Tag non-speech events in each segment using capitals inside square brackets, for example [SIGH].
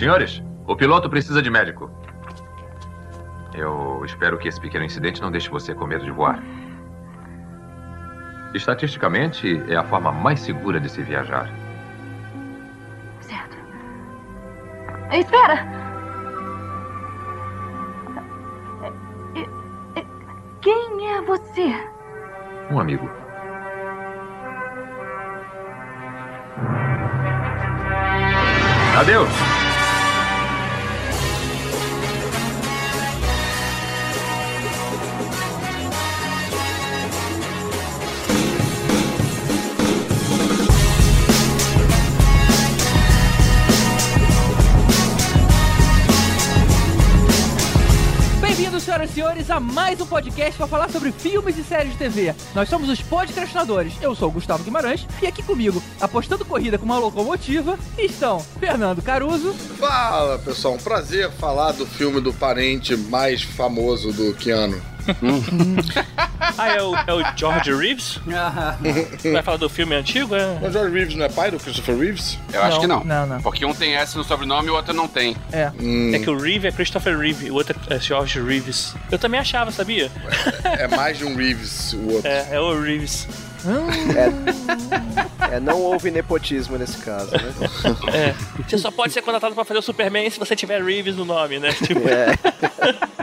Senhores, o piloto precisa de médico. Eu espero que esse pequeno incidente não deixe você com medo de voar. Estatisticamente, é a forma mais segura de se viajar. Certo. Espera! Quem é você? Um amigo. Adeus! Senhoras e senhores, a mais um podcast para falar sobre filmes e séries de TV. Nós somos os podcastinadores. Eu sou o Gustavo Guimarães e aqui comigo, apostando corrida com uma locomotiva, estão Fernando Caruso. Fala, pessoal. Um prazer falar do filme do parente mais famoso do Keanu. Ah, é o, é o George Reeves? Vai falar do filme antigo? É? O George Reeves não é pai do Christopher Reeves? Eu acho que não. Não, não. Porque um tem S no sobrenome e o outro não tem. É. Hum, É que o Reeve é Christopher Reeve, o outro é George Reeves. Eu também achava, sabia? é mais de um Reeves, o outro. É, é o Reeves. É, não houve nepotismo nesse caso, né? É. Você só pode ser contratado pra fazer o Superman se você tiver Reeves no nome, né? Tipo, É.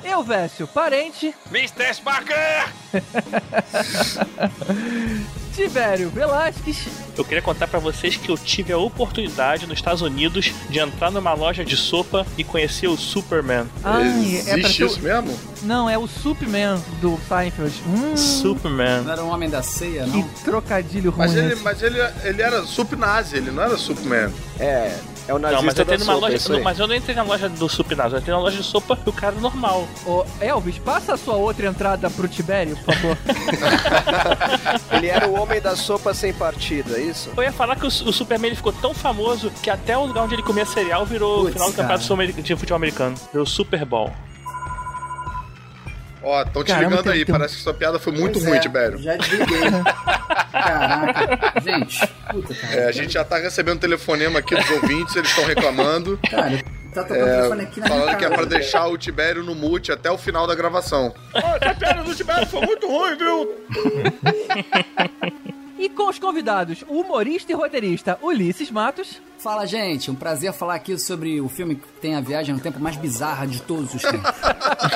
[LAUGHS] Eu, Vécio, parente, Mr. Sparker! [LAUGHS] Tivério Velasquez. eu queria contar pra vocês que eu tive a oportunidade nos Estados Unidos de entrar numa loja de sopa e conhecer o Superman. Ai, é pra Existe isso mesmo? Não, é o Superman do Seinfeld. Hum, Superman. Não era um homem da ceia, que não? trocadilho ruim. Mas ele, esse. mas ele, ele era sup-nazi, ele não era Superman. É, é o nazista Não, mas eu entrei da numa sopa, loja. isso aí. mas eu não entrei na loja do Supinazo, eu entrei na loja de sopa e o cara normal. Ô, Elvis, passa a sua outra entrada pro Tibério, por favor. [LAUGHS] Ele era o homem da sopa sem partido, é isso? Eu ia falar que o, o Superman ele ficou tão famoso que até o lugar onde ele comia cereal virou o Putz, final do campeonato de futebol americano. Virou Super Bowl. Ó, estão te Caramba, ligando tem- aí, tem parece que sua piada foi muito Pois ruim, é, Tibério. Já desliguei. Caraca. Gente, puta, cara. É, a gente já tá recebendo telefonema aqui dos ouvintes, eles estão reclamando. Cara, tá tocando o telefone aqui na minha Falando que é pra deixar o Tibério no mute até o final da gravação. Ó, essa piada do Tibério foi muito ruim, viu? [LAUGHS] E com os convidados, o humorista e roteirista Ulisses Matos. Fala, gente. Um prazer falar aqui sobre o filme que tem a viagem no tempo mais bizarra de todos os tempos.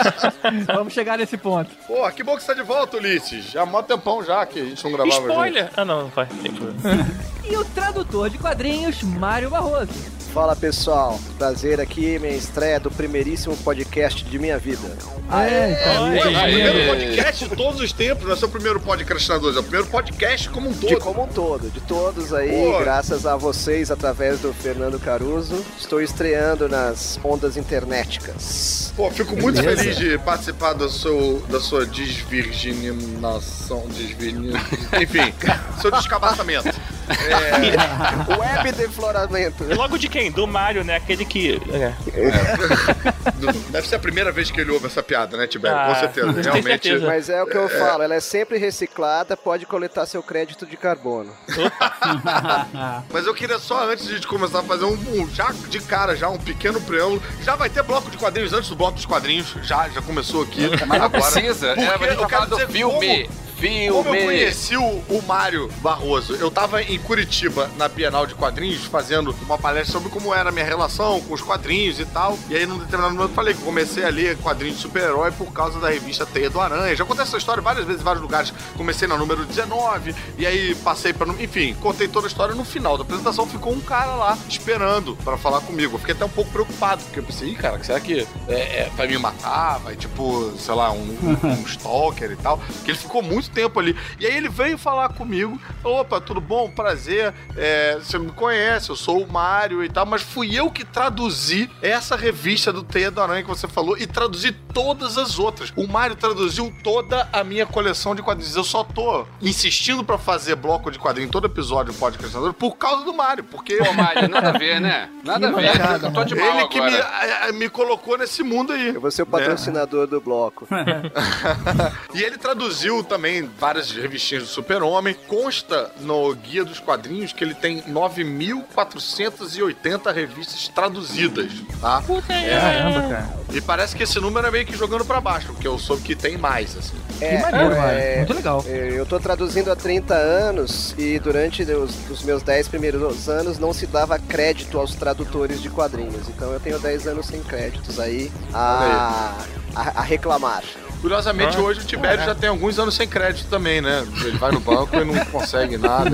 [LAUGHS] Vamos chegar nesse ponto. Pô, que bom que você tá de volta, Ulisses. Já há mó tempão já que a gente não gravava junto. Spoiler! Ah, não, não vai. Tem problema. E o tradutor de quadrinhos, Mário Barroso. Fala pessoal, prazer aqui, minha estreia do primeiríssimo podcast de minha vida. É, então. Pô, é o Aê. primeiro podcast de todos os tempos, não é só o primeiro podcastinador, é o primeiro podcast como um De todo. como um todo, de todos aí, Pô. graças a vocês, através do Fernando Caruso, estou estreando nas ondas internéticas. Pô, fico muito Beleza. feliz de participar do seu, da sua desvirginação, desvirgin... enfim, seu descabaçamento. É, [LAUGHS] Web defloramento. E logo de quem? Do Mario, né? Aquele que. É. [LAUGHS] deve ser a primeira vez que ele ouve essa piada, né, Tibério? Ah, Com certeza, realmente. certeza. Mas é o que eu falo, ela é sempre reciclada, pode coletar seu crédito de carbono. [LAUGHS] Mas eu queria só, antes de começar a fazer um, um- já de cara, já um pequeno preâmbulo. Já vai ter bloco de quadrinhos antes do bloco dos quadrinhos. Já, já começou aqui. Mas não Agora. precisa. É, Porque a gente eu quero dizer filme. Filme. Como eu conheci o, o Mário Barroso, eu tava em Curitiba, na Bienal de Quadrinhos, fazendo uma palestra sobre como era a minha relação com os quadrinhos e tal. E aí, num determinado momento, eu falei que comecei a ler quadrinhos de super-herói por causa da revista Teia do Aranha. Já contei essa história várias vezes em vários lugares. Comecei na número 19, e aí passei pra. Enfim, contei toda a história. No final da apresentação, ficou um cara lá esperando pra falar comigo. Eu fiquei até um pouco preocupado, porque eu pensei, ih, cara, será que é, é, vai me matar? Vai, tipo, sei lá, um, um [LAUGHS] stalker e tal. Porque ele ficou muito tempo ali. E aí ele veio falar comigo. Opa, tudo bom? Prazer. É, você me conhece, eu sou o Mário e tal. Mas fui eu que traduzi essa revista do Teia do Aranha que você falou e traduzi todas as outras. O Mário traduziu toda a minha coleção de quadrinhos. Eu só tô insistindo pra fazer bloco de quadrinho em todo episódio do podcast por causa do Mário. Porque Pô, Mário, nada a ver, né? [LAUGHS] Nada a ver. mancada, Eu tô de mal ele que me, agora. a- me colocou nesse mundo aí. Eu vou ser o né? patrocinador do bloco. [LAUGHS] [LAUGHS] E ele traduziu também tem várias revistinhas do Super-Homem. Consta no Guia dos Quadrinhos que ele tem 9.480 revistas traduzidas, tá? Puta É. Caramba, cara. E parece que esse número é meio que jogando pra baixo, porque eu soube que tem mais, assim. É, que maneiro, é, mano. Muito legal. Eu tô traduzindo há 30 anos e durante os, os meus 10 primeiros anos não se dava crédito aos tradutores de quadrinhos. Então eu tenho 10 anos sem créditos aí a, a, a reclamar. Curiosamente, Ah, hoje o Tibério já tem alguns anos sem crédito também, né? Ele vai no banco e não consegue nada.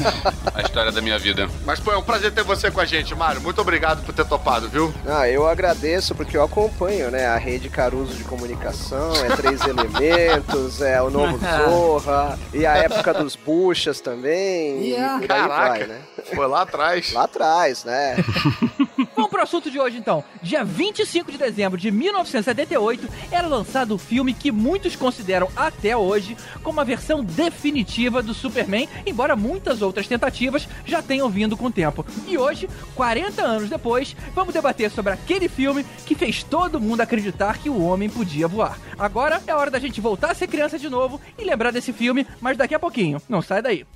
[LAUGHS] A história da minha vida. Mas, pô, é um prazer ter você com a gente, Mário. Muito obrigado por ter topado, viu? Ah, eu agradeço porque eu acompanho, né? A rede Caruso de comunicação, é Três Elementos, é o Novo [LAUGHS] Zorra, e a época dos buchas também. Yeah. E por aí Caraca. vai, né? Foi lá atrás. Lá atrás, né? [LAUGHS] Vamos pro assunto de hoje então. Dia 25 de dezembro de 1978 era lançado o filme que muitos consideram até hoje como a versão definitiva do Superman, embora muitas outras tentativas já tenham vindo com o tempo. E hoje, 40 anos depois, vamos debater sobre aquele filme que fez todo mundo acreditar que o homem podia voar. Agora é hora da gente voltar a ser criança de novo e lembrar desse filme, mas daqui a pouquinho. Não sai daí.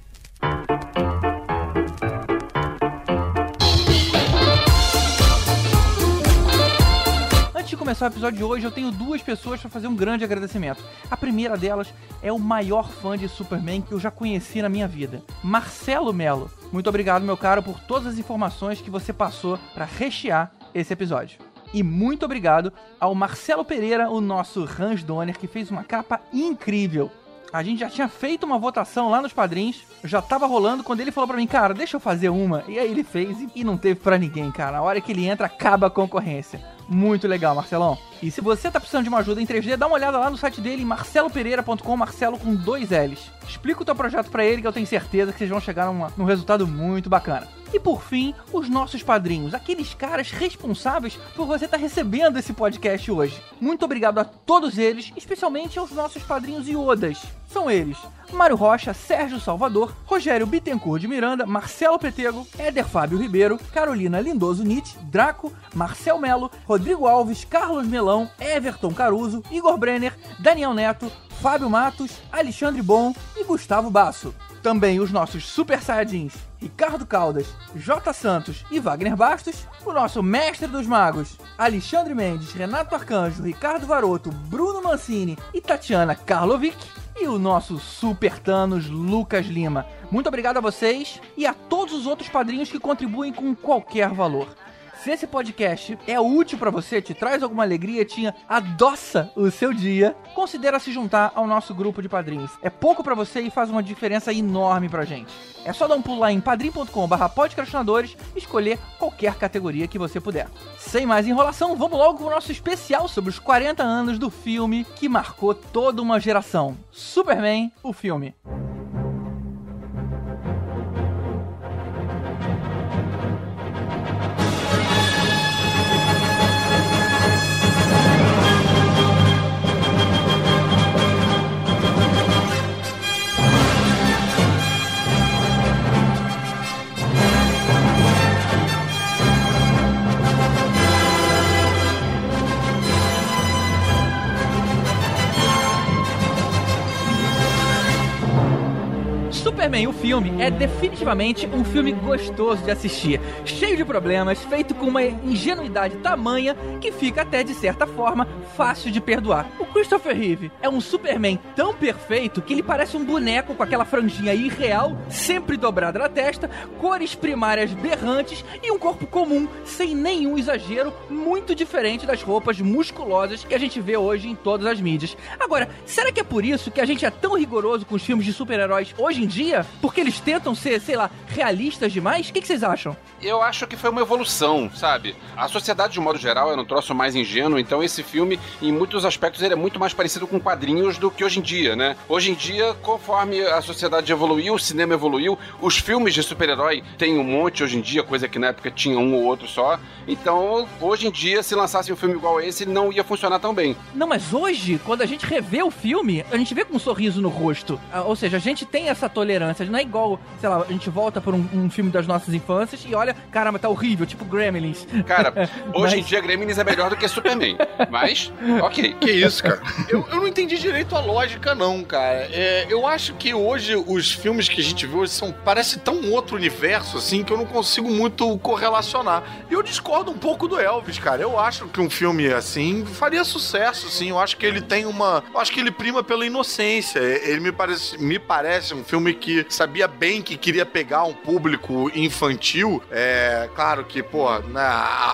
Começar o episódio de hoje, eu tenho duas pessoas para fazer um grande agradecimento. A primeira delas é o maior fã de Superman que eu já conheci na minha vida, Marcelo Melo. Muito obrigado, meu caro, por todas as informações que você passou para rechear esse episódio. E muito obrigado ao Marcelo Pereira, o nosso Hans Donner, que fez uma capa incrível. A gente já tinha feito uma votação lá nos padrinhos, já tava rolando quando ele falou pra mim, cara, deixa eu fazer uma. E aí ele fez e- não teve pra ninguém, cara. A hora que ele entra, acaba a concorrência. Muito legal, Marcelão. E se você tá precisando de uma ajuda em 3D, dá uma olhada lá no site dele, marcelopereira.com, Marcelo com dois L's. Explica o teu projeto pra ele que eu tenho certeza que vocês vão chegar numa- num resultado muito bacana. E por fim, os nossos padrinhos, aqueles caras responsáveis por você estar recebendo esse podcast hoje. Muito obrigado a todos eles, especialmente aos nossos padrinhos iodas. São eles: Mário Rocha, Sérgio Salvador, Rogério Bittencourt de Miranda, Marcelo Petego, Éder Fábio Ribeiro, Carolina Lindoso Nietzsche, Draco, Marcel Melo, Rodrigo Alves, Carlos Melão, Everton Caruso, Igor Brenner, Daniel Neto, Fábio Matos, Alexandre Bom e Gustavo Basso. Também os nossos Super Saiyajins, Ricardo Caldas, J. Santos e Wagner Bastos, o nosso Mestre dos Magos, Alexandre Mendes, Renato Arcanjo, Ricardo Varoto, Bruno Mancini e Tatiana Karlovic, e o nosso Super Thanos Lucas Lima. Muito obrigado a vocês e a todos os outros padrinhos que contribuem com qualquer valor. Se esse podcast é útil pra você, te traz alguma alegria, tinha adoça o seu dia, considera se juntar ao nosso grupo de padrinhos. É pouco pra você e faz uma diferença enorme pra gente. É só dar um pulo lá em padrim.com/podcastinadores e escolher qualquer categoria que você puder. Sem mais enrolação, vamos logo pro nosso especial sobre os 40 anos do filme que marcou toda uma geração. Superman, o filme. Superman, o filme, é definitivamente um filme gostoso de assistir, cheio de problemas, feito com uma ingenuidade tamanha que fica até de certa forma fácil de perdoar. O Christopher Reeve é um Superman tão perfeito que ele parece um boneco com aquela franjinha irreal, sempre dobrada na testa, cores primárias berrantes e um corpo comum, sem nenhum exagero, muito diferente das roupas musculosas que a gente vê hoje em todas as mídias. Agora, será que é por isso que a gente é tão rigoroso com os filmes de super-heróis hoje em dia? Porque eles tentam ser, sei lá, realistas demais? O que, que vocês acham? Eu acho que foi uma evolução, sabe? A sociedade, de um modo geral, era um troço mais ingênuo, então esse filme, em muitos aspectos, ele é muito mais parecido com quadrinhos do que hoje em dia, né? Hoje em dia, conforme a sociedade evoluiu, o cinema evoluiu, os filmes de super-herói tem um monte hoje em dia, coisa que na época tinha um ou outro só. Então, hoje em dia, se lançasse um filme igual esse, não ia funcionar tão bem. Não, mas hoje, quando a gente revê o filme, a gente vê com um sorriso no rosto. Ah, Ou seja, a gente tem essa tolerâncias. Não é igual, sei lá, a gente volta por um, um filme das nossas infâncias e olha, caramba, tá horrível, tipo Gremlins. Cara, [LAUGHS] hoje Mas- em dia Gremlins é melhor do que Superman. Mas, ok. Que isso, cara? Eu, eu não entendi direito a lógica, não, cara. É, eu acho que hoje os filmes que a gente vê hoje são. Parece tão outro universo, assim, que eu não consigo muito correlacionar. E eu discordo um pouco do Elvis, cara. Eu acho que um filme assim faria sucesso, sim. Eu acho que ele tem uma. Eu acho que ele prima pela inocência. Ele me parece, me parece um filme que sabia bem que queria pegar um público infantil. É claro que, pô, né,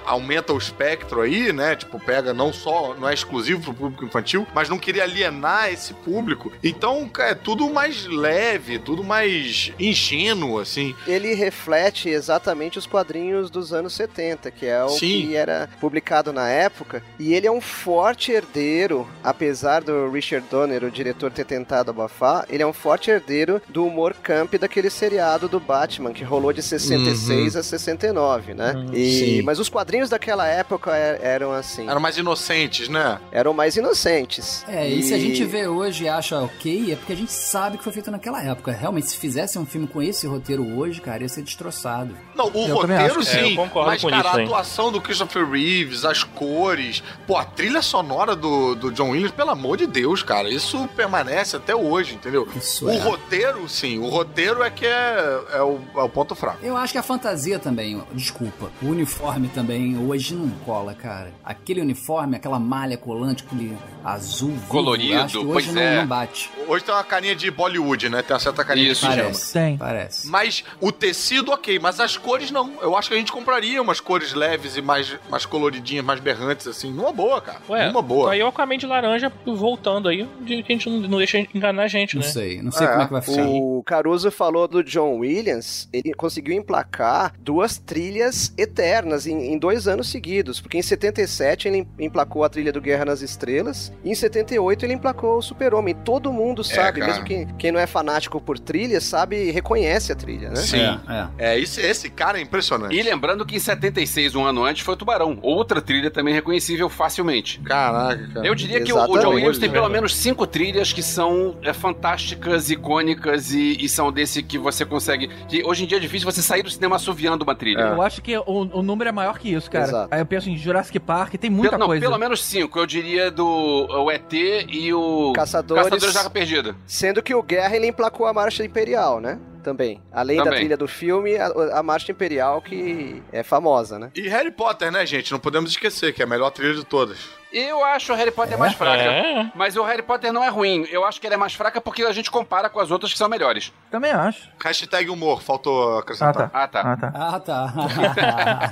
aumenta o espectro aí, né? Tipo, pega não só, não é exclusivo pro público infantil, mas não queria alienar esse público. Então, é tudo mais leve, tudo mais ingênuo, assim. Ele reflete exatamente os quadrinhos dos anos 70, que é o Sim. que era publicado na época. E ele é um forte herdeiro, apesar do Richard Donner, o diretor, ter tentado abafar, ele é um forte herdeiro do humor camp daquele seriado do Batman, que rolou de 66 a 69, né? E, Sim. mas os quadrinhos daquela época er- eram assim, Eram mais inocentes, né? eram mais inocentes. É, e se a gente vê hoje e acha ok, é porque a gente sabe que foi feito naquela época. Realmente, se fizesse um filme com esse roteiro hoje, cara, ia ser destroçado. Não, o Eu roteiro. É, sim, concordo mas cara, isso, a hein. atuação do Christopher Reeves, as cores, pô, a trilha sonora do, do John Williams, pelo amor de Deus, cara, isso permanece até hoje, entendeu? Isso o é. roteiro, sim, o roteiro é que é, é, o, é o ponto fraco. Eu acho que a fantasia também, desculpa, o uniforme também hoje não cola, cara. Aquele uniforme, aquela malha colante, aquele azul vivo, Colorido, eu acho que pois hoje não, é. não bate. Hoje tem uma carinha de Bollywood, né? Tem uma certa carinha Isso. de pijama. Parece, Tem. parece. Mas o tecido, ok, mas as cores não. Eu acho que a gente compraria umas cores leves e mais, mais coloridinhas, mais berrantes, assim, numa boa, cara. Ué, numa boa. aí o Aquaman de laranja voltando aí, de que a gente não, não deixa enganar a gente, Não né? sei, não sei É, como é que vai ficar. O Caruso falou do John Williams, ele conseguiu emplacar duas trilhas eternas em, em dois anos seguidos, porque em 77 ele emplacou a trilha do Guerra nas Estrelas, e em 78 ele emplacou o Super-Homem. Todo mundo sabe, cara. mesmo que, quem não é fanático por trilha, sabe e reconhece a trilha, né? Sim. É, é. É, esse, esse cara é impressionante. E lembrando que em 76, um ano antes, foi o Tubarão. Outra trilha também reconhecível facilmente. Caraca, cara. Eu diria que o- o Exatamente. John Williams tem É pelo menos cinco trilhas que são é, fantásticas, icônicas e, e são desse que você consegue. Que hoje em dia é difícil você sair do cinema assoviando uma trilha. Eu acho que o, o número é maior que isso, cara. Exato. Aí eu penso em Jurassic Park, tem muita Pelo- não, coisa. pelo menos cinco. Eu diria do o ET e o Caçadores. Caçadores da Arca Perdida. Sendo que o Guerra ele emplacou a Marcha Imperial, né? Também. Além da Também. trilha do filme, a, a Marcha Imperial que é famosa, né? E Harry Potter, né, gente? Não podemos esquecer que é a melhor trilha de todas. Eu acho o Harry Potter mais fraca. É. Mas o Harry Potter não é ruim. Eu acho que ela é mais fraca porque a gente compara com as outras que são melhores. Também acho. Hashtag humor, faltou acrescentar. Ah, tá. Ah, tá. Ah, tá. Ah, tá.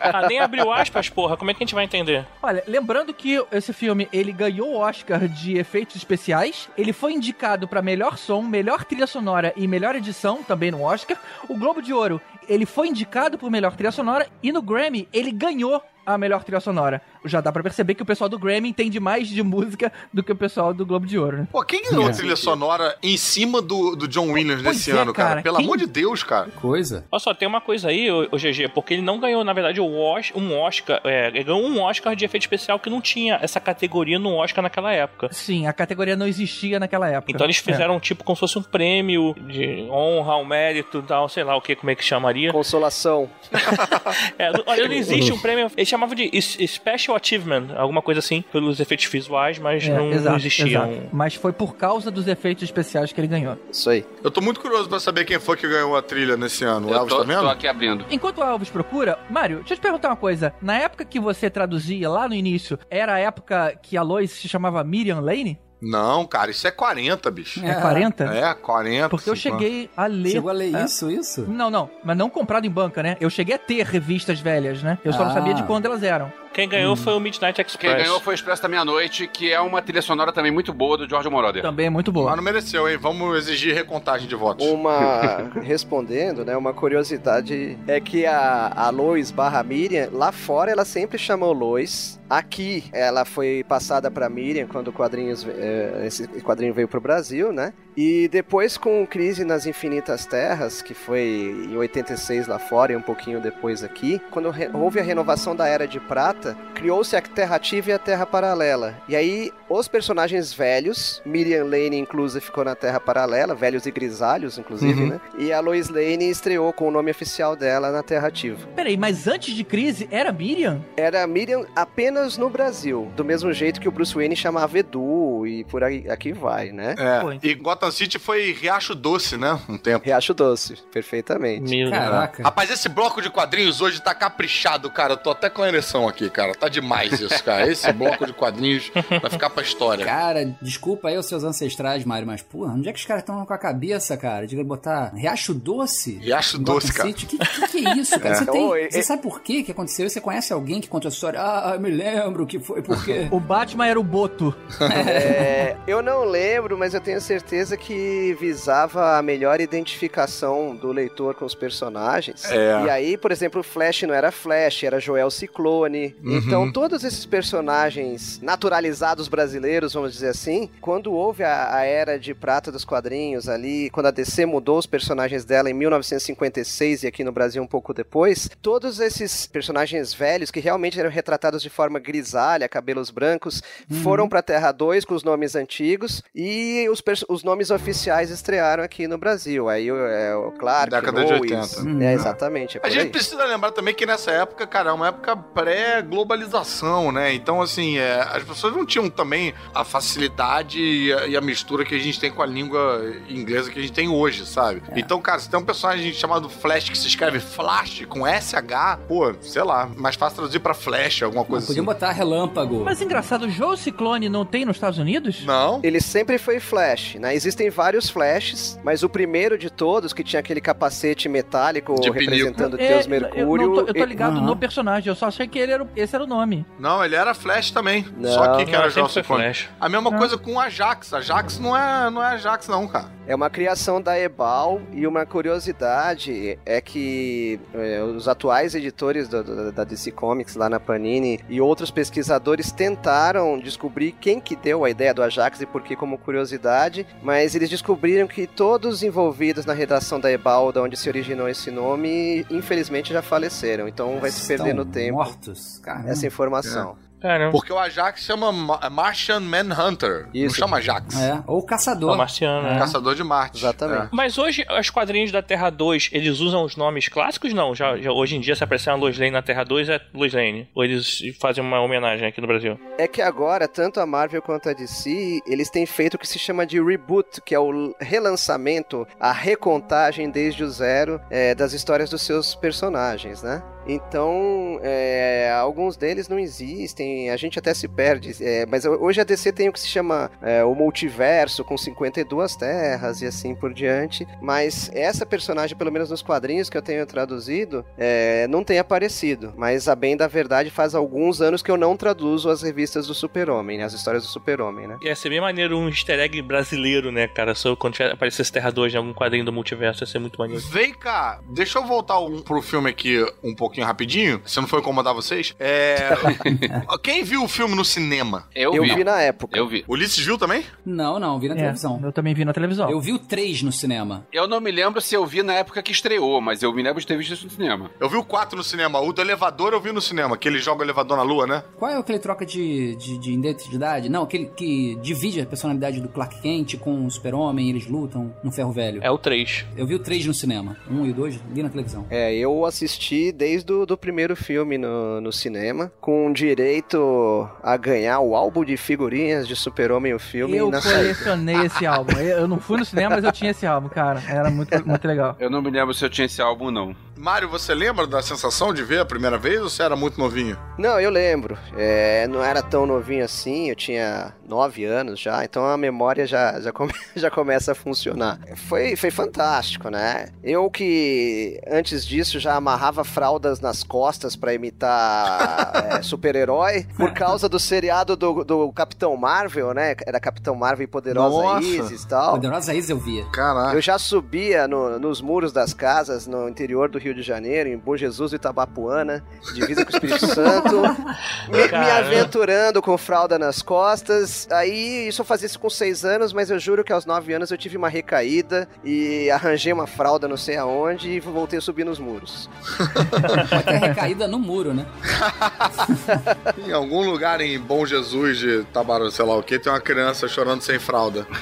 [LAUGHS] [LAUGHS] Ah, nem abriu aspas, porra. Como é que a gente vai entender? Olha, lembrando que esse filme, ele ganhou o Oscar de efeitos especiais, ele foi indicado pra melhor som, melhor trilha sonora e melhor edição, também no Oscar. O Globo de Ouro, ele foi indicado por melhor trilha sonora e no Grammy ele ganhou a melhor trilha sonora. Já dá pra perceber que o pessoal do Grammy entende mais de música do que o pessoal do Globo de Ouro, né? Pô, quem ganhou É. a trilha sonora em cima do, do John Williams Pois nesse é, ano, cara? cara, Pelo quem- amor de Deus, cara. Coisa. Olha só, tem uma coisa aí, o, GG, porque ele não ganhou, na verdade, o um Oscar. É, ele ganhou um Oscar de efeito especial que não tinha essa categoria no Oscar naquela época. Sim, a categoria não existia naquela época. Então eles É. fizeram tipo como se fosse um prêmio de honra, um mérito, tal, sei lá o que, como é que chamaria. Consolação. [LAUGHS] É, não- olha, não existe um prêmio. Eles chamavam de Special Achievement, alguma coisa assim, pelos efeitos visuais, mas É, não, não exato, existia. exato. um- Mas foi por causa dos efeitos especiais que ele ganhou. Isso aí. Eu tô muito curioso pra saber quem foi que ganhou a trilha nesse ano. O Eu Elvis, tô, tá vendo? tô aqui abrindo. Enquanto o Alves procura, Mário, deixa eu te perguntar uma coisa. Na época que você traduzia lá no início, era a época que a Lois se chamava Miriam Lane? Não, cara, isso é 40, bicho. É 40? É, 40. Porque eu 50. cheguei a ler. Chegou a ler É. isso, isso? Não, não, mas não comprado em banca, né? Eu cheguei a ter revistas velhas, né? Eu só não Ah. sabia de quando elas eram. Quem ganhou foi o Midnight Quem Express. ganhou foi o Expresso da Meia-Noite, que é uma trilha sonora também muito boa do George Moroder. Também é muito Mas boa. não mereceu, hein? Vamos exigir recontagem de votos. Uma. [LAUGHS] respondendo, né? Uma curiosidade é que a, a Lois barra Miriam, lá fora ela sempre chamou Lois. Aqui ela foi passada pra Miriam quando o quadrinhos, eh, esse quadrinho veio pro Brasil, né? E depois com Crise nas Infinitas Terras, que foi em 86 lá fora e um pouquinho depois aqui, quando houve a renovação da Era de Prata, criou-se a Terra Ativa e a Terra Paralela. E aí os personagens velhos, Miriam Lane, inclusive, ficou na Terra Paralela, velhos e grisalhos, inclusive, Uhum. né? E a Lois Lane estreou com o nome oficial dela na Terra Ativa. Peraí, mas antes de crise era Miriam? Era Miriam apenas no Brasil, do mesmo jeito que o Bruce Wayne chamava Edu e por aí aqui vai, né? É, Pô, e Gotham City foi Riacho Doce, né? Um tempo. Riacho Doce, perfeitamente. Meu. Caraca. Rapaz, esse bloco de quadrinhos hoje tá caprichado, cara. Eu tô até com a ereção aqui, cara. Tá demais isso, cara. Esse bloco de quadrinhos vai ficar pra história. Cara, desculpa aí os seus ancestrais, Mário, mas, porra, onde é que os caras estão com a cabeça, cara? De botar Riacho Doce? Riacho Gotham Doce, cara. City? Que, que, que é isso, cara? É. Você, tem- Oi, você é- sabe por quê que aconteceu? Você conhece alguém que conta a história? Ah, eu me lembro que foi porque... [LAUGHS] O Batman era o Boto. É, eu não lembro, mas eu tenho certeza que visava a melhor identificação do leitor com os personagens. É. E aí, por exemplo, o Flash não era Flash, era Joel Ciclone. Uhum. Então, todos esses personagens naturalizados brasileiros, vamos dizer assim, quando houve a, a era de prata dos quadrinhos ali, quando a DC mudou os personagens dela em 1956 e aqui no Brasil um pouco depois, todos esses personagens velhos que realmente eram retratados de forma grisalha, cabelos brancos, foram pra Terra 2 com os nomes antigos e os, os nomes oficiais estrearam aqui no Brasil. Aí é, o Clark, Década de Lois, 80. É, exatamente. é A gente aí. precisa lembrar também que nessa época, cara, é uma época pré-globalização, né? Então, assim, é, as pessoas não tinham também a facilidade e a, e a mistura que a gente tem com a língua inglesa que a gente tem hoje, sabe? Então, cara, se tem um personagem chamado Flash que se escreve Flash com SH, pô, sei lá, mais fácil traduzir pra Flash, alguma coisa assim. Podiam botar relâmpago. Mas engraçado, o Joe Ciclone não tem nos Estados Unidos? Não? Ele sempre foi Flash, né? Existem vários Flashes, mas o primeiro de todos, que tinha aquele capacete metálico De representando É, Deus eu, Mercúrio. não tô, eu tô ligado no personagem, eu só achei que ele era, o- esse era o nome. Não, ele era Flash também. Não. Só que, que Não, era Ciclone. Flash. A mesma Ah. coisa com o Ajax. Ajax não é, não é Ajax, não, cara. É uma criação da Ebal e uma curiosidade é que é, os atuais editores do- do- da DC Comics lá na Panini e outros pesquisadores tentaram descobrir quem que deu a ideia do Ajax e por que como curiosidade, mas eles descobriram que todos envolvidos na redação da Ebal, da onde se originou esse nome, infelizmente já faleceram. Então vai se perder Estão no tempo mortos. Caramba. essa informação. Caramba. Porque o Ajax chama Ma- Martian Manhunter. Não Isso. chama Ajax. É, ou caçador. O Marciano, né? Caçador de Marte. Exatamente. Mas hoje, os quadrinhos da Terra 2, eles usam os nomes clássicos? Não, já, já- hoje em dia, se aparecer uma Lois Lane na Terra 2, é Lois Lane. Ou eles fazem uma homenagem aqui no Brasil? É que agora, tanto a Marvel quanto a DC, eles têm feito o que se chama de reboot, que é o relançamento, a recontagem desde o zero é, das histórias dos seus personagens, né? Então, é, alguns deles não existem, a gente até se perde, é, mas hoje a DC tem o que se chama é, o multiverso, com 52 terras e assim por diante, mas essa personagem, pelo menos nos quadrinhos que eu tenho traduzido, é, não tem aparecido, mas a bem da verdade faz alguns anos que eu não traduzo as revistas do Super-Homem, né, as histórias do Super-Homem, né? Ia ser bem maneiro um easter egg brasileiro, né, cara? Só quando tiver- aparecesse Terra 2 em algum quadrinho do multiverso, ia ser muito maneiro. Vem cá, deixa eu voltar um, pro filme aqui um pouquinho rapidinho, se não for incomodar vocês. É. [LAUGHS] Quem viu o filme no cinema? Eu, Eu vi. vi na época. Eu vi. Ulisses viu também? Não, não, vi na É, televisão. eu também vi na televisão. Eu vi o 3 no cinema. Eu não me lembro se eu vi na época que estreou, mas eu me lembro de ter visto isso no cinema. Eu vi o 4 no cinema. O do elevador eu vi no cinema, que ele joga o elevador na lua, né? Qual é aquele troca de, de, de identidade? Não, aquele que divide a personalidade do Clark Kent com o Super-Homem, eles lutam no ferro velho. É o 3. Eu vi o 3 no cinema. Um e o dois, vi na televisão. É, eu assisti desde o do primeiro filme no, no cinema, com direito a ganhar o álbum de figurinhas de Super-Homem o filme Eu na saída. colecionei esse [LAUGHS] álbum. Eu eu não fui no cinema, mas eu tinha esse álbum, cara. Era muito, muito legal. Eu não me lembro se eu tinha esse álbum, não. Mário, você lembra da sensação de ver a primeira vez ou você era muito novinho? Não, eu lembro. É, não era tão novinho assim, eu tinha nove anos já, então a memória já, já, come- [LAUGHS] já começa a funcionar. Foi, foi fantástico, né? Eu que antes disso já amarrava fraldas nas costas pra imitar [LAUGHS] é, super-herói, por causa do seriado do, do Capitão Marvel, né? Era Capitão Marvel e Poderosa Nossa. Isis e tal. Poderosa Isa eu via. Caraca. Eu já subia no- nos muros das casas no interior do Rio Rio de Janeiro, em Bom Jesus e Itabapuana, divisa com o Espírito Santo, me, me aventurando com fralda nas costas. Aí, isso eu fazia isso com seis anos, mas eu juro que aos nove anos eu tive uma recaída e arranjei uma fralda não sei aonde e voltei a subir nos muros. Ter recaída no muro, né? [LAUGHS] Em algum lugar em Bom Jesus de Tabarão, sei lá o que, tem uma criança chorando sem fralda. [LAUGHS]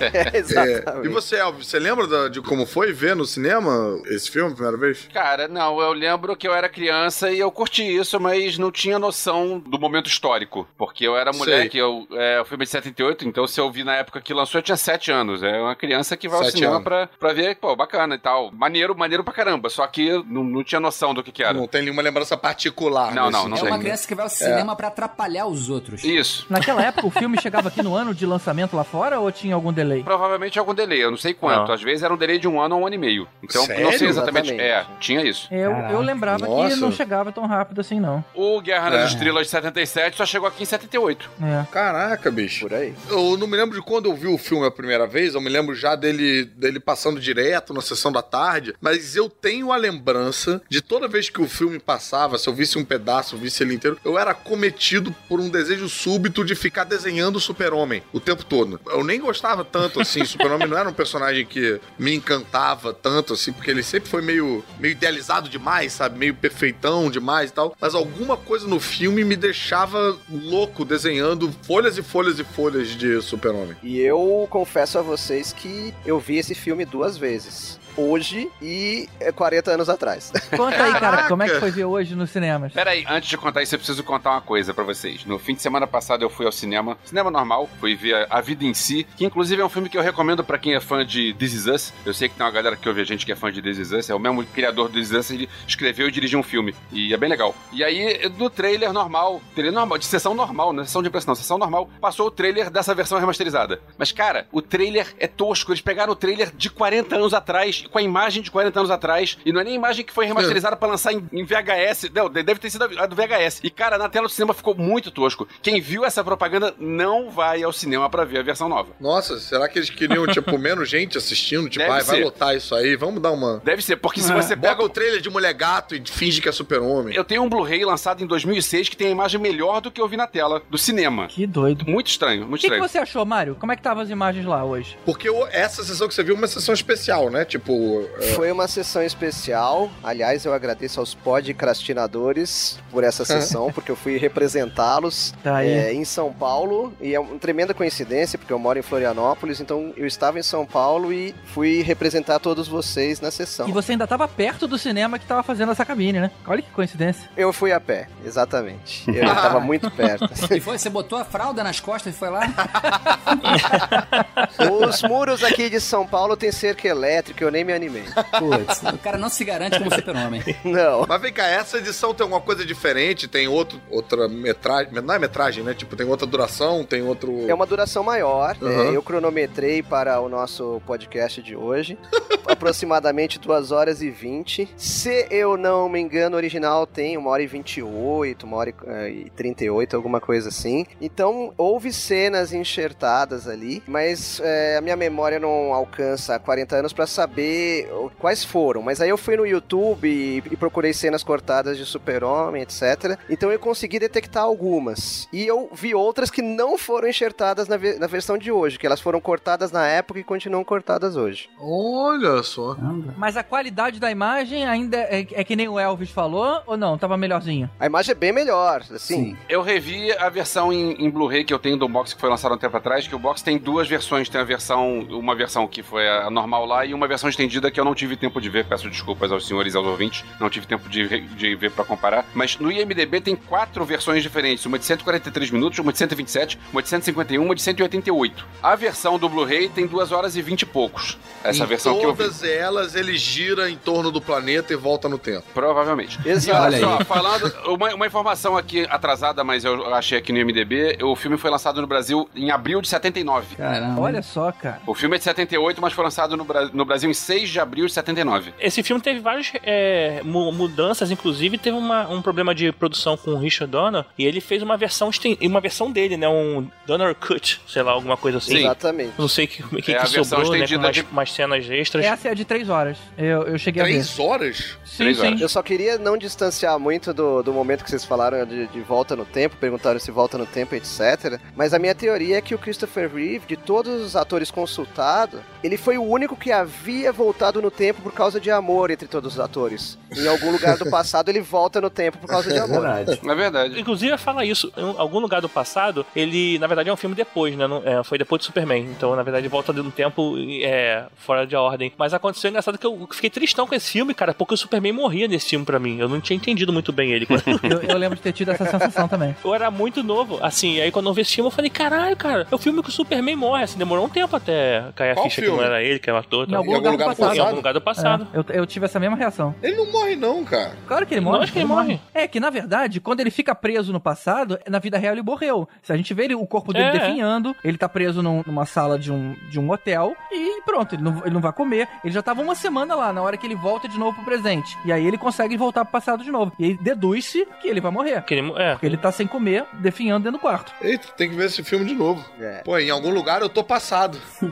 É, É, exatamente. E você, Elvis, você lembra da- de como foi ver no cinema esse filme a primeira vez? Cara, não, eu lembro que eu era criança e eu curti isso, mas não tinha noção do momento histórico. Porque eu era moleque, eu, é, o filme é de 78, então se eu vi na época que lançou, eu tinha 7 anos. É uma criança que vai ao Sete cinema anos. pra, pra ver, pô, bacana e tal. Maneiro, maneiro pra caramba. Só que não, não tinha noção do que que era. Não tem nenhuma lembrança particular. Não, não, não É uma criança que vai ao cinema pra atrapalhar os outros. Isso. Naquela época, o filme chegava aqui no ano de lançamento lá fora ou tinha algum delay? Provavelmente algum delay, eu não sei quanto. Não. Às vezes era um delay de um ano ou um ano e meio. Então, não Sério? sei exatamente. Exatamente. É, tinha isso. Eu, Caraca. eu lembrava que Nossa. não chegava tão rápido assim, não. O Guerra É. nas Estrelas de 77 só chegou aqui em 78. É. Caraca, bicho. Por aí. Eu não me lembro de quando eu vi o filme a primeira vez, eu me lembro já dele, dele passando direto na sessão da tarde, mas eu tenho a lembrança de toda vez que o filme passava, se eu visse um pedaço, eu visse ele inteiro, eu era cometido por um desejo súbito de ficar desenhando o Super-Homem o tempo todo. Eu nem gostava tanto assim, o Super-Homem não era um personagem que me encantava tanto assim, porque ele sempre foi meio, meio idealizado demais, sabe? Meio perfeitão demais e tal, mas alguma coisa no filme me deixava louco desenhando folhas e folhas e folhas de Super-Homem. E eu confesso a vocês que eu vi esse filme duas vezes. Hoje e é, 40 anos atrás. [LAUGHS] Conta aí, cara, como é que foi ver hoje nos cinemas? Pera aí, antes de contar isso, eu preciso contar uma coisa pra vocês. No fim de semana passado eu fui ao cinema, cinema normal, fui ver A Vida em Si, que inclusive é um filme que eu recomendo pra quem é fã de This Is Us. Eu sei que tem uma galera que ouve a gente que é fã de This Is Us, é o mesmo criador do This Is Us, ele escreveu e dirigiu um filme, e é bem legal. E aí, no trailer normal, trailer normal, de sessão normal, não é sessão de impressão, sessão normal, passou o trailer dessa versão remasterizada. Mas cara, o trailer é tosco, eles pegaram o trailer de 40 anos atrás, com a imagem de 40 anos atrás, e não é nem a imagem que foi remasterizada pra lançar em, em VHS, não, deve ter sido a do VHS. E cara, na tela do cinema ficou muito tosco. Quem viu essa propaganda não vai ao cinema pra ver a versão nova. Nossa, será que eles queriam, tipo, [LAUGHS] menos gente assistindo? Tipo, Deve ai, vai lotar isso aí, vamos dar uma. [LAUGHS] Deve ser, porque se você [LAUGHS] pega Pega o o trailer de mulher gato e finge que é super-homem. Eu tenho um Blu-ray lançado em 2006 que tem a imagem melhor do que eu vi na tela do cinema. Que doido. Muito estranho, O muito que, que estranho. você achou, Mário? Como é que estavam as imagens lá hoje? Porque o- essa sessão que você viu é uma sessão especial, né? Tipo, é, Foi uma sessão especial. Aliás, eu agradeço aos podcastinadores por essa sessão, [LAUGHS] porque eu fui representá-los Tá é, em São Paulo. E é uma tremenda coincidência, porque eu moro em Florianópolis, então eu estava em São Paulo e fui representar todos vocês na sessão. E você ainda tava perto do cinema que tava fazendo essa cabine, né? Olha que coincidência. Eu fui a pé, exatamente. Eu [LAUGHS] estava muito perto. E foi, você botou a fralda nas costas e foi lá? [LAUGHS] Os muros aqui de São Paulo têm cerca elétrica, eu nem me animei. Putz, o cara não se garante como super-homem. [LAUGHS] Não. Mas vem cá, essa edição tem alguma coisa diferente? Tem outro, outra metragem. Não é metragem, né? Tipo, tem outra duração, tem outro. É uma duração maior. Uhum. É, eu cronometrei para o nosso podcast de hoje. [LAUGHS] aproximadamente 2 horas e 20. Se eu não me engano, o original tem 1 hora e 28, 1 hora e, eh, e 38, alguma coisa assim. Então, houve cenas enxertadas ali, mas eh, a minha memória não alcança 40 anos para saber quais foram. Mas aí eu fui no YouTube e, e procurei cenas cortadas de Super-Homem, etc. Então eu consegui detectar algumas. E eu vi outras que não foram enxertadas na, ve- na versão de hoje, que elas foram cortadas na época e continuam cortadas hoje. Olha só. Mas a qualidade da imagem ainda é, é que nem o Elvis falou, ou não? Tava melhorzinho? A imagem é bem melhor, assim. Sim. Eu revi a versão em, em Blu-ray que eu tenho do box que foi lançado um tempo atrás, que o box tem duas versões. Tem a versão, uma versão que foi a normal lá e uma versão estendida que eu não tive tempo de ver. Peço desculpas aos senhores e aos ouvintes, não tive tempo de, de ver pra comparar. Mas no IMDB tem quatro versões diferentes: uma de 143 minutos, uma de 127, uma de 151, uma de 188. A versão do Blu-ray tem 2 horas e 20 e poucos. Essa em versão que eu vi. todas elas, ele gira em torno do planeta e volta no tempo. Provavelmente. Exato. Olha só, aí. falando, uma, uma informação aqui atrasada, mas eu achei aqui no IMDB, o filme foi lançado no Brasil em abril de 79. Caramba. Olha só, cara. O filme é de 78, mas foi lançado no, no Brasil em 6 de abril de 79. Esse filme teve várias é, mu- mudanças, inclusive teve uma- um problema de produção com o Richard Donner e ele fez uma versão uma versão dele, né? Um Donner Cut, sei lá, alguma coisa assim. Sim. Exatamente. Não sei que, que, É que sobrou, né? Com mais, de- mais cenas extras. Essa é a de três horas. Eu, eu cheguei a ver. Três horas? Sim, Três sim. horas. Eu só queria não distanciar muito do, do momento que vocês falaram de, de volta no tempo, perguntaram se volta no tempo, etc. Mas a minha teoria é que o Christopher Reeve, de todos os atores consultados, ele foi o único que havia voltado no tempo por causa de amor entre todos os atores. Em algum lugar do [LAUGHS] passado ele volta no tempo por causa de amor. Verdade. É verdade. Inclusive, fala isso. Em algum lugar do passado, ele, na verdade, é um filme depois, né? Não- é, foi depois do Superman. Então, na verdade, volta no tempo é, fora de ordem. Mas aconteceu engraçado que eu fiquei tristão com esse filme, cara, porque o Superman morria nesse filme pra mim. Eu não tinha entendido muito bem ele. [LAUGHS] Eu, eu lembro de ter tido essa sensação também. eu era muito novo, assim, e aí quando eu vi esse filme, eu falei, caralho, cara, é o filme que o Superman morre, assim, demorou um tempo até cair a Qual ficha que filme? não era ele, que era o ator. Em tal. algum Em algum lugar do lugar passado. Em algum lugar do passado. É, eu, eu tive essa mesma reação. Ele não morre, não, cara. Claro que ele morre. Lógico que ele morre. É que, na verdade, quando ele fica preso no passado, na vida real ele morreu. Se a gente vê ele, o corpo dele É. definhando, ele tá preso num- numa sala de um, de um hotel e pronto, ele não, ele não vai comer. Ele já tava uma semana lá, na hora que ele volta de novo pro presente. E aí ele consegue voltar pro passado de novo. E aí deduz-se que ele vai morrer. Que ele, é, Porque ele tá sem comer, definhando dentro do quarto. Eita, tem que ver esse filme de novo. É. Pô, em algum lugar eu tô passado. [LAUGHS]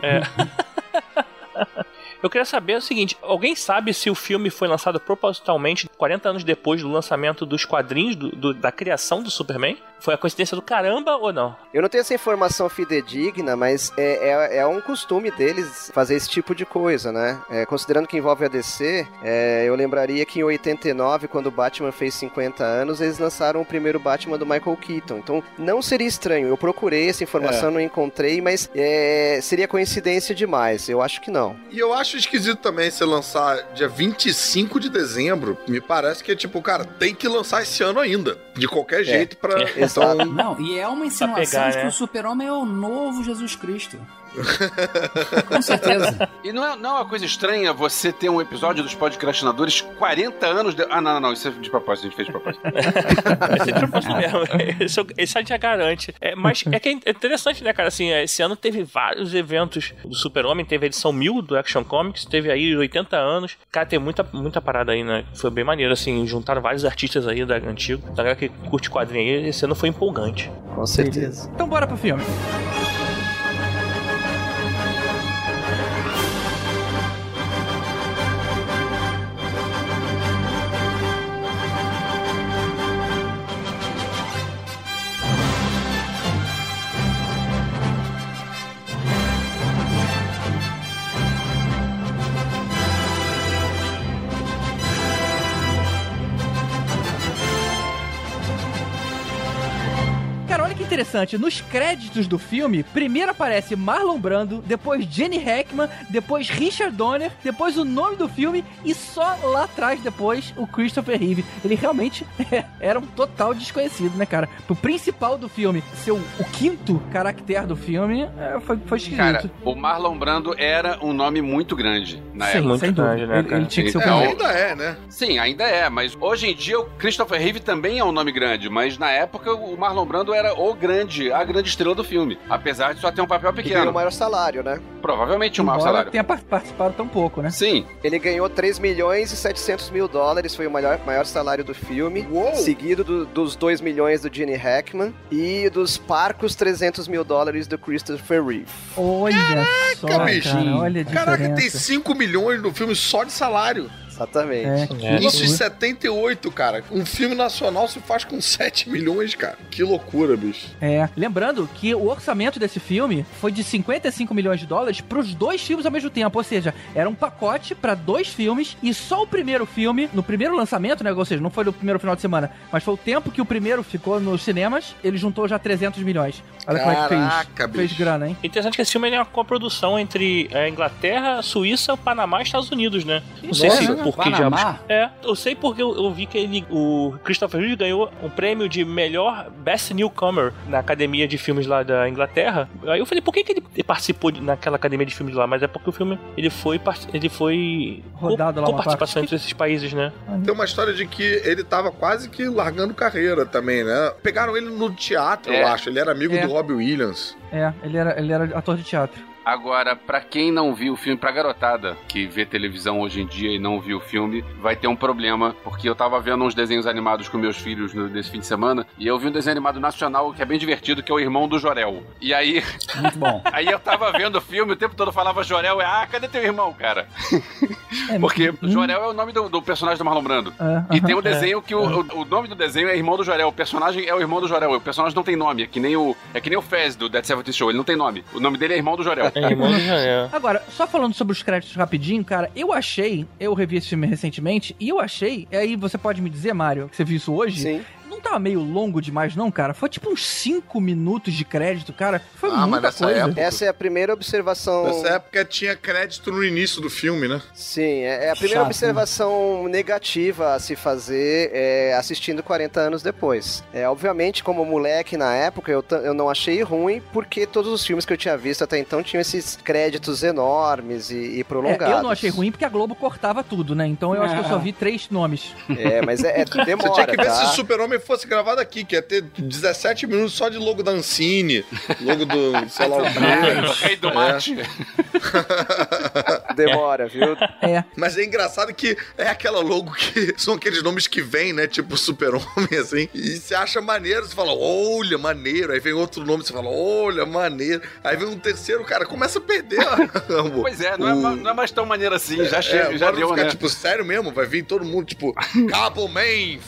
Eu queria saber o seguinte: alguém sabe se o filme foi lançado propositalmente 40 anos depois do lançamento dos quadrinhos do- do- da criação do Superman? Foi a coincidência do caramba ou não? Eu não tenho essa informação fidedigna, mas é, é, é um costume deles fazer esse tipo de coisa, né? É, considerando que envolve a DC, é, eu lembraria que em 89, quando o Batman fez 50 anos, eles lançaram o primeiro Batman do Michael Keaton. Então, não seria estranho. Eu procurei essa informação, não encontrei, mas é, seria coincidência demais. Eu acho que não. E eu acho esquisito também você lançar dia 25 de dezembro. Me parece que é tipo, cara, tem que lançar esse ano ainda. De qualquer jeito pra. Então, Não, e é uma insinuação pegar, de que né? o super-homem é o novo Jesus Cristo. [LAUGHS] Com certeza. E não é, não é uma coisa estranha você ter um episódio dos podcastinadores 40 anos de... Ah, não, não, não, isso é de propósito, a gente fez de propósito. [LAUGHS] Vai ser propósito mesmo. Esse, esse já garante. É, mas é que é interessante, né, cara? Assim, esse ano teve vários eventos do Super-Homem. Teve a edição 1000 do Action Comics. Teve aí 80 anos. Cara, tem muita, muita parada aí, né? Foi bem maneiro, assim. Juntaram vários artistas aí da antigo. Da galera que curte quadrinho aí. Esse ano foi empolgante. Com certeza. Então bora pro filme. Interessante. Nos créditos do filme, primeiro aparece Marlon Brando, depois Jenny Hackman, depois Richard Donner, depois o nome do filme e só lá atrás depois o Christopher Reeve. Ele realmente [LAUGHS] era um total desconhecido, né, cara? O principal do filme, ser o, o quinto caractere do filme, é, foi, foi esquisito. Cara, o Marlon Brando era um nome muito grande na Sim, época. sem dúvida. né, ele, cara? ele tinha que ser o Então- primeiro. ainda é, né? Sim, ainda é, mas hoje em dia o Christopher Reeve também é um nome grande, mas na época o Marlon Brando era o grande, a grande estrela do filme. Apesar de só ter um papel pequeno. o maior salário, né? Provavelmente o maior Embora salário. tenha par- participado tão pouco, né? Sim, Ele ganhou 3 milhões e 700 mil dólares, foi o maior, maior salário do filme. Uou! Seguido do- dos 2 milhões do Gene Hackman e dos parcos 300 mil dólares do Christopher Reeve. Olha só, bicho. cara, olha a Caraca, tem diferença. 5 milhões no filme só de salário. Exatamente. É, É. Isso em loucura. 78, cara. Um filme nacional se faz com 7 milhões, cara. Que loucura, bicho. É, lembrando que o orçamento desse filme foi de 55 milhões de dólares pros dois filmes ao mesmo tempo, ou seja, era um pacote pra dois filmes e só o primeiro filme, no primeiro lançamento, né, ou seja, não foi no primeiro final de semana, mas foi o tempo que o primeiro ficou nos cinemas, ele juntou já 300 milhões. Olha como é que Caraca, fez, fez bicho. grana, hein? Interessante que esse filme é uma coprodução entre a Inglaterra, a Suíça, o Panamá e Estados Unidos, né? Não sei Nossa, se por que Panamá? diabos. É, eu sei porque eu, eu vi que ele, o Christopher Reeve ganhou um prêmio de melhor Best Newcomer na academia de filmes lá da Inglaterra. Aí eu falei, por que, que ele participou de- naquela academia de filmes lá? Mas é porque o filme ele foi ele foi Rodado lá com uma participação entre esses países, né? Tem uma história de que ele tava quase que largando carreira também, né? Pegaram ele no teatro, É. eu acho. Ele era amigo É. do Robbie Williams. É, ele era, ele era ator de teatro. Agora, pra quem não viu o filme, pra garotada que vê televisão hoje em dia e não viu o filme, vai ter um problema, porque eu tava vendo uns desenhos animados com meus filhos no- nesse fim de semana, e eu vi um desenho animado nacional que é bem divertido, que é o Irmão do Jorel. E aí, Muito bom. [LAUGHS] aí eu tava vendo o filme, o tempo todo falava Jorel, e, ah, cadê teu irmão, cara? [LAUGHS] É, [LAUGHS] Porque hum, Jorel é o nome do, do personagem do Marlon Brando. é, E aham. tem um desenho que o, o, o nome do desenho é Irmão do Jorel. O personagem é o Irmão do Jorel. O personagem não tem nome. É que nem o, é que nem o Fez do Dead Seventy Show. Ele não tem nome. O nome dele é Irmão do Jorel. É, irmão do Janel. Agora, só falando sobre os créditos rapidinho, cara, eu achei, eu revi esse filme recentemente, e eu achei, e aí você pode me dizer, Mário, que você viu isso hoje, Sim. Não tava meio longo demais não, cara? Foi tipo uns 5 minutos de crédito, cara. Foi Ah, mas muita coisa. época- Essa é a primeira observação. Nessa época tinha crédito no início do filme, né? Sim, é é a primeira Chato, observação negativa a se fazer é, assistindo 40 anos depois. É, obviamente, como moleque na época, eu, eu não achei ruim, porque todos os filmes que eu tinha visto até então tinham esses créditos enormes e, e prolongados. É, eu não achei ruim porque a Globo cortava tudo, né? Então eu acho que eu só vi três nomes. É, mas é, é demora, [LAUGHS] Você tinha que ver tá? se o Super-Homem fosse gravado aqui, que ia ter 17 minutos só de logo da Ancine, logo do, sei lá o quê. [LAUGHS] rei do mate. Demora, viu? É. Mas é engraçado que é aquela logo que [LAUGHS] são aqueles nomes que vêm, né? Tipo Super-Homem, assim. E você acha maneiro, você fala, olha, maneiro. Aí vem outro nome, você fala, olha, maneiro. Aí vem um terceiro, cara, começa a perder. o- [LAUGHS] Pois é, não é, o- ma- não é mais tão maneiro assim. Já chega, É, já agora deu, vai ficar, né? tipo, sério mesmo? Vai vir todo mundo, tipo, Cabo Man,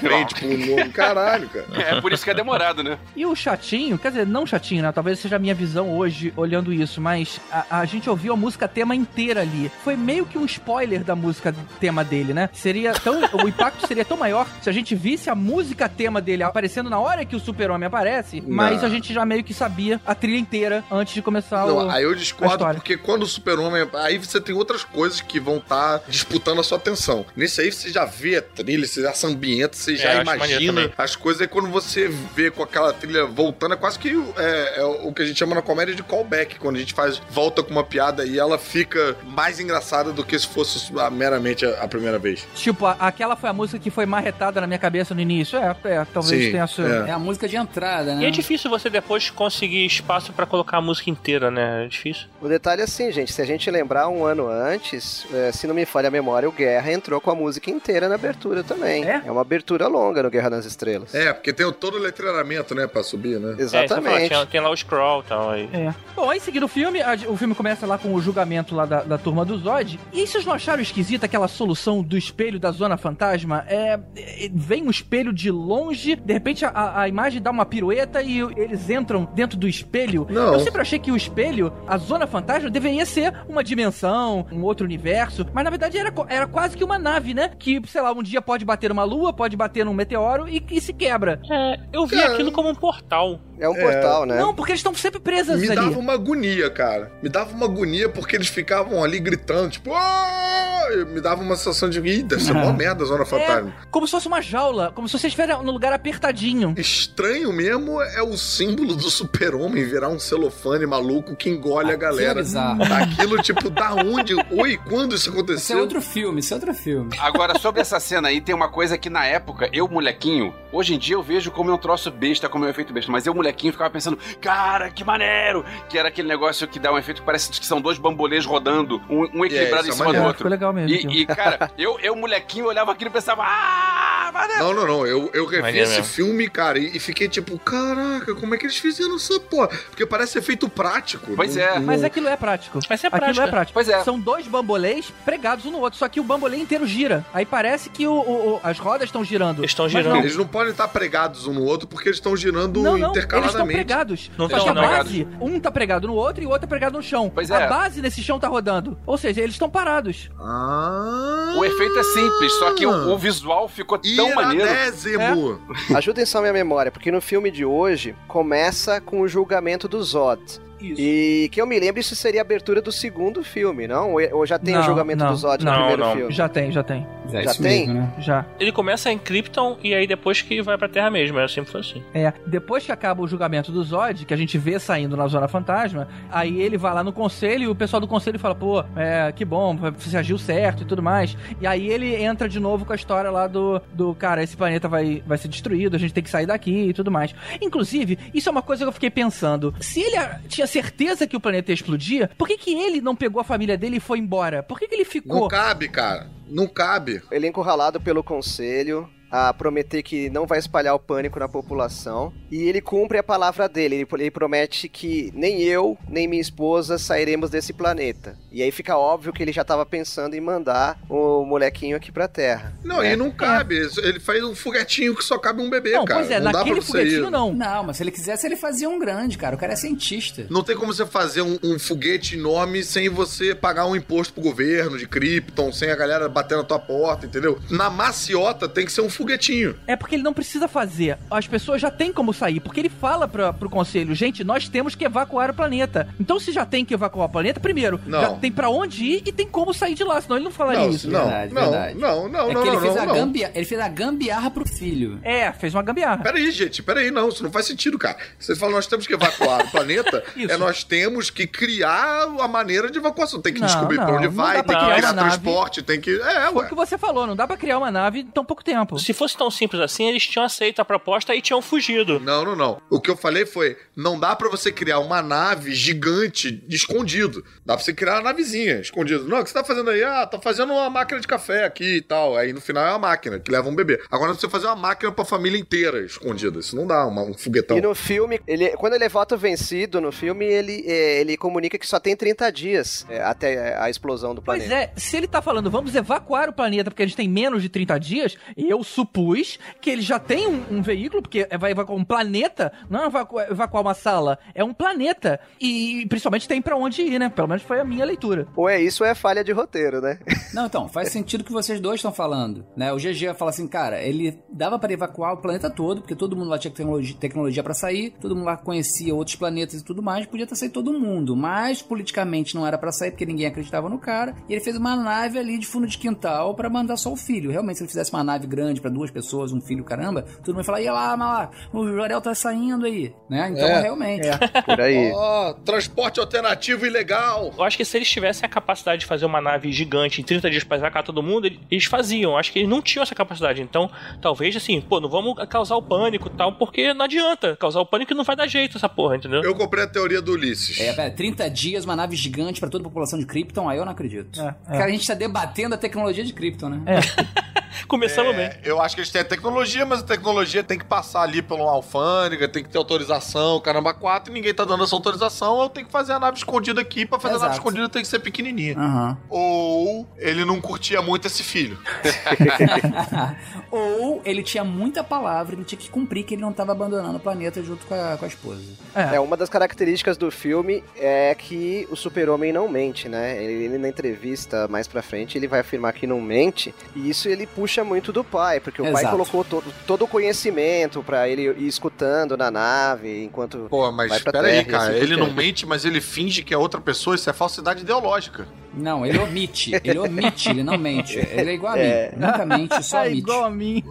frente, tipo, nome. Caralho, cara. É por isso que é demorado, né? E o chatinho, quer dizer, não chatinho, né? Talvez seja a minha visão hoje olhando isso, mas a, a gente ouviu a música tema inteira ali. Foi meio que um spoiler da música tema dele, né? Seria tão. [LAUGHS] o impacto seria tão maior se a gente visse a música tema dele aparecendo na hora que o Super-Homem aparece, mas Não. a gente já meio que sabia a trilha inteira antes de começar Não, o. aí eu a discordo, história. porque quando o super-homem... Aí você tem outras coisas que vão estar disputando a sua atenção. Nesse aí você já vê a trilha, você já se ambienta, você já acho maneiro imagina também. as coisas. Aí quando você vê com aquela trilha voltando, é quase que é, é o que a gente chama na comédia de callback. Quando a gente faz volta com uma piada e ela fica mais engraçada do que se fosse ah, meramente a, a primeira vez. Tipo, a- aquela foi a música que foi marretada na minha cabeça no início. É, é talvez Sim, tenha sido. é. É a música de entrada, né? E é difícil você depois conseguir espaço pra colocar a música inteira, né? É difícil. O detalhe é assim, gente, se a gente lembrar um ano antes, é, se não me falha a memória, o Guerra entrou com a música inteira na abertura também. É? uma abertura longa no Guerra nas Estrelas. É, porque tem o- todo o letreiramento, né, pra subir, né? É, eu ia falar, Exatamente. tem, tem lá o scroll e tal. Aí. É. Bom, aí seguindo o filme, a- o filme começa lá com o julgamento lá da, da turma do Zod. E vocês não acharam esquisita aquela solução do espelho da zona fantasma? É, é, vem um espelho de longe, de repente a, a imagem dá uma pirueta e eles entram dentro do espelho. Não. Eu sempre achei que o espelho, a zona fantasma, deveria ser uma dimensão, um outro universo. Mas na verdade era, era quase que uma nave, né? Que, sei lá, um dia pode bater numa lua, pode bater num meteoro e que se quebra. É, eu vi Cara, aquilo como um portal. É um portal, né? Não, porque eles estão sempre presos Me ali. dava uma agonia, cara. Me dava uma agonia porque eles ficavam ali gritando, tipo, me dava uma sensação de, ih, deve ser uma [LAUGHS] merda a Zona Fantasma. Como se fosse uma jaula, como se você estivesse no lugar apertadinho. Estranho mesmo é o símbolo do super-homem virar um celofane maluco que engole a é galera. bizarro. Aquilo, tipo, da onde? Oi, quando isso Isso é aconteceu? outro filme, isso é outro filme. Agora, sobre essa cena aí, tem uma coisa que na época, eu, molequinho, hoje em dia eu vejo como é um troço besta, como é um efeito besta, mas eu, molequinho, ficava pensando, cara, que maneiro! Que era aquele negócio que dá um efeito que parece que são dois bambolês rodando, um, um equilibrado isso em é cima maneiro. do É, outro. ficou legal mesmo. aquilo. E, e, [LAUGHS] cara, eu, eu, molequinho, olhava aquilo e pensava, ah, maneiro! Não, não, não. Eu, eu revi Maneiro esse mesmo. filme, cara, e, e fiquei tipo, caraca, como é que eles fizeram essa porra? Porque parece efeito prático. Pois Não- é. não- Mas aquilo é prático. Mas é Aquilo prática. é prático. Pois é. São dois bambolês pregados um no outro, só que o bambolê inteiro gira. Aí parece que o, o- o- as rodas estão girando. Eles estão girando. Não. Eles não podem estar pregados um no outro porque eles estão girando Não, não, eles estão intercaladamente. pregados. Não Só que a base, um tá pregado no outro e o outro tá pregado no chão. Pois A é. base desse chão tá rodando. Ou seja, eles estão parados. Ah, O efeito é simples, só que o, o visual ficou tão maneiro. Iradésimo. Ajudem só a minha memória, porque no filme de hoje começa com o julgamento do Zod. E que eu me lembro, isso seria a abertura do segundo filme, não? Ou- Ou já tem o Não, julgamento não, do Zod não, no primeiro não. filme? Já tem, já tem. É Já isso tem? mesmo, né? Já. Ele começa em Krypton e aí depois que vai pra Terra mesmo. É sempre foi assim. É, depois que acaba o julgamento do Zod, que a gente vê saindo na Zona Fantasma, aí ele vai lá no conselho e o pessoal do conselho fala, pô, é, que bom, você agiu certo e tudo mais. E aí ele entra de novo com a história lá do, do cara, esse planeta vai, vai ser destruído, a gente tem que sair daqui e tudo mais. Inclusive, isso é uma coisa que eu fiquei pensando. Se ele tinha certeza que o planeta ia explodir, por que, que ele não pegou a família dele e foi embora? Por que, que ele ficou? Não cabe, cara. Não cabe. Ele é encurralado pelo conselho a prometer que não vai espalhar o pânico na população. E ele cumpre a palavra dele. Ele, ele promete que nem eu, nem minha esposa sairemos desse planeta. E aí fica óbvio que ele já tava pensando em mandar o molequinho aqui pra Terra. Não, né? e não cabe. Ele faz um foguetinho que só cabe um bebê, não, cara. pois é, não dá naquele foguetinho ir. não. Não, mas se ele quisesse, ele fazia um grande, cara. O cara é cientista. Não tem como você fazer um, um foguete enorme sem você pagar um imposto pro governo de Krypton, sem a galera bater na tua porta, entendeu? Na maciota tem que ser um foguetinho. É porque ele não precisa fazer. As pessoas já têm como sair. Porque ele fala pra, pro conselho, gente, nós temos que evacuar o planeta. Então, se já tem que evacuar o planeta, primeiro, Não. já tem pra onde ir e tem como sair de lá. Senão ele não falaria Não, isso. não, Verdade, não, verdade. não, não, é não, ele, não, fez não, a não. gambia- ele fez a gambiarra pro filho. É, fez uma gambiarra. Peraí, gente, peraí, não, isso não faz sentido, cara. Você fala, nós temos que evacuar o planeta, [LAUGHS] é nós temos que criar a maneira de evacuação. Tem que Não, descobrir pra não, onde não vai, dá tem pra que criar uma nave. transporte, tem que. É, Foi o que você falou, não dá pra criar uma nave em tão pouco tempo. Se fosse tão simples assim, eles tinham aceito a proposta e tinham fugido. Não, não, não. O que eu falei foi: não dá pra você criar uma nave gigante escondido. Dá pra você criar uma navezinha escondida. Não, o que você tá fazendo aí? Ah, tá fazendo uma máquina de café aqui e tal. Aí no final é uma máquina que leva um bebê. Agora você fazer uma máquina pra família inteira escondida. Isso não dá, uma- um foguetão. E no filme, ele, quando ele é voto vencido no filme, ele, é, ele comunica que só tem 30 dias é, até a explosão do Pois planeta. é, se ele tá falando vamos evacuar o planeta porque a gente tem menos de 30 dias, eu supus que ele já tem um, um veículo, porque vai evacuar um planeta, não é evacuar, evacuar uma sala, é um planeta. E principalmente tem pra onde ir, né? Pelo menos foi a minha leitura. Ou é isso ou é falha de roteiro, né? [LAUGHS] Não, então, faz sentido o que vocês dois estão falando, né? O GG fala assim, cara, ele dava pra evacuar o planeta todo, porque todo mundo lá tinha tecnologia, tecnologia para sair, todo mundo lá conhecia outros planetas e tudo mais, podia ter saído todo mundo, mas politicamente não era pra sair porque ninguém acreditava no cara, e ele fez uma nave ali de fundo de quintal pra mandar só o filho. Realmente, se ele fizesse uma nave grande pra duas pessoas, um filho, caramba, todo mundo ia falar, ia lá, mas lá, o Jorel tá saindo aí, né? Então, É. realmente. Por aí. Ó, transporte alternativo ilegal. Eu acho que se eles tivessem a capacidade de fazer uma nave gigante em 30 dias pra evacuar todo mundo, ele- eles faziam. Acho que eles não tinham essa capacidade. Então, talvez assim, pô, não vamos causar o pânico e tal, porque não adianta. Causar o pânico não vai dar jeito essa porra, entendeu? Eu comprei a teoria do Ulisses. É, pera, 30 dias, uma nave gigante pra toda a população de Krypton, aí eu não acredito. É, é. Cara, a gente tá debatendo a tecnologia de Krypton, né? [LAUGHS] Começamos bem. É, eu acho que eles têm a tecnologia, mas a tecnologia tem que passar ali pela alfândega, tem que ter autorização, caramba, quatro, e ninguém tá dando essa autorização, eu tenho que fazer a nave escondida aqui, pra fazer a nave Exato. escondida tem que ser pequenininha. Aham. Ou ele não curtia muito esse filho. [LAUGHS] Ou ele tinha muita palavra, ele tinha que cumprir que ele não tava abandonando o planeta junto com a, com a esposa. É, uma das características do filme é que o super-homem não mente, né? Ele, ele na entrevista mais pra frente, ele vai afirmar que não mente, e isso ele puxa muito do pai, porque o pai Exato. colocou todo, todo o conhecimento pra ele ir escutando na nave, enquanto Pô, mas Vai pra peraí, cara, assim por ele não mente, mas ele finge que é outra pessoa, isso é falsidade ideológica. Não, ele omite. Ele omite, ele não mente. Ele é igual a É. mim. Nunca mente, só É omite. igual a mim.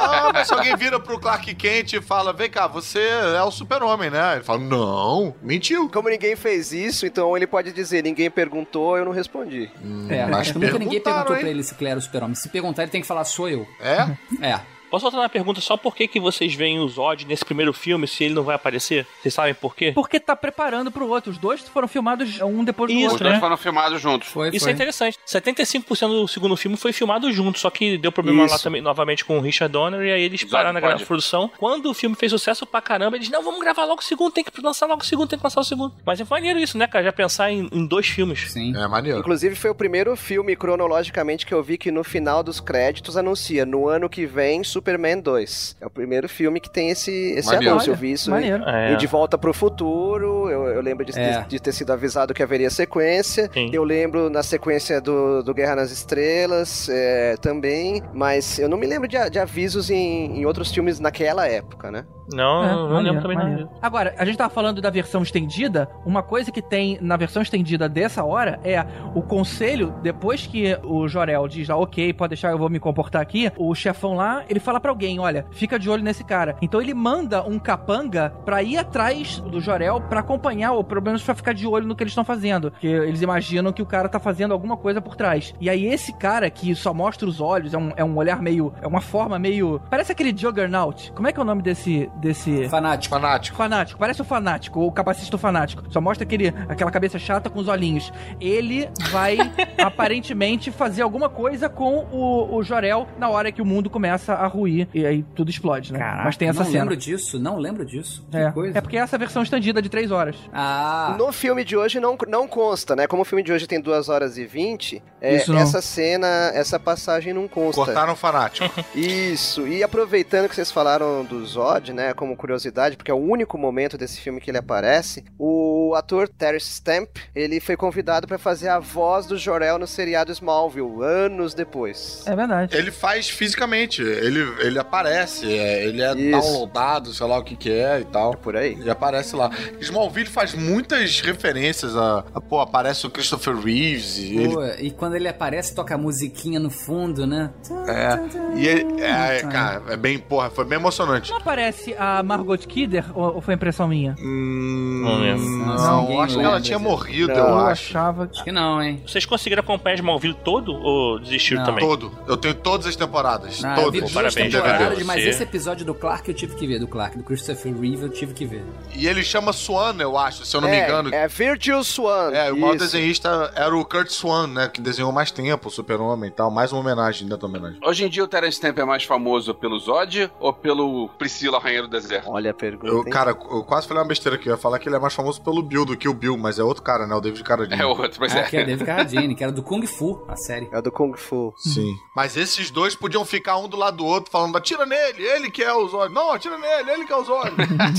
Ah, mas se alguém vira pro Clark Kent e fala, vem cá, você é o super-homem, né? Ele fala, não, mentiu. Como ninguém fez isso, então ele pode dizer, ninguém perguntou, eu não respondi. É, Mas acho que nunca ninguém perguntou hein? pra ele se ele era o super-homem. Se perguntar, ele tem que falar, sou eu. É? É. Posso voltar na pergunta só por que, que vocês veem o Zod nesse primeiro filme se ele não vai aparecer? Vocês sabem por quê? Porque tá preparando pro outro. Os dois foram filmados um depois do Isso, Os outro. dois né? foram filmados juntos. Foi, Isso foi. é interessante. 75% do segundo filme foi filmado junto, só que deu problema lá Isso. também, novamente com o Richard Donner, e aí eles Exato, pararam na pode. grande produção. Quando o filme fez sucesso pra caramba, eles, não, vamos gravar logo o segundo, tem que lançar logo o segundo, tem que lançar o segundo. Mas é maneiro isso, né, cara? Já pensar em, em dois filmes. Sim. É maneiro. Inclusive foi o primeiro filme cronologicamente que eu vi que no final dos créditos anuncia no ano que vem Superman 2. É o primeiro filme que tem esse, esse Maneiro. anúncio. Eu vi isso maneiro. É. em De Volta pro Futuro. Eu, eu lembro de, É. ter, de ter sido avisado que haveria sequência. Sim. Eu lembro na sequência do, do Guerra nas Estrelas é, também. Mas eu não me lembro de, de avisos em, em outros filmes naquela época, né? Não, É, não maneiro, lembro também maneiro. não. Agora, a gente tava falando da versão estendida. Uma coisa que tem na versão estendida dessa hora é o conselho, depois que o Jorel diz lá, ok, pode deixar, eu vou me comportar aqui, o chefão lá, ele fala fala pra alguém, olha, fica de olho nesse cara. Então ele manda um capanga pra ir atrás do Jorel pra acompanhar, ou pelo menos pra ficar de olho no que eles estão fazendo. Porque eles imaginam que o cara tá fazendo alguma coisa por trás. E aí esse cara que só mostra os olhos, é um, é um olhar meio. É uma forma meio. Parece aquele Juggernaut. Como é que é o nome desse. desse. Fanático. Fanático. Fanático, parece o fanático, o capacista fanático. Só mostra aquele, aquela cabeça chata com os olhinhos. Ele vai [LAUGHS] aparentemente fazer alguma coisa com o, o Jorel na hora que o mundo começa a ruir e aí tudo explode, né? Caraca, Mas tem essa não cena. lembro disso, não lembro disso. Que É. coisa. é porque é essa versão estendida de três horas. Ah, No filme de hoje não, não consta, né? Como o filme de hoje tem 2 horas e 20, é, não. essa cena, essa passagem não consta. Cortaram o fanático. [LAUGHS] Isso, e aproveitando que vocês falaram do Zod, né, como curiosidade, porque é o único momento desse filme que ele aparece, o ator Terence Stamp, ele foi convidado pra fazer a voz do Jor-El no seriado Smallville, anos depois. É verdade. Ele faz fisicamente, ele, ele aparece, é, ele é Isso. downloadado, sei lá o que que é e tal. Por aí. Ele aparece lá. Smallville faz muitas referências a, a- pô, aparece o Christopher Reeves e ele pô, e quando ele aparece, toca a musiquinha no fundo, né? é, e ele, é, cara, é bem, porra, foi bem emocionante. Não aparece a Margot Kidder ou, ou foi impressão minha? Hum, Não lembro. Não, Ninguém acho que ela tinha morrido, Não, eu Eu acho. achava que. Acho que não, hein? Vocês conseguiram acompanhar Smallville todo ou desistiram Não. também? Todo. Eu tenho todas as temporadas. Ah, eu vi todas. Parabéns, temporadas, Gabriel, mas esse episódio do Clark eu tive que ver, do Clark, do Christopher Reeve eu tive que ver. E ele chama Swan, eu acho, se eu não me é, engano. É Virgil Swan. É, o maior isso. desenhista era o Kurt Swan, né? Que desenhou mais tempo, o Super-Homem e tal. Mais uma homenagem, ainda uma homenagem. Hoje em dia o Terence Stamp é mais famoso pelo Zod ou pelo Priscila, Rainha do Deserto? Olha a pergunta. Eu, cara, eu quase falei uma besteira aqui. Eu ia falar que ele é mais famoso pelo Bill do que o Bill, mas é outro cara, né? O David Carradine. É outro, mas Ah, é. que é David Carradine, que era do Kung Fu, a série. É o do Kung Fu. Sim. Mas esses dois podiam ficar um do lado do outro falando: atira nele, ele que é o Zod. Não, atira nele, ele que é o Zod.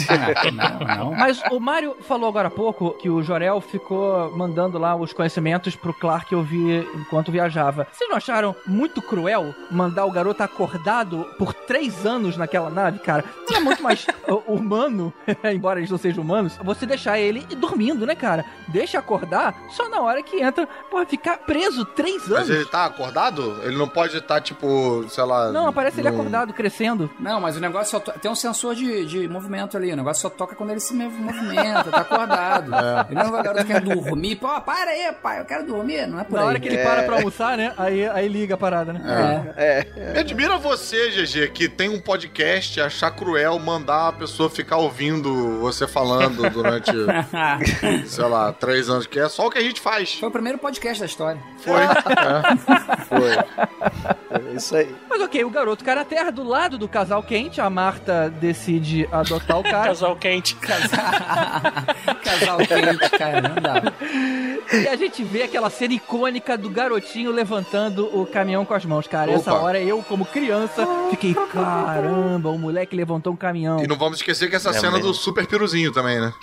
Ah, não, não. Mas o Mário falou agora há pouco que o Jorel ficou mandando lá os conhecimentos pro Clark ouvir enquanto viajava. Vocês não acharam muito cruel mandar o garoto acordado por três anos naquela nave, cara? Não é muito mais [LAUGHS] humano, [LAUGHS] embora eles não sejam humanos, você deixar ele dormindo, né, cara? Deixa acordar só na hora que entra. Porra, ficar preso três Mas anos. ele tá acordado? Ele não pode estar, tipo, sei lá. Não, aparece ele num- acordado, crescendo. Não, mas o negócio só to- tem um sensor de, de movimento ali. O negócio só toca quando ele se mov- movimenta, tá acordado. [LAUGHS] Ele não vai garoto quer dormir. Pô, para aí, pai, eu quero dormir. Não é por Na aí. hora que ele para pra almoçar, né? Aí, aí liga a parada, né? É. É, Me admira você, GG, que tem um podcast, achar cruel mandar a pessoa ficar ouvindo você falando durante, [LAUGHS] sei lá, três anos, que é só o que a gente faz. Foi o primeiro podcast da história. Foi. foi. É isso aí. Mas ok, o garoto na terra do lado do casal quente, a Marta decide adotar o cara. [LAUGHS] Casal quente. [LAUGHS] Casal quente, cara, não dá. e a gente vê aquela cena icônica do garotinho levantando o caminhão com as mãos, cara. Essa Opa. hora eu, como criança, fiquei, caramba, o moleque levantou um caminhão. E não vamos esquecer que essa É cena mesmo. do super piruzinho também, né?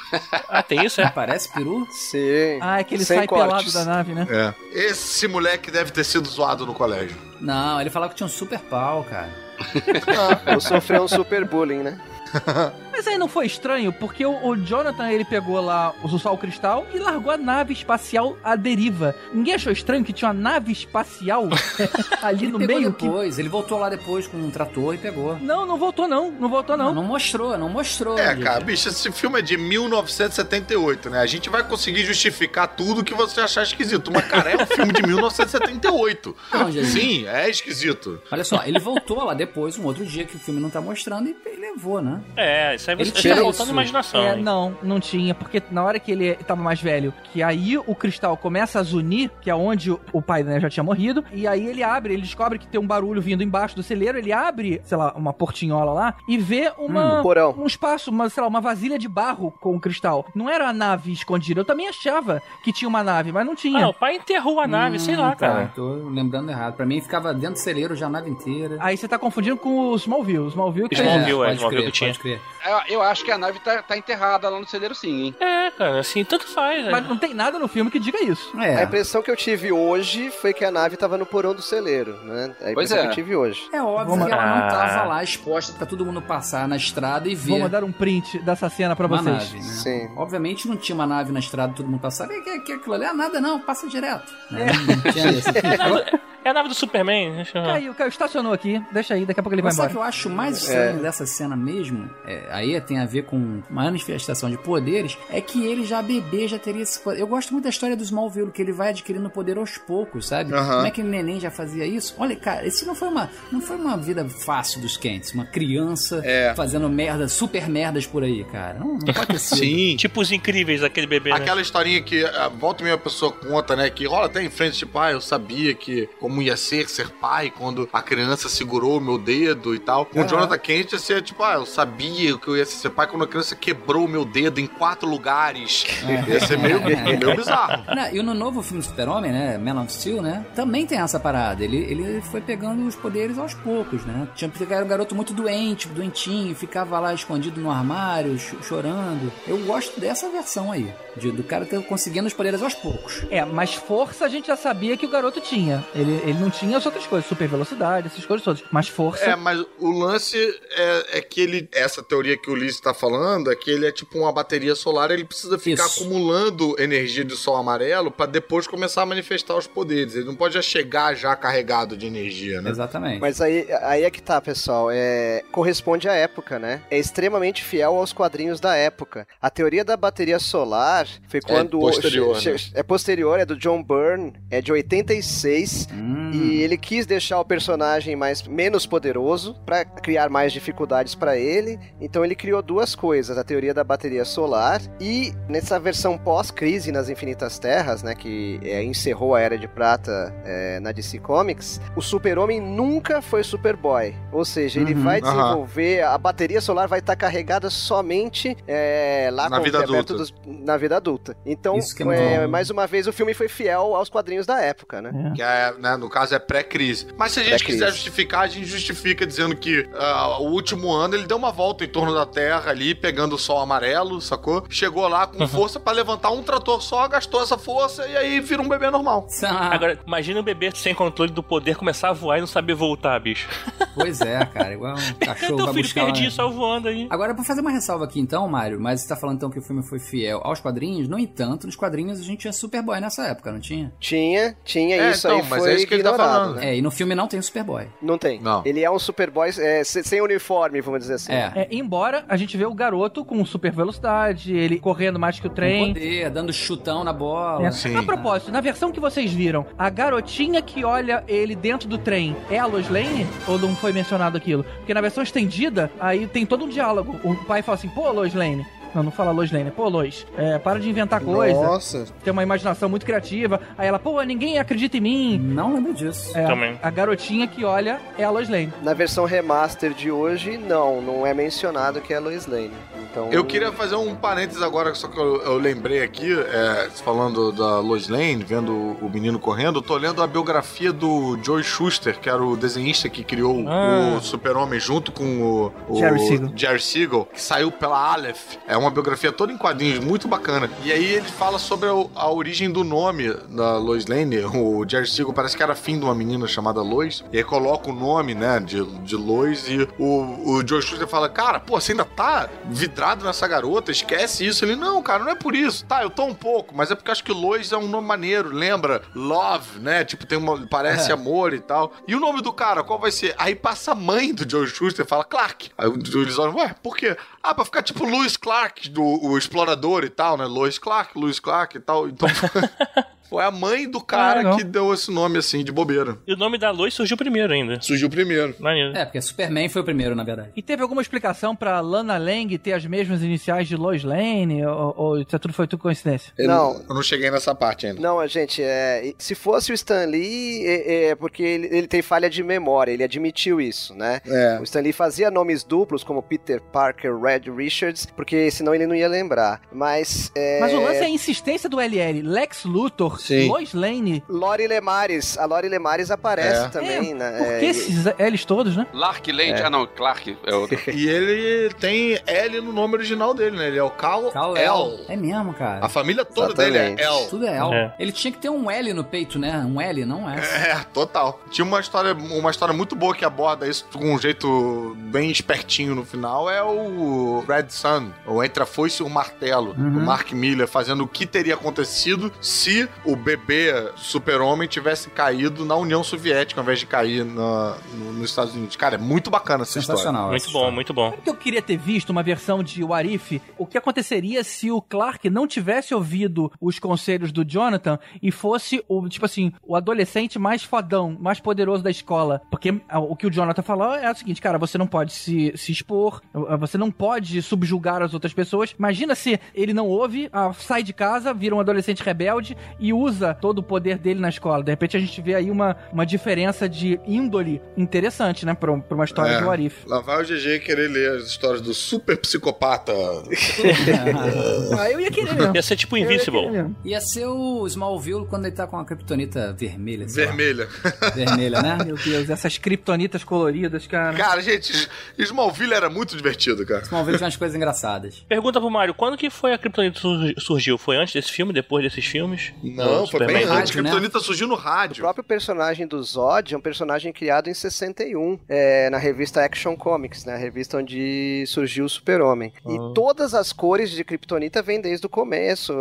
Ah, tem isso, é? [LAUGHS] Parece peru? Sim. Ah, é que ele Sem sai cortes. pelado da nave, né? É. Esse moleque deve ter sido zoado no colégio. Não, ele falava que tinha um super pau, cara. [LAUGHS] Eu sofri um super bullying, né? [LAUGHS] Mas aí não foi estranho, porque o, o Jonathan, ele pegou lá o Sol Cristal e largou a nave espacial à deriva. Ninguém achou estranho que tinha uma nave espacial [LAUGHS] ali Ele no pegou meio? Que... depois, ele voltou lá depois com um trator e pegou. Não, não voltou não, não voltou Não, não. não mostrou, não mostrou. É, gente. cara, bicho, esse filme é de 1978, né? A gente vai conseguir justificar tudo que você achar esquisito. Mas, cara, é um filme de 1978. Não. Sim, é esquisito. Olha só, ele voltou lá depois, um outro dia que o filme não tá mostrando, e ele levou, né? É, isso aí Ele você tinha tá faltando imaginação. É, hein? não, não tinha, porque na hora que ele tava mais velho, que aí o cristal começa a zunir, que é onde o- pai né, já tinha morrido, e aí ele abre, ele descobre que tem um barulho vindo embaixo do celeiro, ele abre, sei lá, uma portinhola lá e vê uma Um porão. um espaço, uma, sei lá, uma vasilha de barro com o cristal. Não era a nave escondida. Eu também achava que tinha uma nave, mas não tinha. Ah, o pai enterrou a nave, sei lá, Hum, cara. tá, tô lembrando errado. Pra mim ficava dentro do celeiro já a nave inteira. Aí você tá confundindo com o Smallville. O Smallville que Smallville, fez- é, pode Smallville crer, que tinha. pode crer. Eu, eu acho que a nave tá, tá enterrada lá no celeiro sim, hein? É, cara, assim, tanto faz. né? Mas não tem nada no filme que diga isso. A É, impressão que eu tive hoje foi que a nave tava no porão do celeiro, né? A Pois impressão é. que eu tive hoje. é óbvio Vamos- que ela não Ah. tava lá exposta pra todo mundo passar na estrada e ver Vou mandar um print dessa cena pra uma vocês. nave, né? Sim. Obviamente não tinha uma nave na estrada, todo mundo passava. E que, que aquilo ali? Ah, nada não, passa direto. É. Né? Não tinha isso. [LAUGHS] É, É a nave do Superman. Deixa eu... Caiu, caiu, estacionou aqui. Deixa aí, daqui a pouco ele vai Mas embora. que eu acho mais estranho dessa cena mesmo? é, aí tem a ver com manifestação de poderes. É que ele já bebê já teria esse poder. Eu gosto muito da história do Smallville, que ele vai adquirindo poder aos poucos, sabe? Como é que o neném já fazia isso? Olha, cara, isso não foi uma, não foi uma vida fácil dos Kents. Uma criança É. fazendo merda, super merdas por aí, cara. Não, não pode ter sido. [LAUGHS] Sim. Tipo os incríveis daquele bebê, né? Aquela historinha que ah, volta e meia pessoa conta, né? Que rola até em frente, tipo, ah, eu sabia que como ia ser ser pai quando a criança segurou o meu dedo e tal. Com o. Jonathan Kent ia ser, tipo, ah, eu sabia que eu ia ser pai quando a criança quebrou o meu dedo em quatro lugares. Ia ser meio, meio bizarro. Não, e no novo filme do Super-Homem, né? Man of Steel, né? Também tem essa parada. Ele, ele foi pegando os poderes aos poucos, né? Tinha um garoto muito doente, doentinho, ficava lá escondido no armário, cho- chorando. Eu gosto dessa versão aí. de- do cara ter conseguindo os poderes aos poucos. É, mas força a gente já sabia que o garoto tinha. Ele, ele não tinha as outras coisas, super velocidade, essas coisas todas. Mas força. É, mas o lance é, é que ele. Essa teoria que o Ulisses tá falando é que ele é tipo uma bateria solar, ele precisa ficar Isso. acumulando energia de sol amarelo pra depois começar a manifestar os poderes. Ele não pode já chegar já carregado de energia, né? Exatamente. Mas aí, aí é que tá, pessoal. É, corresponde à época, né? É extremamente fiel aos quadrinhos da época. A teoria da bateria solar foi quando. posterior, che- né? É posterior, é do John Byrne, é de 86. Hum, E ele quis deixar o personagem mais menos poderoso pra criar mais dificuldades pra ele. Então ele criou duas coisas: a teoria da bateria solar e nessa versão pós-crise nas Infinitas Terras, né, que é, encerrou a Era de Prata é, na DC Comics, o Super-Homem nunca foi Superboy. Ou seja, ele Uhum. vai desenvolver a bateria solar vai estar carregada somente é, lá Na vida adulta. dos- na vida adulta. Então, é mais uma vez o filme foi fiel aos quadrinhos da época, né? É. Que é, né, no caso é pré-crise. Mas se a gente quiser justificar, a gente justifica dizendo que ah, o último ano ele deu uma volta em torno da Terra ali, pegando o sol amarelo, sacou? Chegou lá com força pra levantar um trator só, gastou essa força e aí vira um bebê normal. Ah, Agora, imagina o bebê sem controle do poder começar a voar e não saber voltar, bicho. [LAUGHS] Pois é, cara. Igual um [LAUGHS] cachorro Teu vai filho perdido só voando aí. Agora, pra fazer uma ressalva aqui então, Mário, mas você tá falando então que o filme foi fiel aos quadrinhos? No entanto, nos quadrinhos a gente tinha Superboy nessa época, não tinha? Tinha, tinha É, isso então, aí mas foi isso que ele tá falando. né? É, e no filme não tem o Superboy. Não tem. Não. Ele é um Superboy é, se- sem uniforme, vamos dizer assim. É. É, embora a gente vê o garoto com super velocidade, ele correndo mais que o Com trem. poder, dando chutão na bola. É. Sim. A propósito, na versão que vocês viram, a garotinha que olha ele dentro do trem é a Lois Lane? Ou não foi mencionado aquilo? Porque na versão estendida, aí tem todo um diálogo. O pai fala assim, pô, Lois Lane. Não, não fala Lois Lane, pô, Lois, é, para de inventar coisa. Nossa. Tem uma imaginação muito criativa. Aí ela, pô, ninguém acredita em mim. Não lembro disso. É, Também. A garotinha que olha é a Lois Lane. Na versão remaster de hoje, não, não é mencionado que é Lois Lane. Então, Eu queria fazer um parênteses agora, só que eu, eu lembrei aqui, é, falando da Lois Lane, vendo o menino correndo, eu tô lendo a biografia do Joe Schuster, que era o desenhista que criou Ah. o Super-Homem junto com o, o Jerry Siegel. Jerry Siegel, que saiu pela Aleph. É uma biografia toda em quadrinhos, muito bacana. E aí ele fala sobre a, a origem do nome da Lois Lane. [LAUGHS] O Jerry Siegel parece que era fim de uma menina chamada Lois, e aí coloca o nome, né, de, de Lois, e o, o Joe Schuster fala, cara, pô, você ainda tá vidrado nessa garota, esquece isso. Ele, não, cara, não é por isso. Tá, eu tô um pouco, mas é porque acho que Lois é um nome maneiro, lembra? Love, né? Tipo, tem uma, parece É. amor e tal. E o nome do cara, qual vai ser? Aí passa a mãe do Joe Schuster e fala Clark. Aí eles olham, ué, por quê? Ah, pra ficar tipo Lewis Clark, do o explorador e tal, né? Lois Clark, Lewis Clark e tal. Então... [LAUGHS] Foi a mãe do Ah, cara legal. que deu esse nome assim, de bobeira. E o nome da Lois surgiu primeiro ainda. Surgiu primeiro. Maneiro. É, porque Superman foi o primeiro, na verdade. E teve alguma explicação pra Lana Lang ter as mesmas iniciais de Lois Lane? Ou, ou isso tudo foi tudo coincidência? Eu Não. Eu não cheguei nessa parte ainda. Não, gente, é, se fosse o Stan Lee, é, é porque ele, ele tem falha de memória, ele admitiu isso, né? É. O Stan Lee fazia nomes duplos, como Peter Parker, Red Richards, porque senão ele não ia lembrar. Mas. É, Mas o lance é a insistência do LL. Lex Luthor, Sim. Lois Lane. Lori Lemares. A Lori Lemares aparece É. também, É, né? Por É, que e- esses L's todos, né? Lark Lane, ah não, Clark é outro. [LAUGHS] E ele tem L no nome original dele, né? Ele é o Cal, Kal-El. El. É mesmo, cara. A família toda Exatamente. dele é El. Tudo é L. É. Ele tinha que ter um L no peito, né? Um L, não S. É, total. Tinha uma história, uma história muito boa que aborda isso com um jeito bem espertinho no final. É o Red Sun, ou Entre a Foice e o Martelo. Uhum. O Mark Miller fazendo o que teria acontecido se o bebê super-homem tivesse caído na União Soviética ao invés de cair na- no- nos Estados Unidos. Cara, é muito bacana essa história. Sensacional. Muito essa bom, história. muito bom. Sabe que eu queria ter visto uma versão de What If? O que aconteceria se o Clark não tivesse ouvido os conselhos do Jonathan e fosse o, tipo assim, o adolescente mais fodão, mais poderoso da escola? Porque ah, o que o Jonathan falou é o seguinte, cara, você não pode se, se expor, ah, você não pode subjugar as outras pessoas. Imagina se ele não ouve, ah, sai de casa, vira um adolescente rebelde e usa todo o poder dele na escola. De repente a gente vê aí uma, uma diferença de índole interessante, né, pra, pra uma história É. de What If. Lá vai o GG querer ler as histórias do super psicopata. [LAUGHS] Ah, eu ia querer mesmo. Ia ser tipo ia Invincible. mesmo. Ia ser o Smallville quando ele tá com a kryptonita vermelha. Vermelha. Vermelha, né? Meu Deus, essas kriptonitas coloridas, cara. Cara, gente, Smallville era muito divertido, cara. Smallville tinha umas coisas engraçadas. Pergunta pro Mário, quando que foi a Kryptonita sur- surgiu? Foi antes desse filme, depois desses filmes? Não, No foi bem antes. Rádio, né? Kryptonita surgiu no O rádio. próprio personagem do Zod é um personagem criado em 61, é, na revista Action Comics, né? A revista onde surgiu o Super-Homem. Ah. E todas as cores de Kryptonita vêm desde o começo,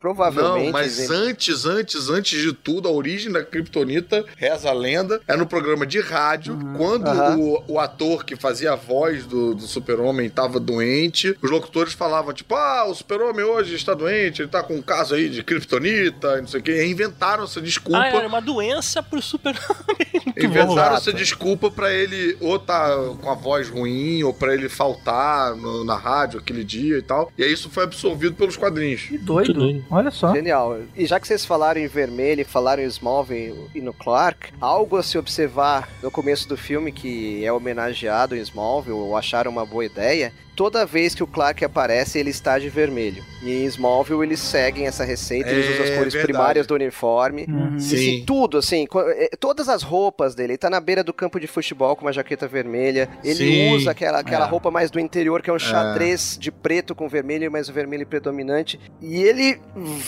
provavelmente. Não, mas em- antes, antes, antes de tudo, a origem da Kryptonita, reza a lenda, é no programa de rádio, quando Aham. o, o ator que fazia a voz do, do super-homem tava doente, os locutores falavam, tipo, ah, o super-homem hoje está doente, ele tá com um caso aí de Kryptonita, não sei o quê. Inventaram essa desculpa. Ah, era uma doença pro [LAUGHS] bom. Inventaram essa desculpa pra ele ou tá com a voz ruim, ou pra ele faltar no- na rádio aquele dia e tal. E aí isso foi absorvido pelos quadrinhos. Que doido. Olha só. Genial. E já que vocês falaram em vermelho e falaram em Smallville e no Clark, algo a se observar no começo do filme que é homenageado em Smallville, ou acharam uma boa ideia, toda vez que o Clark aparece, ele está de vermelho. E em Smallville eles seguem essa receita, eles É usam as cores verdade. primárias do uniforme. Uhum. E, assim, tudo, assim, eh, todas as roupas dele. Ele tá na beira do campo de futebol com uma jaqueta vermelha. Ele Sim. usa aquela, aquela É. roupa mais do interior, que é um xadrez de preto com vermelho, mas o vermelho predominante. E ele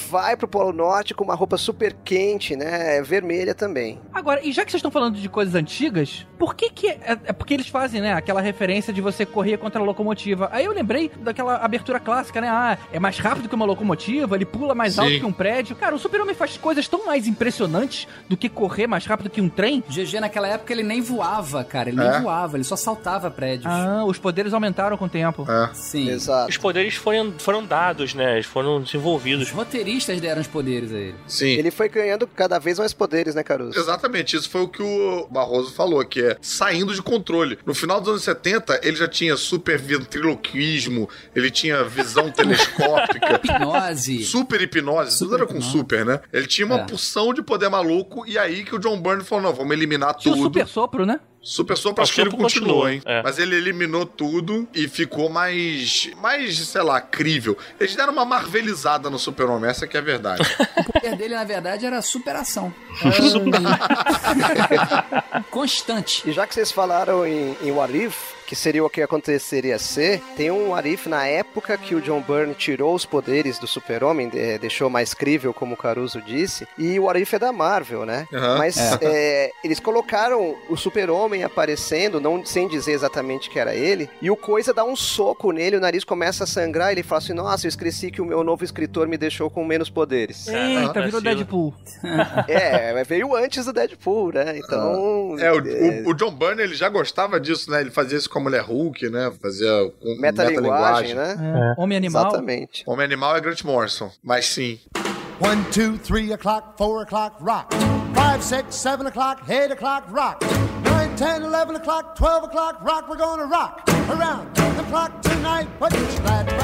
vai pro Polo Norte com uma roupa super quente, né? Vermelha também. Agora, e já que vocês estão falando de coisas antigas, por que que... É, é porque eles fazem, né, aquela referência de você correr contra a locomotiva. Aí eu lembrei daquela abertura clássica, né? Ah, é mais rápido que uma locomotiva, ele pula mais Sim. alto que um prédio. Cara, o super-homem faz coisas tão mais impressionantes do que correr mais rápido que um trem. GG naquela época ele nem voava, cara. Ele É? nem voava, ele só saltava prédios. Ah, os poderes aumentaram com o tempo. É. Sim. Exato. Os poderes foram, foram dados, né? Eles foram Os desenvolvidos. roteiristas deram os poderes a ele. Sim. Ele foi ganhando cada vez mais poderes, né, Caruso? Exatamente, isso foi o que o Barroso falou, que é saindo de controle. No final dos anos 70, ele já tinha super ventriloquismo, ele tinha visão [LAUGHS] telescópica, Hipnose. super hipnose, tudo Super era com hipnose. super, né? Ele tinha uma É. porção de poder maluco, e aí que o John Byrne falou, não, vamos eliminar Tinha tudo. o super sopro, né? Super sopro, acho O que ele continuou, hein? é. Mas ele eliminou tudo e ficou mais, mais, sei lá, crível. Eles deram uma marvelizada no super-homem, essa que é a verdade. [LAUGHS] O poder dele, na verdade, era superação. [LAUGHS] Constante. E já que vocês falaram em, em What If, que seria o que aconteceria ser, tem um What If na época que o John Byrne tirou os poderes do super-homem, de- deixou mais crível, como o Caruso disse, e o What If é da Marvel, né? Aham. Mas é, eles colocaram o super-homem aparecendo, não sem dizer exatamente que era ele, e o Coisa dá um soco nele, o nariz começa a sangrar, ele fala assim, nossa, eu esqueci que o meu novo escritor me deixou com menos poderes. Eita, virou. Deadpool. [LAUGHS] é, veio antes do Deadpool, né? Então... É, o, é, o- o John Byrne, ele já gostava disso, né? Ele fazia isso com a mulher Hulk, né? Fazia com metalinguagem, metalinguagem. né? É. Homem animal. Exatamente. Homem Animal é Grant Morrison, mas sim. One, two, three o'clock, four o'clock, rock. Five, six, seven o'clock, eight o'clock, rock. Nine, ten, eleven o'clock, twelve o'clock, rock. We're gonna rock around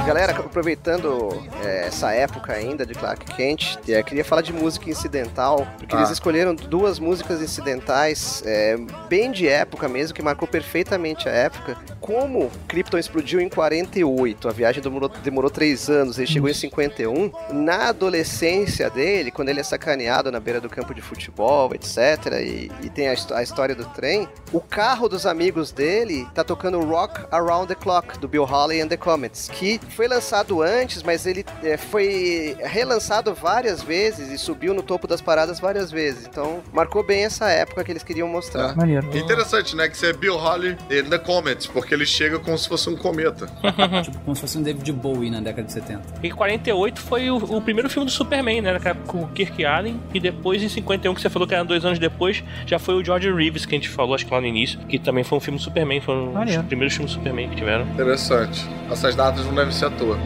Galera, aproveitando é, essa época ainda de Clark Kent, é, queria falar de música incidental, porque Ah. eles escolheram duas músicas incidentais é, bem de época mesmo, que marcou perfeitamente a época. Como Krypton explodiu em 48, a viagem demorou, demorou três anos, ele chegou em 51. Na adolescência dele, quando ele é sacaneado na beira do campo de futebol, etc., e, e tem a, a história do trem, o carro dos amigos dele tá tocando Rock Around the Clock, Rock, do Bill Holly and the Comets, que foi lançado antes, mas ele é, foi relançado várias vezes e subiu no topo das paradas várias vezes. Então, marcou bem essa época que eles queriam mostrar. Maneiro. Interessante, né? Que você é Bill Holly in the Comets, porque ele chega como se fosse um cometa. [LAUGHS] tipo, como se fosse um David Bowie na década de 70. E 48 foi o, o primeiro filme do Superman, né? Com o Kirk Allen. E depois, em 51, que você falou que era dois anos depois, já foi o George Reeves, que a gente falou, acho que lá no início, que também foi um filme do Superman. Foi um dos primeiros filmes do Superman que tiveram. Interessante. Essas datas não devem ser à toa.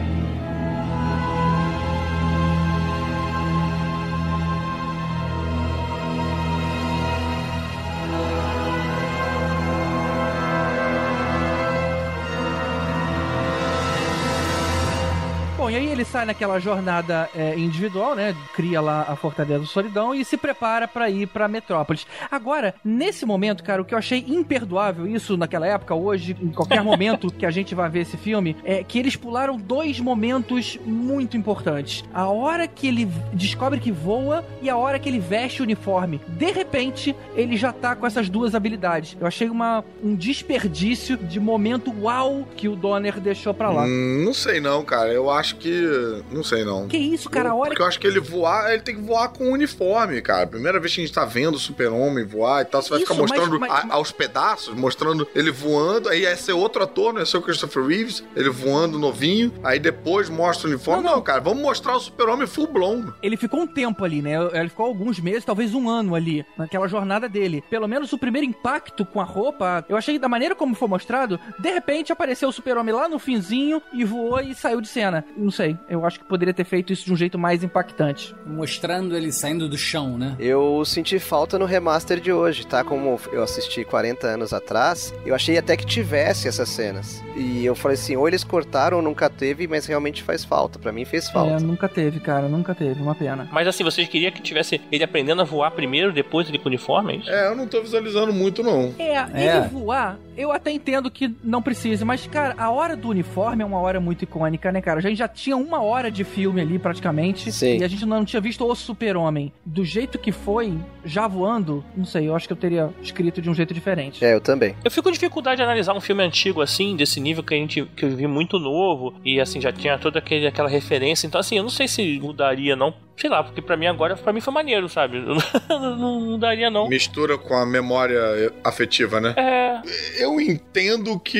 Sai naquela jornada é, individual, né? Cria lá a Fortaleza do Solidão e se prepara pra ir pra Metrópolis. Agora, nesse momento, cara, o que eu achei imperdoável, isso naquela época, hoje, em qualquer momento que a gente vai ver esse filme, é que eles pularam dois momentos muito importantes. A hora que ele descobre que voa e a hora que ele veste o uniforme. De repente, ele já tá com essas duas habilidades. Eu achei uma, um desperdício de momento uau que o Donner deixou pra lá. Hum, não sei não, cara. Eu acho que. Não sei não. Que isso, cara? A hora Porque eu acho que ele voar, ele tem que voar com uniforme, cara. Primeira vez que a gente tá vendo o super-homem voar e tal, você vai Isso, ficar mostrando mas- mas- a- aos pedaços, mostrando ele voando, aí ia ser outro ator, não ia ser o Christopher Reeves, ele voando novinho, aí depois mostra o uniforme. Não, cara, vamos mostrar o super-homem full blown. ele ficou um tempo ali, né? Ele ficou alguns meses, talvez um ano ali, naquela jornada dele. Pelo menos o primeiro impacto com a roupa, eu achei que da maneira como foi mostrado, de repente apareceu o super-homem lá no finzinho e voou e saiu de cena. Não sei, eu acho que poderia ter feito isso de um jeito mais impactante. Mostrando ele saindo do chão, né? Eu senti falta no remaster de hoje, tá? Como eu assisti 40 anos atrás, eu achei até que tivesse essas cenas. E eu falei assim, ou eles cortaram ou nunca teve, mas realmente faz falta. Pra mim fez falta. É, nunca teve, cara, nunca teve, uma pena. Mas assim, vocês queriam que tivesse ele aprendendo a voar primeiro, depois ele com o uniforme? é? É, eu não tô visualizando muito, não. É, É. ele voar, eu até entendo que não precise, mas, cara, a hora do uniforme é uma hora muito icônica, né, cara? A gente já tinha uma hora de filme ali, praticamente, Sim. e a gente não tinha visto o super-homem. Do jeito que foi, já voando, não sei, eu acho que eu teria escrito de um jeito diferente. É, eu também. Eu fico com dificuldade de analisar um filme antigo assim, desse nível que a gente que eu vi muito novo e assim já tinha toda aquele, aquela referência. Então assim, eu não sei se mudaria não. Sei lá, porque pra mim agora, pra mim foi maneiro, sabe? [LAUGHS] Eu não, não mudaria não. Mistura com a memória afetiva, né? É, Eu entendo que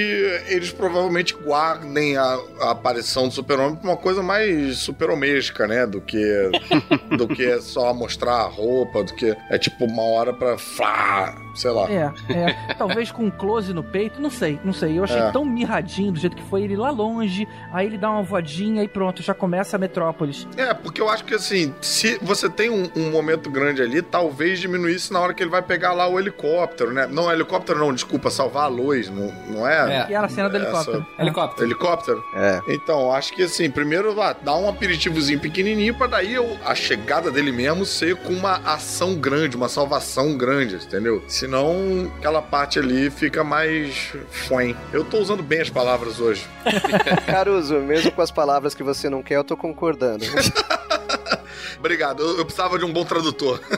eles provavelmente guardem a, a aparição do super-homem pra uma coisa mais super-homesca, né? Do que, [LAUGHS] do que só mostrar a roupa, do que é tipo uma hora pra flá, sei lá. É, é. Talvez com um close no peito, não sei, não sei. Eu achei É. tão mirradinho do jeito que foi ele lá longe, aí ele dá uma voadinha e pronto, já começa a Metrópolis. É, porque eu acho que assim, se você tem um, um momento grande ali, talvez diminuísse na hora que ele vai pegar lá o helicóptero, né? Não, helicóptero não, desculpa, salvar a luz, não, não é? É. E era a cena do Essa- helicóptero. Helicóptero. Helicóptero? É. Então, acho que assim, primeiro lá, dá um aperitivozinho pequenininho pra daí eu- a chegada dele mesmo ser com uma ação grande, uma salvação grande, entendeu? Senão, aquela parte ali fica mais fuem. Eu tô usando bem as palavras hoje. [LAUGHS] Caruso, mesmo com as palavras que você não quer, eu tô concordando. [LAUGHS] Obrigado, eu, eu precisava de um bom tradutor. [LAUGHS]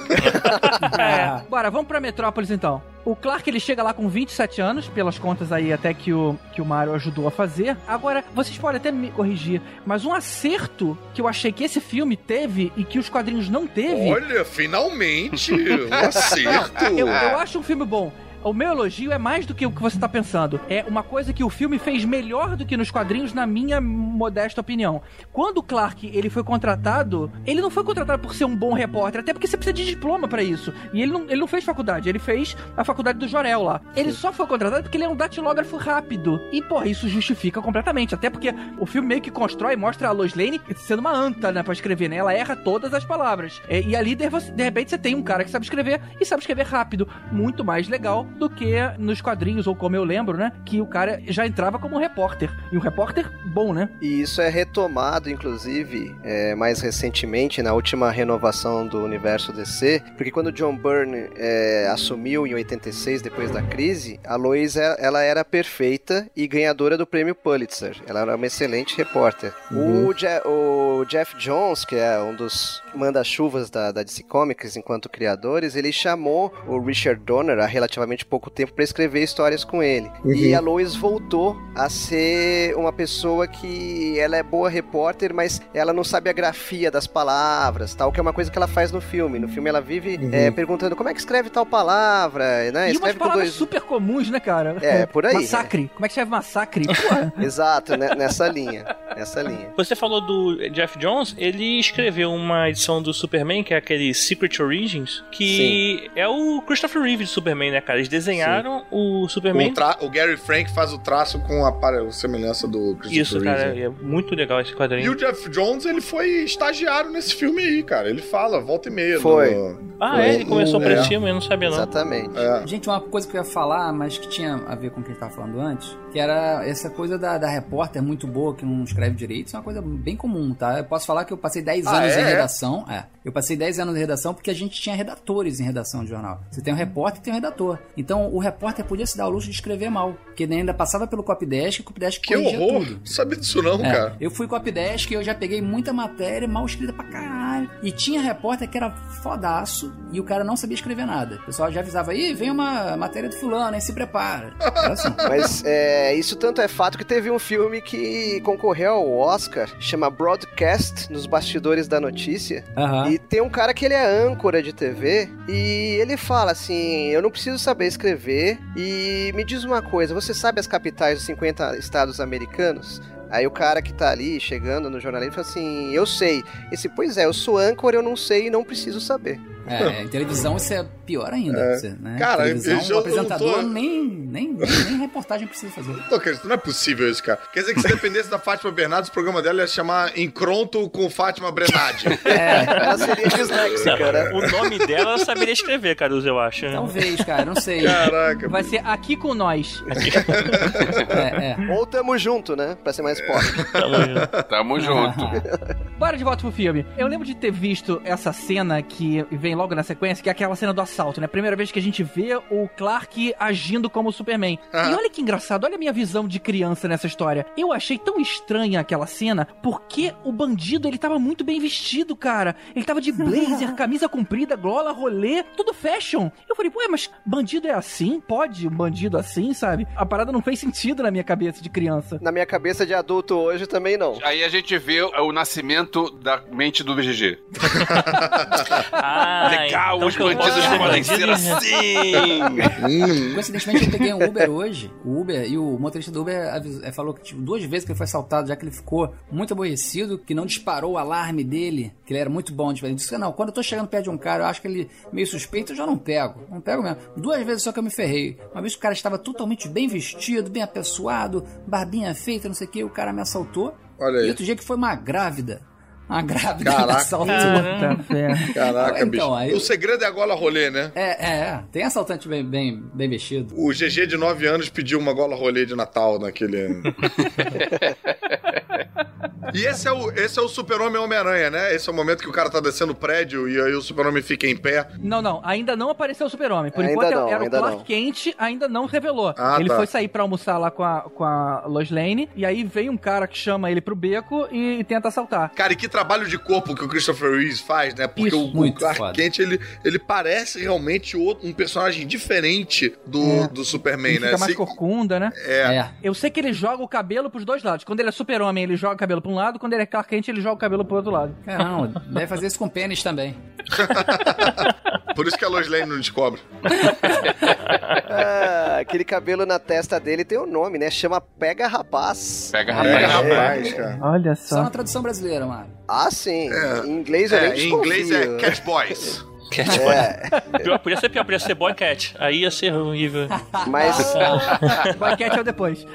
É. Bora, vamos pra Metrópolis então. O Clark ele chega lá com 27 anos, pelas contas aí até que o, que o Mario ajudou a fazer. Agora, vocês podem até me corrigir, mas um acerto que eu achei que esse filme teve e que os quadrinhos não teve. Olha, finalmente, um [LAUGHS] acerto. Eu, eu acho um filme bom. O meu elogio é mais do que o que você tá pensando. É uma coisa que o filme fez melhor do que nos quadrinhos, na minha modesta opinião. Quando o Clark ele foi contratado, ele não foi contratado por ser um bom repórter, até porque você precisa de diploma pra isso. E ele não, ele não fez faculdade, ele fez a faculdade do Jorel lá. Ele só foi contratado porque ele é um datilógrafo rápido. E, porra, isso justifica completamente. Até porque o filme meio que constrói, mostra a Lois Lane sendo uma anta, né, pra escrever, né? Ela erra todas as palavras. É, e ali, de, de repente, você tem um cara que sabe escrever e sabe escrever rápido. Muito mais legal do que nos quadrinhos, ou como eu lembro, né? Que o cara já entrava como repórter. E um repórter bom, né? E isso é retomado, inclusive, é, mais recentemente, na última renovação do universo DC, porque quando John Byrne é, assumiu em 86, depois da crise, a Lois é- ela era perfeita e ganhadora do prêmio Pulitzer. Ela era uma excelente repórter. O, Je- o Jeff Jones, que é um dos manda-chuvas da, da DC Comics enquanto criadores, ele chamou o Richard Donner há relativamente durante pouco tempo pra escrever histórias com ele. Uhum. E a Lois voltou a ser uma pessoa que ela é boa repórter, mas ela não sabe a grafia das palavras, tal, que é uma coisa que ela faz no filme. No filme ela vive Uhum. é, perguntando como é que escreve tal palavra, né? E umas Escreve com palavras dois. super comuns, né, cara? É, por aí, Massacre. Como é que escreve massacre? Porra. [LAUGHS] Exato, né? nessa linha. Nessa linha. Você falou do Jeff Jones, ele escreveu uma edição do Superman, que é aquele Secret Origins, que é o Christopher Reeve de Superman, né, cara? Eles desenharam o Superman. O, tra- o Gary Frank faz o traço com a pare- semelhança do Christopher Isso, cara, Reeve. é muito legal esse E quadrinho. o Jeff Jones, ele foi estagiário nesse filme aí, cara. Ele fala, volta e meia. Foi. no- Ah, é? Ele começou por É. cima, eu não sabia não. Exatamente. É. Gente, uma coisa que eu ia falar, mas que tinha a ver com o que a gente tava falando antes, que era essa coisa da, da repórter muito boa que não escreve direito, isso é uma coisa bem comum, tá? Eu posso falar que eu passei 10 Ah, anos é? em redação. É. Eu passei 10 anos em redação porque a gente tinha redatores em redação de jornal. Você tem um repórter e tem um redator. Então o repórter podia se dar ao luxo de escrever mal. Porque ele ainda passava pelo copydesk e o copydesk Que corrigia horror. tudo. Não sabia disso não, É, cara. eu fui copydesk e eu já peguei muita matéria mal escrita pra caralho. E tinha repórter que era fodaço e o cara não sabia escrever nada. O pessoal já avisava, ih, vem uma matéria do fulano, aí se prepara. Assim. [LAUGHS] Mas é, isso tanto é fato que teve um filme que concorreu ao Oscar, chama Broadcast, nos bastidores da notícia. Aham. E tem um cara que ele é âncora de TV e ele fala assim: Eu não preciso saber escrever. E me diz uma coisa: você sabe as capitais dos 50 estados americanos? Aí o cara que tá ali chegando no jornalismo fala assim: Eu sei. Esse, pois é, eu sou âncora, eu não sei e não preciso saber. É, em televisão isso é pior ainda. É. Você, né? Cara, televisão, eu- eu o apresentador não tô- nem, nem, nem, reportagem precisa fazer. Não, cara, não é possível isso, cara. Quer dizer que se dependesse da Fátima Bernardes, o programa dela ia chamar Encronto com Fátima Bernardi. É, Ela seria disléxica, né? O nome dela ela saberia escrever, Caruso, eu acho. né? talvez, cara, não sei. Caraca. Vai ser aqui com nós. [LAUGHS] É, é. Ou tamo junto, né? Pra ser mais pobre. Tamo junto. Tamo junto. Bora de volta pro filme. Eu lembro de ter visto essa cena que vem logo na sequência, que é aquela cena do assalto, né? Primeira vez que a gente vê o Clark agindo como o Superman. Ah. E olha que engraçado, olha a minha visão de criança nessa história. Eu achei tão estranha aquela cena, porque o bandido, ele tava muito bem vestido, cara. Ele tava de blazer, [LAUGHS] camisa comprida, gola, rolê, tudo fashion. Eu falei, ué, mas bandido é assim? Pode um bandido assim, sabe? A parada não fez sentido na minha cabeça de criança. Na minha cabeça de adulto hoje também não. Aí a gente vê o nascimento da mente do VGG. Ah, [LAUGHS] Legal, então os posso ser bandido, assim. Hum. [LAUGHS] Coincidentemente, eu peguei um Uber hoje, o Uber, e o motorista do Uber eh, falou que tipo, duas vezes que ele foi assaltado, já que ele ficou muito aborrecido, que não disparou o alarme dele, que ele era muito bom. Tipo, ele disse: Não, quando eu tô chegando perto de um cara, eu acho que ele meio suspeito, eu já não pego. Não pego mesmo. Duas vezes só que eu me ferrei. Uma vez que o cara estava totalmente bem vestido, bem apessoado, barbinha feita, não sei o que, o cara me assaltou. Olha aí. E outro dia que foi uma grávida. Uma grávida Caraca. assaltou. Puta fé. Caraca, Então, bicho. aí- O segredo é a gola rolê, né? É, é, é. Tem assaltante bem, bem, bem vestido. O GG de 9 anos pediu uma gola rolê de Natal naquele. [LAUGHS] e esse é o, esse é o Super-Homem Homem-Aranha, né? Esse é o momento que o cara tá descendo o prédio e aí o Super-Homem fica em pé. Não, não, ainda não apareceu o Super-Homem. Por Ainda enquanto não, era o Clark não. Kent, ainda não revelou. Ah, ele tá. foi sair pra almoçar lá com a, com a Lois Lane, e aí vem um cara que chama ele pro beco e, e tenta assaltar. Cara, e que trabalho de corpo que o Christopher Reeves faz, né? Porque Isso, o, o muito Clark foda. Kent, ele, ele parece realmente outro, um personagem diferente do, É. do Superman, Ele né? fica mais Se- corcunda, né? é. É. Eu sei que ele joga o cabelo pros dois lados. Quando ele é super-homem, ele joga o cabelo pra um lado. Quando ele é Clark Kent, ele joga o cabelo pro outro lado. Caramba, deve fazer isso com pênis também. [LAUGHS] Por isso que a Lois Lane não descobre. [LAUGHS] Ah, aquele cabelo na testa dele tem o um nome, né? Chama Pega Rapaz. Pega, É, rapaz. rapaz, cara. Olha Só na tradução brasileira, mano. Ah, sim. É. Em inglês eu É, nem em inglês é. Cat Boys. [LAUGHS] É, Pior, podia ser pior, podia ser Boy Cat. Aí ia ser horrível. mas Boycat é o depois.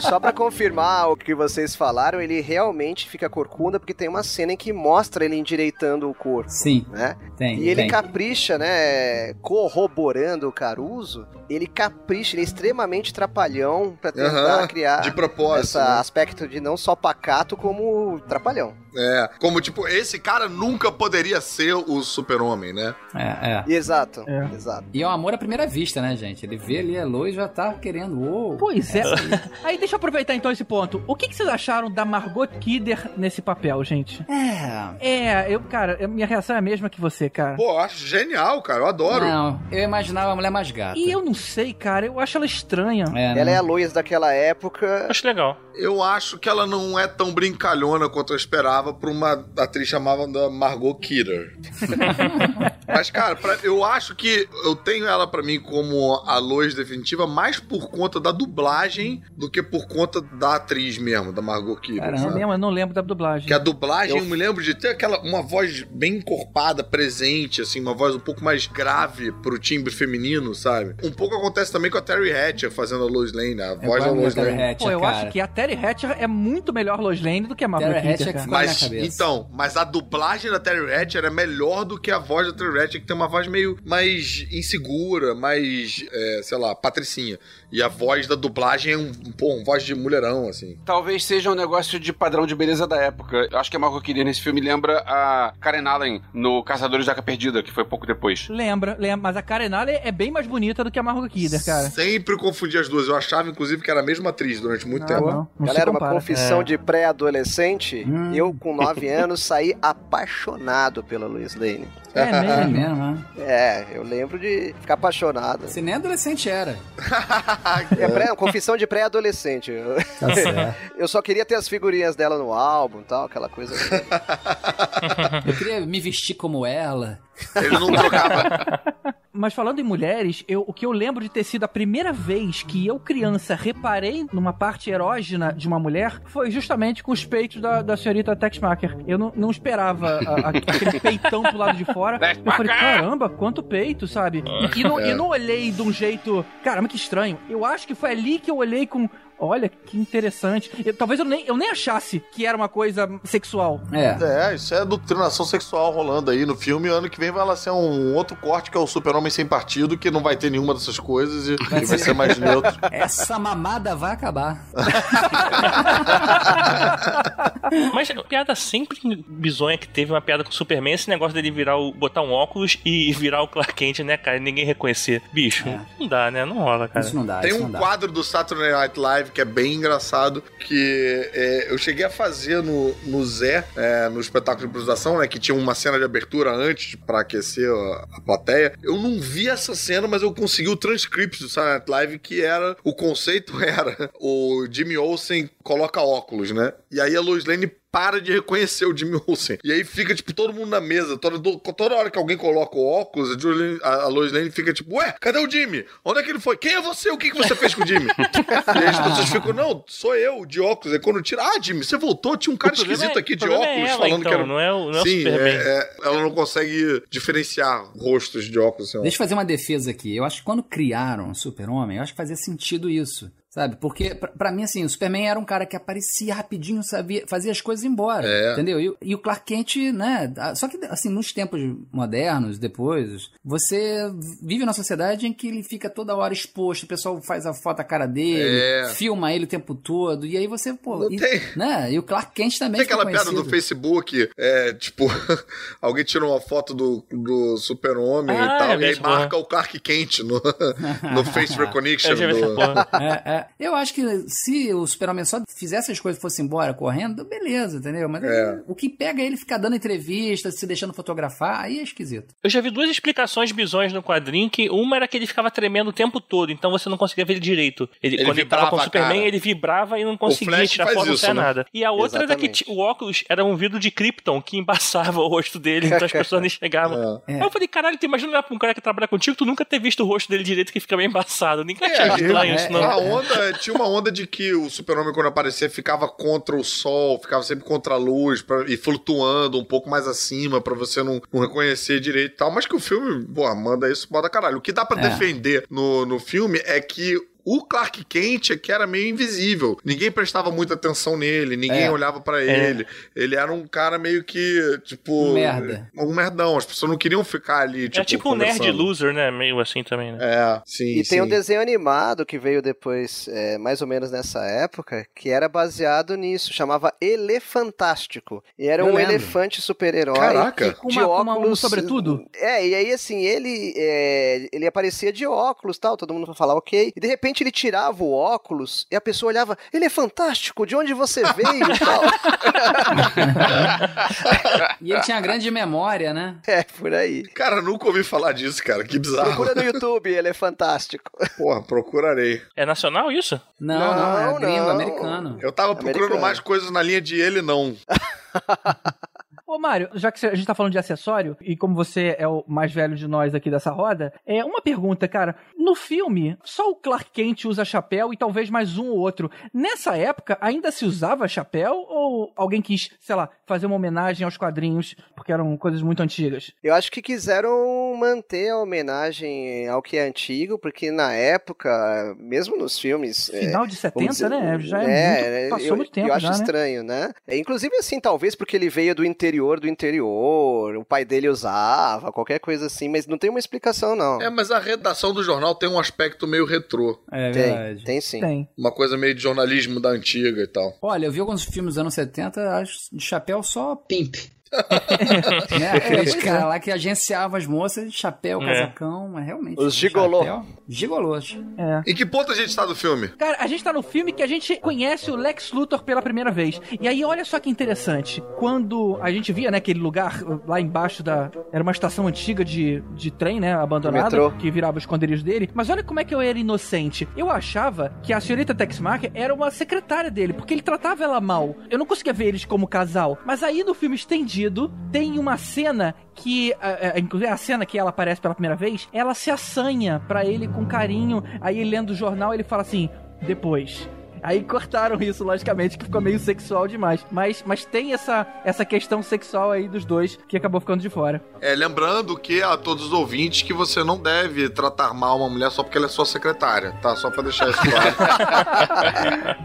só pra confirmar o que vocês falaram, ele realmente fica corcunda porque tem uma cena em que mostra ele endireitando o corpo, Sim, né? tem. E ele tem. capricha, né? Corroborando o Caruso, ele capricha, ele é extremamente trapalhão pra tentar criar de propósito, esse né? aspecto de não só pacato, como trapalhão. É, como tipo, esse cara nunca poderia ser o super-homem, né? É, é. Exato, É. exato. E é um amor à primeira vista, né, gente? Ele vê ali a Lois e já tá querendo. Uou. Pois é. [LAUGHS] Aí deixa eu aproveitar então esse ponto. O que, que vocês acharam da Margot Kidder nesse papel, gente? É. É, eu, cara, eu- minha reação é a mesma que você, cara. Pô, eu acho genial, cara. Eu adoro. Não, eu imaginava uma mulher mais gata. E eu não sei, cara, eu acho ela estranha. É, Ela né? é a Lois daquela época. Acho legal. Eu acho que ela não é tão brincalhona quanto eu esperava pra uma atriz chamada da Margot Kidder. [LAUGHS] Mas, cara, pra- eu acho que eu tenho ela pra mim como a Lois definitiva mais por conta da dublagem do que por conta da atriz mesmo, da Margot Kidder. Caramba. Não sabe? lembro, eu não lembro da dublagem. Que a dublagem, eu... Eu- me lembro de ter aquela uma voz bem encorpada, presente, assim, uma voz um pouco mais grave pro timbre feminino, sabe? Um pouco acontece também com a Terry Hatcher fazendo a Lois Lane, a Eu voz da Lois Lane. Hatcher, Pô, eu cara. acho que a Terry Hatcher é muito melhor Lois Lane do que a Margot Terry Kidder, Hatcher cara. ficou na Mas, cabeça. então, mas a dublagem da Terry Hatcher é melhor do que a voz da Terry Hatcher, que tem uma voz meio mais insegura, mais, é, sei lá, patricinha. E a voz da dublagem é um, pô, uma voz de mulherão, assim. Talvez seja um negócio de padrão de beleza da época. Eu acho que a Margot Kidder nesse filme lembra a Karen Allen no Caçadores da Arca Perdida, que foi pouco depois. Lembra, lembra, mas a Karen Allen é bem mais bonita do que a Margot Kidder, cara. Sempre confundi as duas. Eu achava, inclusive, que era a mesma atriz durante muito tempo. não, não Galera, uma confissão de pré-adolescente. Hum. Eu, com 9 [LAUGHS] anos, saí apaixonado pela Lois Lane. É É mesmo. mesmo, né? É, eu lembro de ficar apaixonado. Você nem adolescente era. [LAUGHS] É pré, confissão de pré-adolescente. Eu, Tá [LAUGHS] eu só queria ter as figurinhas dela no álbum e tal, aquela coisa. [LAUGHS] Eu queria me vestir como ela. Ele não trocava. Mas falando em mulheres, eu- o que eu lembro de ter sido a primeira vez que eu, criança, reparei numa parte erógena de uma mulher foi justamente com os peitos da, da senhorita Texmacher. Eu não, não esperava a- a- aquele [LAUGHS] peitão pro lado de fora. Eu falei, caramba, quanto peito, sabe? E, e não, e não olhei de um jeito. Caramba, que estranho. Eu acho que foi ali que eu olhei com. Olha, que interessante. Eu- talvez eu nem, eu nem achasse que era uma coisa sexual. É. É, isso é doutrinação sexual rolando aí no filme. Ano que vem vai lá ser um outro corte que é o Super-Homem sem partido, que não vai ter nenhuma dessas coisas e vai, vai ser mais neutro. [LAUGHS] Essa mamada vai acabar. [LAUGHS] Mas a piada sempre bizonha que teve uma piada com o Superman, esse negócio dele virar o, botar um óculos e virar o Clark Kent, né, cara? E ninguém reconhecer. Bicho, É. não dá, né? Não rola, cara. Isso não dá, Tem isso um não dá. quadro do Saturday Night Live que é bem engraçado, que é, eu cheguei a fazer no, no Zé, é, no espetáculo de improvisação, né, que tinha uma cena de abertura antes pra aquecer a, a plateia. Eu não vi essa cena, mas eu consegui o transcript do Night Live, que era, o conceito [LAUGHS] era, o Jimmy Olsen coloca óculos, né, e aí a Lois Lane para de reconhecer o Jimmy Olsen. E aí fica, tipo, todo mundo na mesa. Toda, toda hora que alguém coloca o óculos, a, Julian- a, a Lois Lane fica tipo, ué, cadê o Jimmy? Onde é que ele foi? Quem é você? O que, que você fez com o Jimmy? [LAUGHS] e aí as pessoas ficam, não, sou eu, de óculos. Aí quando tira, ah, Jimmy, você voltou? Tinha um cara esquisito é- aqui de é óculos ela, falando então, que era... não é o- não é o Sim, Superman. é- é- ela não consegue diferenciar rostos de óculos. Assim. Deixa eu fazer uma defesa aqui. Eu acho que quando criaram o Super-Homem, eu acho que fazia sentido isso. Sabe? Porque, pra, pra mim, assim, o Superman era um cara que aparecia rapidinho, sabia, fazia as coisas embora. É. Entendeu? E, o- e o Clark Kent, né? Só que, assim, nos tempos modernos, depois, você vive numa sociedade em que ele fica toda hora exposto, o pessoal faz a foto da cara dele, É. filma ele o tempo todo, e aí você, pô. Não e, tem. Né? E o Clark Kent também Tem aquela fica piada conhecido. no Facebook, é, tipo, [LAUGHS] alguém tira uma foto do, do super-homem Ah, e tal, é e aí marca o Clark Kent no, [LAUGHS] no [LAUGHS] Face Recognition. Essa do-. É, é. Eu acho que se o Super-Homem só fizesse as coisas e fosse embora correndo, beleza, entendeu? Mas É. o que pega é ele ficar dando entrevista, se deixando fotografar, aí é esquisito. Eu já vi duas explicações bizões no quadrinho, que uma era que ele ficava tremendo o tempo todo, então você não conseguia ver ele direito. Ele, Ele quando ele tava vibrava com o Superman, cara. ele vibrava e não conseguia tirar foto, não isso, saia né? nada. E a outra era que Exatamente. o óculos era um vidro de Krypton que embaçava [LAUGHS] o rosto dele, então as pessoas nem chegavam. É. Aí eu falei, caralho, tu imagina olhar pra um cara que trabalha contigo, tu nunca ter visto o rosto dele direito que fica meio embaçado. Ninguém É, achava estranho é, isso, é. não. A onda, [LAUGHS] tinha uma onda de que o super-homem, quando aparecia, ficava contra o sol, ficava sempre contra a luz pra- e flutuando um pouco mais acima pra você não, não reconhecer direito e tal. Mas que o filme, pô, manda isso, bota caralho. O que dá pra É. defender no, no filme é que O Clark Kent é que era meio invisível. Ninguém prestava muita atenção nele, ninguém É. olhava pra ele. Ele era um cara meio que, tipo. Um merda. Um merdão. As pessoas não queriam ficar ali, tipo. é tipo um nerd loser, né? Meio assim também, né? É, sim. E tem um sim. desenho animado que veio depois, é, mais ou menos nessa época, que era baseado nisso, chamava Elefantástico. E era Eu um lembro. elefante super-herói. Caraca. Com De uma- com uma- um óculos. sobretudo? É, e aí assim, ele, é, ele aparecia de óculos tal, todo mundo falava ok. E de repente ele tirava o óculos e a pessoa olhava, ele é fantástico, de onde você veio e tal. [LAUGHS] E ele tinha grande memória, né? É, por aí. Cara, nunca ouvi falar disso, cara. Que bizarro. Procura no YouTube, ele é fantástico. Porra, procurarei. É nacional isso? Não, não, Não, é gringo, não. americano. Eu tava procurando Americano. mais coisas na linha de ele, não. [LAUGHS] Ô, Mário, já que a gente tá falando de acessório, e como você é o mais velho de nós aqui dessa roda, é uma pergunta, cara. No filme, só o Clark Kent usa chapéu e talvez mais um ou outro. Nessa época, ainda se usava chapéu ou alguém quis, sei lá, fazer uma homenagem aos quadrinhos, porque eram coisas muito antigas? Eu acho que quiseram manter a homenagem ao que é antigo, porque na época, mesmo nos filmes. é, Final de 70, vamos dizer, né? Já é, muito, passou eu, muito tempo Eu acho já, né? estranho, né? É, inclusive, assim, talvez porque ele veio do interior do interior, o pai dele usava, qualquer coisa assim, mas não tem uma explicação, não. É, mas a redação do jornal tem um aspecto meio retrô. É tem, verdade. tem sim. Tem. Uma coisa meio de jornalismo da antiga e tal. Olha, eu vi alguns filmes dos anos 70, acho de chapéu só pimp. [LAUGHS] né? Aqueles caras lá que agenciavam as moças de chapéu, É. casacão, mas realmente. Os gigolô. chapéu- Gigolôs. É. Em que ponto a gente tá do filme? Cara, a gente tá no filme que a gente conhece o Lex Luthor pela primeira vez. E aí, olha só que interessante. Quando a gente via, né, aquele lugar lá embaixo da. Era uma estação antiga de, de trem, né? Abandonada. Que virava o esconderijo dele. Mas olha como é que eu era inocente. Eu achava que a senhorita Texmark era uma secretária dele, porque ele tratava ela mal. Eu não conseguia ver eles como casal. Mas aí no filme estendido, tem uma cena que, a- a- inclusive a cena que ela aparece pela primeira vez, ela se assanha pra ele com carinho. Aí lendo o jornal, ele fala assim: depois. Aí cortaram isso, logicamente, que ficou meio sexual demais. Mas, mas tem essa, essa questão sexual aí dos dois que acabou ficando de fora. É, lembrando que a todos os ouvintes que você não deve tratar mal uma mulher só porque ela é sua secretária, tá? Só pra deixar isso claro.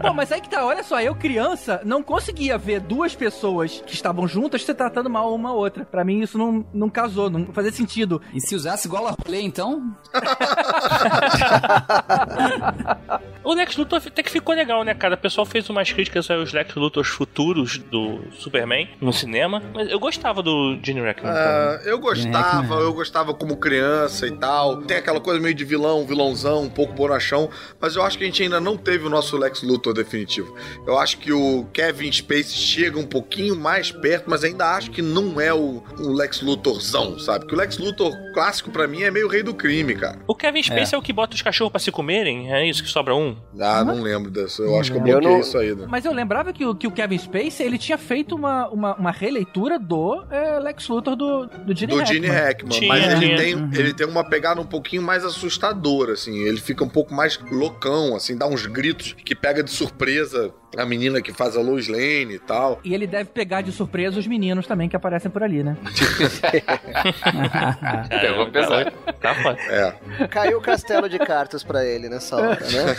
[LAUGHS] Pô, mas aí que tá, olha só, eu criança não conseguia ver duas pessoas que estavam juntas se tratando mal uma a outra. Pra mim isso não, não casou, não fazia sentido. E se usasse igual a play, então? [LAUGHS] O Lex Luthor até que ficou legal, né, cara? O pessoal fez umas críticas aos Lex Luthors futuros do Superman no cinema. Mas eu gostava do Gene Hackman. Ah, eu gostava, eu gostava como criança e tal. Tem aquela coisa meio de vilão, vilãozão, um pouco bonachão. Mas eu acho que a gente ainda não teve o nosso Lex Luthor definitivo. Eu acho que o Kevin Space chega um pouquinho mais perto, mas ainda acho que não é o, o Lex Luthorzão, sabe? Que o Lex Luthor clássico pra mim é meio rei do crime, cara. O Kevin Spacey é. o que bota os cachorros pra se comerem? É isso que sobra um? Ah, não lembro dessa. Eu acho que eu Eu bloqueei não- isso aí. Né? Mas eu lembrava que o, que o Kevin Spacey, ele tinha feito uma, uma, uma releitura do é, Lex Luthor do, do Gene do Hackman. Gene Hackman, Tinha, mas ele tinha. tem, Uhum. ele tem uma pegada um pouquinho mais assustadora, assim. Ele fica um pouco mais loucão, assim, dá uns gritos que pega de surpresa a menina que faz a Lois Lane e tal. E ele deve pegar de surpresa os meninos também que aparecem por ali, né? [LAUGHS] Pegou pesado. Tá foda. É. Caiu o castelo de cartas pra ele nessa hora, né?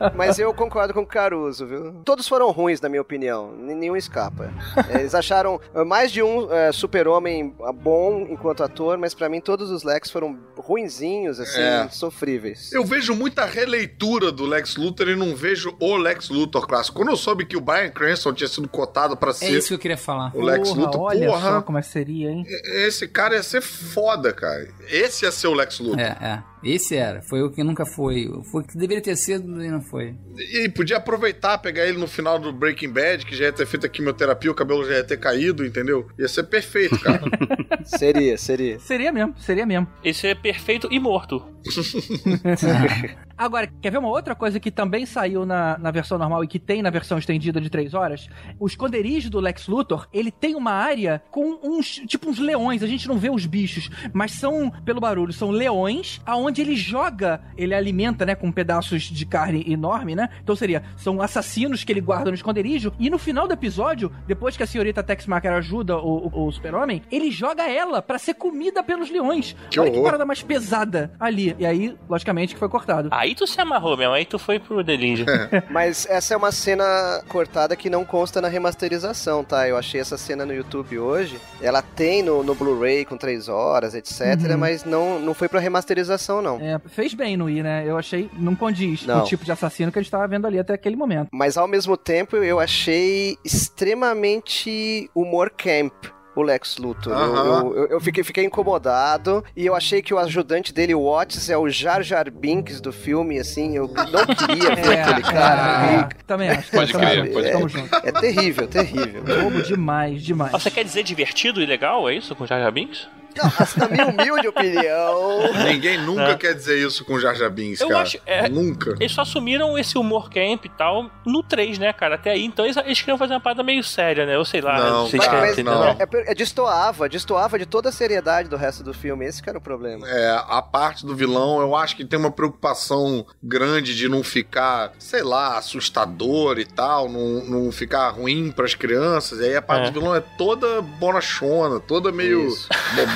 [LAUGHS] Mas eu concordo com o Caruso, viu? Todos foram ruins, na minha opinião. Nenhum escapa. É, [LAUGHS] Eles acharam eh, mais de um eh, super-homem ah, bom enquanto ator, mas pra mim todos os Lex foram ruinzinhos, assim, É. sofríveis. Eu vejo muita releitura do Lex Luthor e não vejo o Lex Luthor clássico. Quando eu soube que o Brian Cranston tinha sido cotado pra É ser isso que eu queria falar. o Lex Porra, Luthor, olha porra, só como é que seria, hein? esse cara ia ser foda, cara. Esse ia ser o Lex Luthor. É, é. Esse era. Foi o que nunca foi. Foi o que deveria ter sido e não foi. E podia aproveitar, pegar ele no final do Breaking Bad, que já ia ter feito a quimioterapia, o cabelo já ia ter caído, entendeu? Ia ser perfeito, cara. [LAUGHS] Seria, seria. Seria mesmo, seria mesmo. Esse é perfeito e morto. [LAUGHS] Agora, quer ver uma outra coisa que também saiu na, na versão normal e que tem na versão estendida de 3 horas? O esconderijo do Lex Luthor, ele tem uma área com uns, tipo uns leões, a gente não vê os bichos, mas são, pelo barulho, são leões, aonde ele joga, ele alimenta, né, com pedaços de carne enorme, né? Então seria, são assassinos que ele guarda no esconderijo, e no final do episódio, depois que a senhorita Tex Marker ajuda o, o, o super-homem, ele joga ela pra ser comida pelos leões. Que Olha que horror. parada mais pesada ali. E aí, logicamente, que foi cortado. Aí aí tu se amarrou mesmo, aí tu foi pro delírio. [LAUGHS] Mas essa é uma cena cortada que não consta na remasterização, tá? Eu achei essa cena no YouTube hoje. Ela tem no, no Blu-ray com 3 horas, etc. Uhum. Mas não, não foi pra remasterização, não. É, fez bem no ir, né? Eu achei, não condiz com Não. o tipo de assassino que a gente tava vendo ali até aquele momento. Mas ao mesmo tempo eu achei extremamente humor camp. O Lex Luthor. Eu-. Eu, eu- eu fiquei, fiquei incomodado e eu achei que o ajudante dele, o Watts, é o Jar Jar Binks do filme, assim. Eu não queria [LAUGHS] ver aquele cara. é, também acho. Pode também crer, pode Tamo junto. É terrível, terrível. Bobo demais, demais. Ah, Você quer dizer divertido e legal, é isso, com Jar Jar Binks? Não, na minha humilde opinião. Ninguém nunca É. quer dizer isso com Jar Jar Binks, Eu cara. acho- é- Nunca. Eles só assumiram esse humor camp e tal no 3, né, cara? Até aí, então eles, eles queriam fazer uma parada meio séria, né? Eu sei lá, Não, vocês cara, querem mas entender, não. não? é, é destoava, destoava de toda a seriedade do resto do filme. Esse que era o problema. É, a parte do vilão, eu acho que tem uma preocupação grande de não ficar, sei lá, assustador e tal, não, não ficar ruim pras crianças. E aí a parte É. do vilão é toda bonachona, toda meio Isso.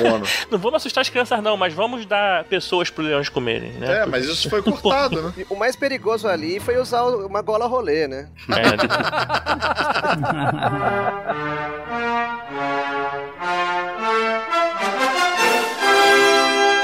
Bobona. [LAUGHS] Não vamos assustar as crianças, não, mas vamos dar pessoas pro leões comerem, né? é, mas isso foi [LAUGHS] cortado, né? O mais perigoso ali foi usar uma gola rolê, né? É, [LAUGHS]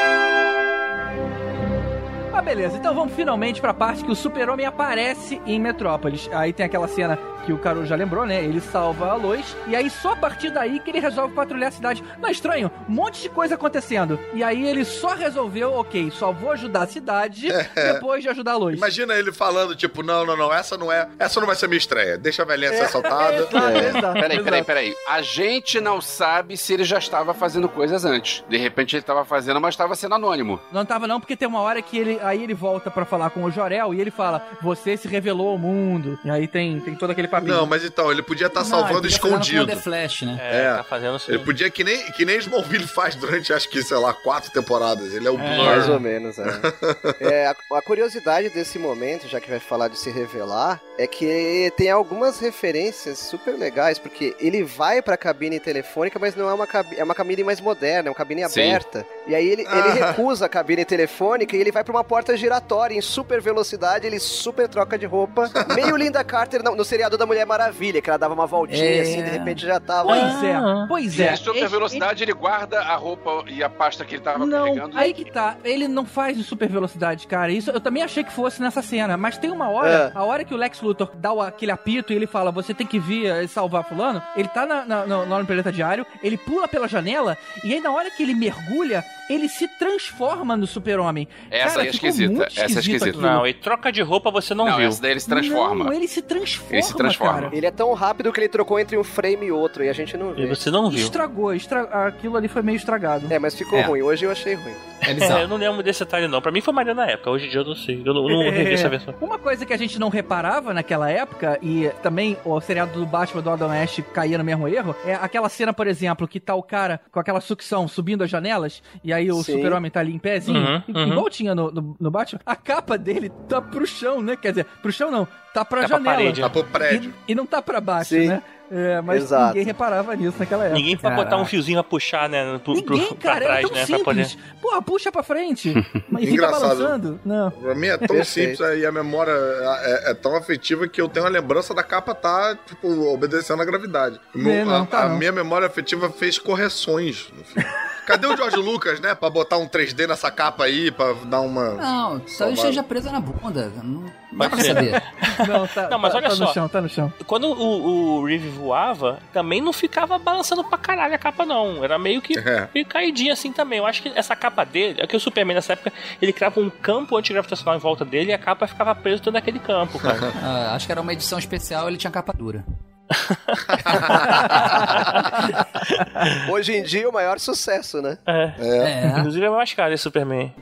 Ah, beleza. Então vamos finalmente pra parte que o super-homem aparece em Metrópolis. Aí tem aquela cena que o Caro já lembrou, né? Ele salva a Lois. E aí só a partir daí que ele resolve patrulhar a cidade. Não é estranho? Um monte de coisa acontecendo. E aí ele só resolveu, ok, só vou ajudar a cidade [LAUGHS] depois de ajudar a Lois. Imagina ele falando, tipo, não, não, não, essa não é. Essa não vai ser minha estreia. Deixa a velhinha ser assaltada. [LAUGHS] Exato, É. exato, Peraí, peraí, peraí. A gente não sabe se ele já estava fazendo coisas antes. De repente ele estava fazendo, mas estava sendo anônimo. Não tava não, porque tem uma hora que ele aí ele volta pra falar com o Jorel e ele fala: "Você se revelou ao mundo". E aí tem tem todo aquele papinho. Não, mas então, ele podia estar Não, salvando ele escondido. The Flash, né? é, É. tá fazendo assim. Ele podia, que nem, que nem Smallville [LAUGHS] faz durante, acho que, sei lá, quatro temporadas. Ele é o Blur. Mais ou menos, é. [LAUGHS] É, a, a curiosidade desse momento, já que vai falar de se revelar, é que tem algumas referências super legais, porque ele vai pra cabine telefônica, mas não é uma cabine, é uma cabine mais moderna, é uma cabine Sim. aberta. E aí ele, ele Ah. recusa a cabine telefônica e ele vai pra uma porta giratória em super velocidade, ele super troca de roupa. [LAUGHS] Meio Linda Carter no, no seriado da Mulher Maravilha, que ela dava uma voltinha É. assim, de repente já tava. Pois é, pois E é. em super velocidade ele guarda a roupa e a pasta que ele estava Não, carregando. aí que tá. Ele não faz em super velocidade, cara. Isso eu também achei que fosse nessa cena. Mas tem uma hora, É. a hora que o Lex Luthor dá o- aquele apito e ele fala: Você tem que vir eh, salvar Fulano. Ele tá na, na, no planeta diário, ele pula pela janela, e aí na hora que ele mergulha, ele se transforma no super-homem. Essa Cara, aí é esquisita, essa é esquisita. aquilo. Não, e troca de roupa você não, Não, viu. essa daí ele se transforma. Não, ele se transforma, Ele se transforma. cara. Ele é tão rápido que ele trocou entre um frame e outro, e a gente não E vê. você não viu. Estragou, estra... aquilo ali foi meio estragado. É, mas ficou É. ruim. Hoje eu achei ruim. É É, [LAUGHS] eu não lembro desse detalhe, não. Pra mim foi maneiro na época. Hoje em dia eu não sei. Eu não, não revi essa versão. Uma coisa que a gente não reparava naquela época, e também o seriado do Batman do Adam West caía no mesmo erro, é aquela cena, por exemplo, que tá o cara com aquela sucção subindo as janelas, e aí o Sim. super-homem tá ali em pezinho, Uhum, i- uhum. igual tinha no, no, no Batman, a capa dele tá pro chão, né? Quer dizer, pro chão não, tá pra Tá pra janela. parede. Tá pro prédio. E, e não tá pra baixo, Sim. né? É, mas Exato. ninguém reparava nisso naquela época. Ninguém pra botar um fiozinho a puxar, né? Pro, pro- Ninguém, pra cara, trás, é tão né? Pra poder. simples. Porra, puxa pra frente. [LAUGHS] e fica Engraçado. balançando. Não. Pra mim é tão Perfeito. simples e a memória é, é tão afetiva que eu tenho a lembrança da capa tá, tipo, obedecendo à gravidade. Meu- não, a, tá a não. minha memória afetiva fez correções no filme. [LAUGHS] Cadê o George Lucas, né? Pra botar um 3D nessa capa aí, pra dar uma. Não, talvez esteja presa na bunda. Não dá Pode pra saber. [LAUGHS] Não, tá, Não, mas tá- olha tá só. no chão, tá no chão. Quando o, o Reeve voava, também não ficava balançando pra caralho a capa, não. Era meio que É. meio caidinha assim também. Eu acho que essa capa dele, é que o Superman nessa época, ele criava um campo antigravitacional em volta dele e a capa ficava presa dentro daquele campo, cara. [LAUGHS] Ah, acho que era uma edição especial ele tinha capa dura. [LAUGHS] Hoje em dia, o maior sucesso, né? é. É. Inclusive é mais caro esse Superman.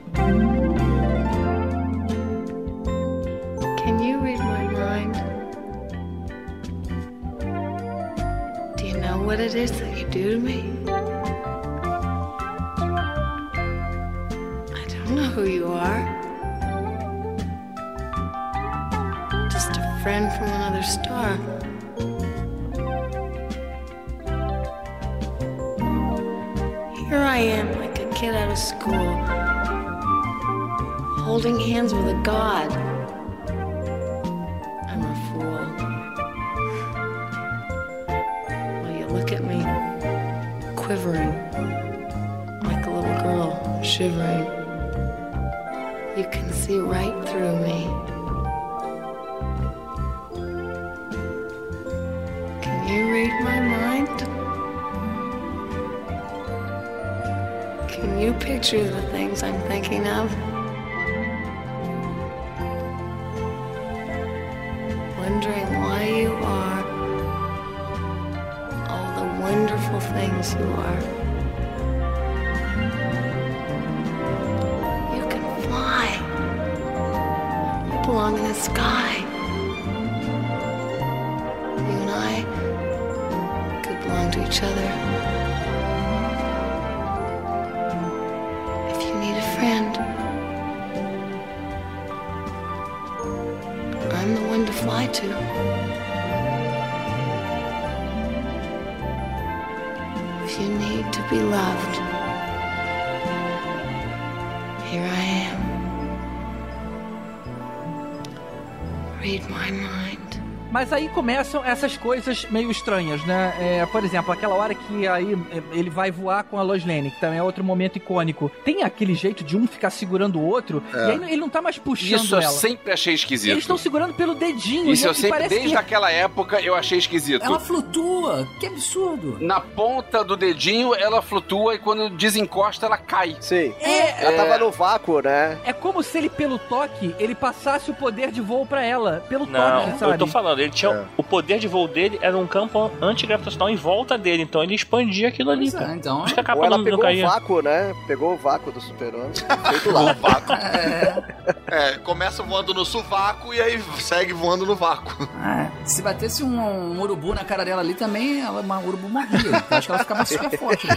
Can you read my mind? Do you know what it is that you do to me? I don't know who you are. Just a friend from another star. Here I am, like a kid out of school, holding hands with a god. Shivering. You can see right through me. Can you read my mind? Can you picture the things I'm thinking of? Read my mind. Mas aí começam essas coisas meio estranhas, né? É, por exemplo, aquela hora que aí é, ele vai voar com a Lois Lane, que também é outro momento icônico. Tem aquele jeito de um ficar segurando o outro, É. e aí ele não tá mais puxando Isso eu ela. sempre achei esquisito. Eles estão segurando pelo dedinho. Isso e eu sempre, desde que... aquela época, eu achei esquisito. Ela flutua. Que absurdo. Na ponta do dedinho, ela flutua e quando desencosta, ela cai. Sim. É, Ela tava no vácuo, né? é como se ele, pelo toque, ele passasse o poder de voo pra ela. Pelo Não, toque, sabe? eu tô falando, ele tinha. É. O poder de voo dele era um campo antigravitacional em volta dele, então ele expandia aquilo ali, Pois é, então. Acho que a capa Ou ela não, não pegou o caía. vácuo, né? Pegou o vácuo do super-homem. [LAUGHS] Feito lá. É, começa voando no sovaco e aí segue voando no vácuo. Ah, se batesse um, um urubu na cara dela ali também, ela, uma urubu morria. Eu acho que ela ficava super forte.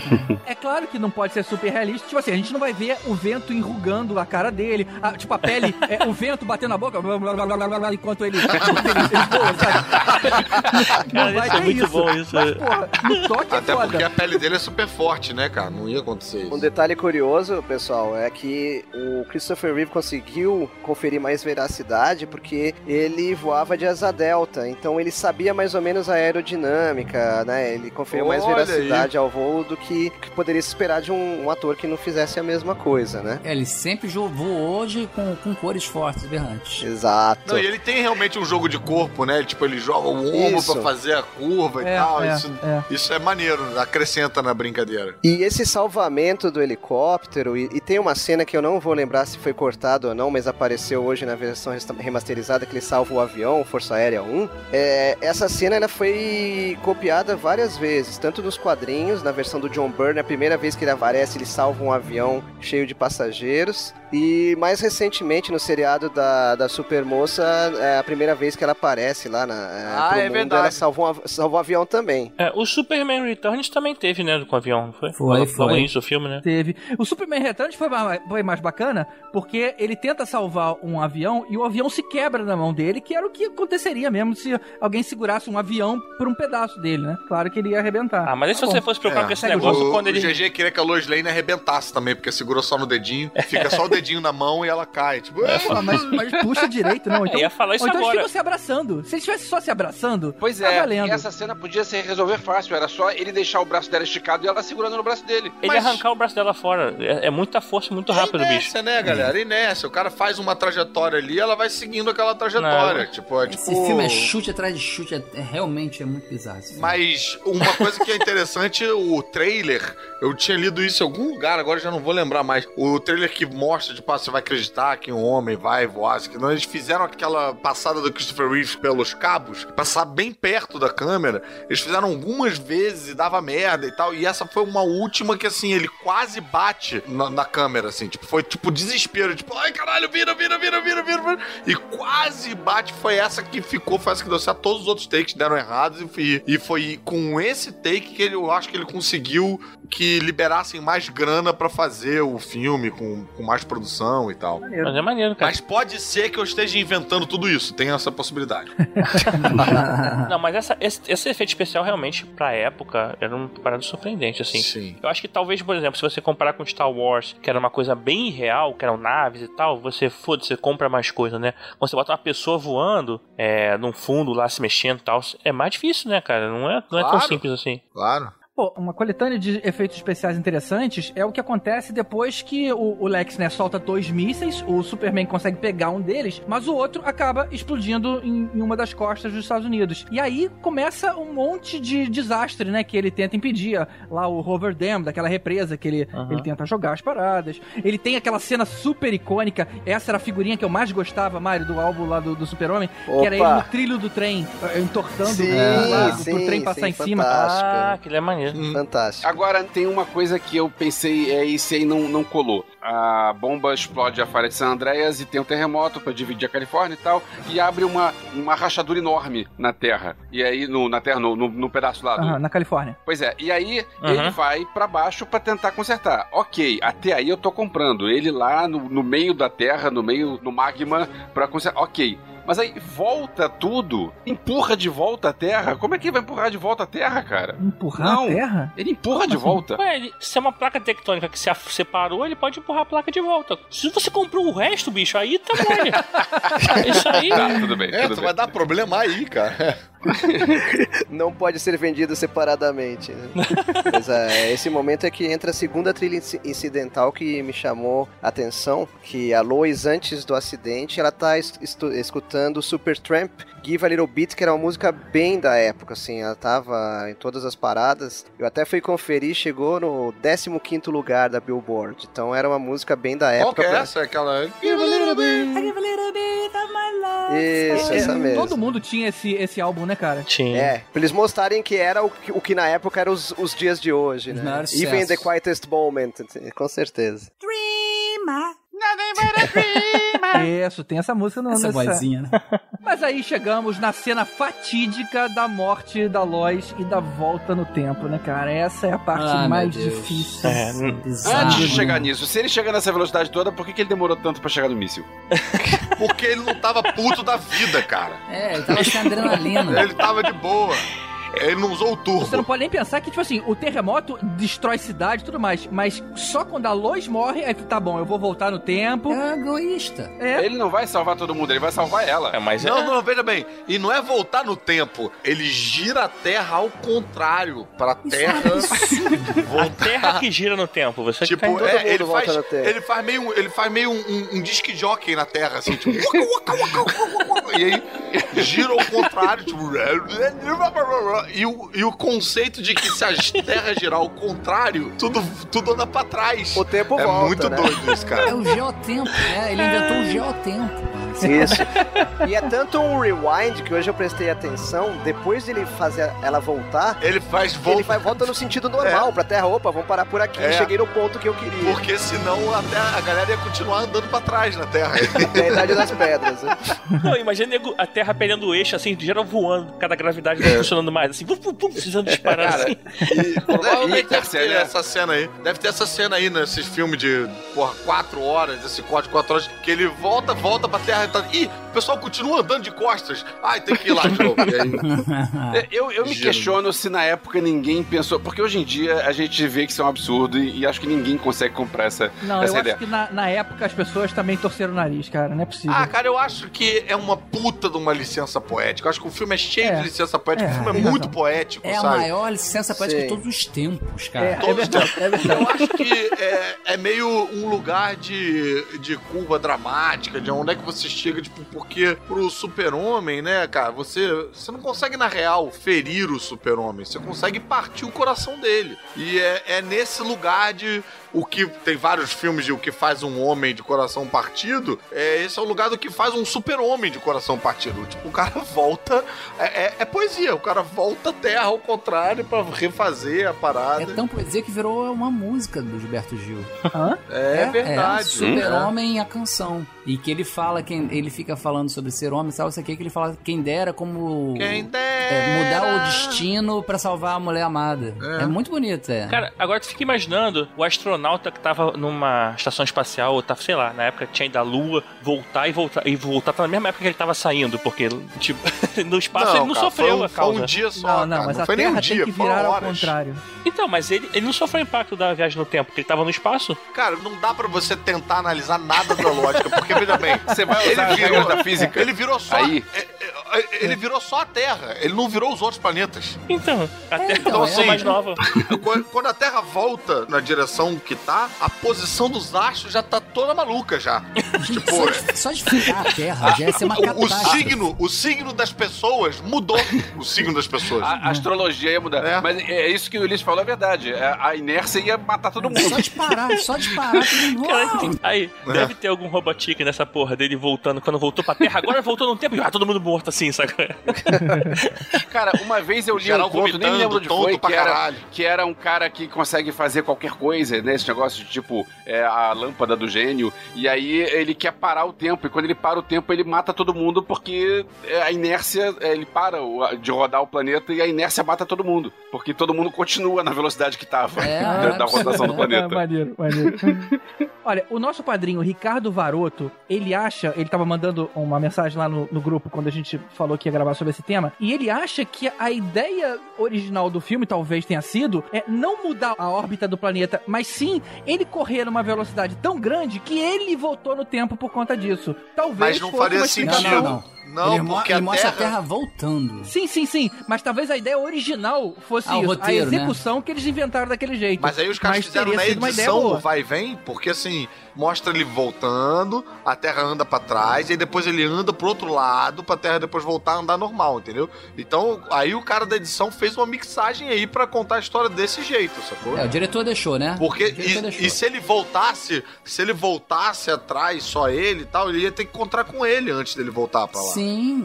É claro que não pode ser super realista. Tipo assim, a gente não vai ver o vento enrugando a cara dele. a- tipo, a pele, é, o vento batendo na boca, blá, blá, blá, blá, blá, blá, enquanto ele, ele, ele voa, sabe? Cara, isso é muito isso. bom, isso. Mas, porra, no toque é Até foda. porque a pele dele é super forte, né, cara? Não ia acontecer Um isso. detalhe curioso, pessoal, é que o Christopher Reeve conseguiu conferir mais veracidade porque ele voava de asa delta, então ele sabia mais ou menos a aerodinâmica, né? Ele conferiu mais Olha veracidade ao voo do que, que poderia se esperar de um, um ator que não fizesse a mesma coisa, né? É, ele sempre voou hoje com, com cores fortes, berrantes. Exato. Não, e ele tem realmente um jogo de corpo, né? Tipo, ele joga o ombro Isso. pra fazer a curva É, e tal. é, isso, é. isso é maneiro, acrescenta na brincadeira. E esse salvamento do helicóptero, e, e tem uma cena que eu não vou lembrar se foi cortado ou não, mas apareceu hoje na versão remasterizada que ele salva o avião, Força Aérea 1. É, essa cena ela foi copiada várias vezes, tanto nos quadrinhos, na versão do John Byrne, a primeira vez que ele aparece, ele salva um avião cheio de passageiros. E mais recentemente, no seriado da, da Supermoça, é a primeira vez que ela aparece lá na, é, Ah, pro é mundo, verdade. ela salva um, av- salva um avião também. É, o Superman Returns também teve, né, com o avião, não foi? Foi, foi. No início do filme, né? Teve. O Superman Returns foi mais, foi mais bacana porque ele tenta salvar um avião e o avião se quebra na mão dele, que era o que aconteceria mesmo se alguém segurasse um avião por um pedaço dele, né? Claro que ele ia arrebentar. Ah, mas aí se Tá você fosse preocupar É. com esse Segue o negócio, o, quando o ele. GG queria que a Lois Lane arrebentasse também, porque segurou só no dedinho, [LAUGHS] fica só o dedinho na mão e ela cai. Tipo, É, "Ah, mas, mas puxa direito, não. Então, [LAUGHS] Eu ia falar isso ou então eles agora. ficam se abraçando. Se eles estivessem só se abraçando, Pois tá é, valendo. e essa cena podia se resolver fácil. Era só ele deixar o braço dela esticado e ela segurando no braço dele. Ele Mas- arrancar o braço dela fora. É, é muita força, muito rápido, é bicho. inércia, né, galera? Inércia. O cara faz uma trajetória ali, ela vai seguindo aquela trajetória. Não. Tipo, é Esse tipo. filme é chute atrás de chute, é, é- realmente é muito bizarro. esse filme. Mas uma coisa que é interessante, o trailer, eu tinha lido isso em algum lugar, agora já não vou lembrar mais. O trailer que mostra, tipo, ah, você vai acreditar que um homem vai voar, assim, que não, eles fizeram aquela passada do Christopher Reeve pelos cabos, passar bem perto da câmera. Eles fizeram algumas vezes e dava merda e tal. E essa foi uma última que, assim, ele quase bate na, na câmera, assim, tipo, foi tipo desespero, tipo, ai caralho, vira, vira, vira, vira, vira, vira. E quase bate, foi essa que ficou, foi essa que deu certo. Todos os outros takes deram errados e, e foi com esse take que ele, eu acho que ele conseguiu que liberassem mais grana pra fazer o filme com, com mais produção e tal. Mas é maneiro, cara. Mas pode ser que eu esteja inventando tudo isso, tem essa possibilidade. [LAUGHS] Não, mas essa, esse, esse efeito especial realmente, pra época, era uma parada surpreendente, assim. Sim. Eu acho que talvez, por exemplo, se você comparar com Star Wars, que era uma coisa bem real, que eram naves e tal, você, foda você compra mais coisa, né? Quando você bota uma pessoa voando, é, num fundo lá, se mexendo e tal, é mais difícil, né, cara? Não é, não é tão simples assim. Claro. Pô, uma coletânea de efeitos especiais interessantes é o que acontece depois que o, o Lex, né, solta dois mísseis, o Superman consegue pegar um deles, mas o outro acaba explodindo em, em uma das costas dos Estados Unidos. E aí começa um monte de desastre, né, que ele tenta impedir. Lá o Rover Dam, daquela represa que ele, Aham. ele tenta jogar as paradas. Ele tem aquela cena super icônica, essa era a figurinha que eu mais gostava, Mário, do álbum lá do, do Super-Homem, que era Opa. ele no trilho do trem, eh, entortando Sim, o pro sim, trem sim, passar em cima. fantástico. Ah, aquilo é maneiro. Fantástico. Agora, tem uma coisa que eu pensei, é esse aí não, não colou. A bomba explode a falha de San Andreas e tem um terremoto pra dividir a Califórnia e tal, e abre uma, uma rachadura enorme na Terra. E aí, no, na Terra, no, no, no pedaço lá do... Na Califórnia. Pois é, e aí Uhum. ele vai pra baixo pra tentar consertar. Ok, até aí eu tô comprando. Ele lá no, no meio da Terra, no meio, no magma, pra consertar. Ok. Mas aí volta tudo, empurra de volta a Terra. Como é que ele vai empurrar de volta a Terra, cara? Empurrar Não. a terra? Ele empurra de assim? volta. Ué, ele- se é uma placa tectônica que se separou, ele pode empurrar a placa de volta. Se você comprou o resto, bicho, aí tá mole. [LAUGHS] Isso aí. Tá, tudo bem, É, tudo tu bem. vai dar problema aí, cara. [LAUGHS] Não pode ser vendido separadamente. Né? [LAUGHS] Mas é, esse momento é que entra a segunda trilha inci- incidental que me chamou a atenção, que a Lois, antes do acidente, ela tá escutando Supertramp, Give a Little Bit, que era uma música bem da época, assim, ela tava em todas as paradas. Eu até fui conferir, chegou no 15º lugar da Billboard, então era uma música bem da Qual época. que é pra- essa? Aquela. Isso, É, essa mesmo. Todo mundo tinha esse, esse álbum, né, cara? Tinha. É, pra eles mostrarem que era o que, o que na época eram os, os dias de hoje, né? maiores Even the quietest moment, com certeza. [LAUGHS] Isso, tem essa música no Essa nessa- vozinha, né? [LAUGHS] Mas aí chegamos na cena fatídica da morte da Lois e da volta no tempo, né, cara? Essa é a parte Ah, mais difícil. É, Antes de né? chegar nisso, se ele chegar nessa velocidade toda, por que, que ele demorou tanto pra chegar no míssil? [LAUGHS] Porque ele não tava puto da vida, cara. É, ele tava sem adrenalina. Ele tava de boa. Ele não usou o turbo. Você não pode nem pensar que, tipo assim, o terremoto destrói cidade e tudo mais, mas só quando a Lois morre, aí tá bom, eu vou voltar no tempo. É egoísta. É, Ele não vai salvar todo mundo, ele vai salvar ela. É, mas Não, é. não, veja bem. E não é voltar no tempo. Ele gira a Terra ao contrário. Pra Terra [LAUGHS] A voltar. terra que gira no tempo. Você que tá Tipo, é, mundo ele, volta faz, na Terra. ele faz meio, um- ele faz meio um, um, um disque jockey na Terra, assim, tipo. [LAUGHS] e aí gira ao contrário, tipo. E o, e o conceito de que se a Terra girar ao contrário, tudo, tudo anda pra trás. O tempo é volta, muito né? doido isso, É cara. o geotempo, né? Ele inventou o geotempo. Isso. [LAUGHS] e é tanto um rewind que hoje eu prestei atenção, depois dele fazer ela voltar, Ele faz ele volta. vai, volta no sentido normal, [LAUGHS] pra terra, opa, vamos parar por aqui, É. cheguei no ponto que eu queria. Porque senão a, terra, a galera ia continuar andando pra trás na Terra. [LAUGHS] É a idade das pedras. né? Não, imagina a Terra perdendo o eixo, assim, geral voando, cada gravidade não funcionando mais, assim, pum, pum, pum, precisando disparar, Cara, assim. Provavelmente E, deve ter essa cena aí. Deve ter essa cena aí nesses filmes de, porra, quatro horas, esse corte de quatro horas, que ele volta, volta pra terra e tá. Ih, o pessoal continua andando de costas. Ai, tem que ir lá de novo. Aí, [LAUGHS] É, Eu, eu me questiono se na época ninguém pensou. Porque hoje em dia a gente vê que isso é um absurdo e, e acho que ninguém consegue comprar essa, não, essa eu ideia. acho que na, na época as pessoas também torceram o nariz, cara, não é possível. ah, cara, eu acho que é uma puta de uma licença poética. Eu acho que o filme é cheio É. de licença poética. É, o filme é tem muito razão. poético, É a sabe? maior licença poética Sim. de todos os tempos, é, cara. é todos verdade, é verdade. Eu acho que é, é meio um lugar de, de curva dramática, de onde é que você chega, tipo, porque pro super-homem, né, cara, você, você não consegue, na real, ferir o super-homem, você consegue partir o coração dele. E é, é nesse lugar de, o que tem vários filmes de o que faz um homem de coração partido, é, esse é o lugar do que faz um super-homem de coração partido. Tipo, o cara [LAUGHS] volta. É, é- é poesia, o cara volta a terra ao contrário pra refazer a parada. É tão poesia que virou uma música do Gilberto Gil. Hã? É, verdade. Super-Homem a canção. E que ele fala, quem ele fica falando sobre ser homem, sabe isso aqui, que ele fala quem dera como Quem é, mudar dera. o destino pra salvar a mulher amada. É, muito bonito, é. Cara, agora tu fica imaginando o astronauta que tava numa estação espacial, ou tava, sei lá, na época tinha ido à Lua, voltar e voltar, e voltar tá na mesma época que ele tava saindo, porque, tipo, [LAUGHS] no espaço ele não cara, sofreu foi a causa. Foi um dia só, Não, não, cara. mas não a foi nem Terra um dia, que foram virar ao horas. contrário. Então, mas ele, ele não sofreu o impacto da viagem no tempo, porque ele tava no espaço. Cara, não dá pra você tentar analisar nada da lógica, porque veja bem, [LAUGHS] Você vai usar as regras da física? Ele virou só. Aí. é, é, é, Ele virou só a Terra, ele não virou os outros planetas. Então, a Terra então, então, é. mais nova. [LAUGHS] Quando- Quando a Terra volta na direção que tá, a posição dos astros já tá toda maluca já. [LAUGHS] tipo, Só de, só de ficar a Terra já ia ser uma [LAUGHS] o, o signo, o signo das pessoas mudou. O signo das pessoas. A, a astrologia ia mudar. É. Mas é isso que o Ulisses falou, é verdade. É, A inércia ia matar todo mundo. Só de parar, só de parar. todo mundo, Caraca, uau! aí, É. deve ter algum robotique nessa porra dele voltando, quando voltou pra Terra, agora voltou no tempo e ah, todo mundo morto assim, sabe? [LAUGHS] Cara, uma vez eu li Geral um conto, nem me lembro vomitando, foi, que pra era, caralho. que era um cara que consegue fazer qualquer coisa, né? Esse negócio de tipo é, a lâmpada do gênio. E aí ele quer parar o tempo. E quando ele para o tempo, ele mata todo mundo porque é, a inércia, é, ele para de rodar o planeta e a inércia mata todo mundo. Porque todo mundo continua na velocidade que tava É, da, [LAUGHS] da rotação do Ah, planeta. maneiro, maneiro. [LAUGHS] Olha, o nosso padrinho Ricardo Varoto, ele acha, ele tava mandando uma mensagem lá no, no grupo quando a gente falou que ia gravar sobre esse tema, e ele acha que a ideia original do filme talvez tenha sido é não mudar a órbita do planeta, mas sim ele correr numa velocidade tão grande que ele voltou no tempo por conta disso. Talvez Mas não fosse faria sentido. Não, não, não. Não, ele mo- porque ele a mostra Terra- a Terra voltando. Sim, sim, sim. Mas talvez a ideia original fosse Ah, isso. roteiro, a né? execução que eles inventaram daquele jeito. Mas aí os caras fizeram teria na ideia edição vai e vem, porque assim, mostra ele voltando, a Terra anda pra trás, e aí depois ele anda pro outro lado, pra Terra depois voltar a andar normal, entendeu? Então, aí o cara da edição fez uma mixagem aí pra contar a história desse jeito, sacou? É, o diretor deixou, né? Porque, e, deixou. e se ele voltasse, se ele voltasse atrás, só ele e tal, ele ia ter que encontrar com ele antes dele voltar pra lá. Sim,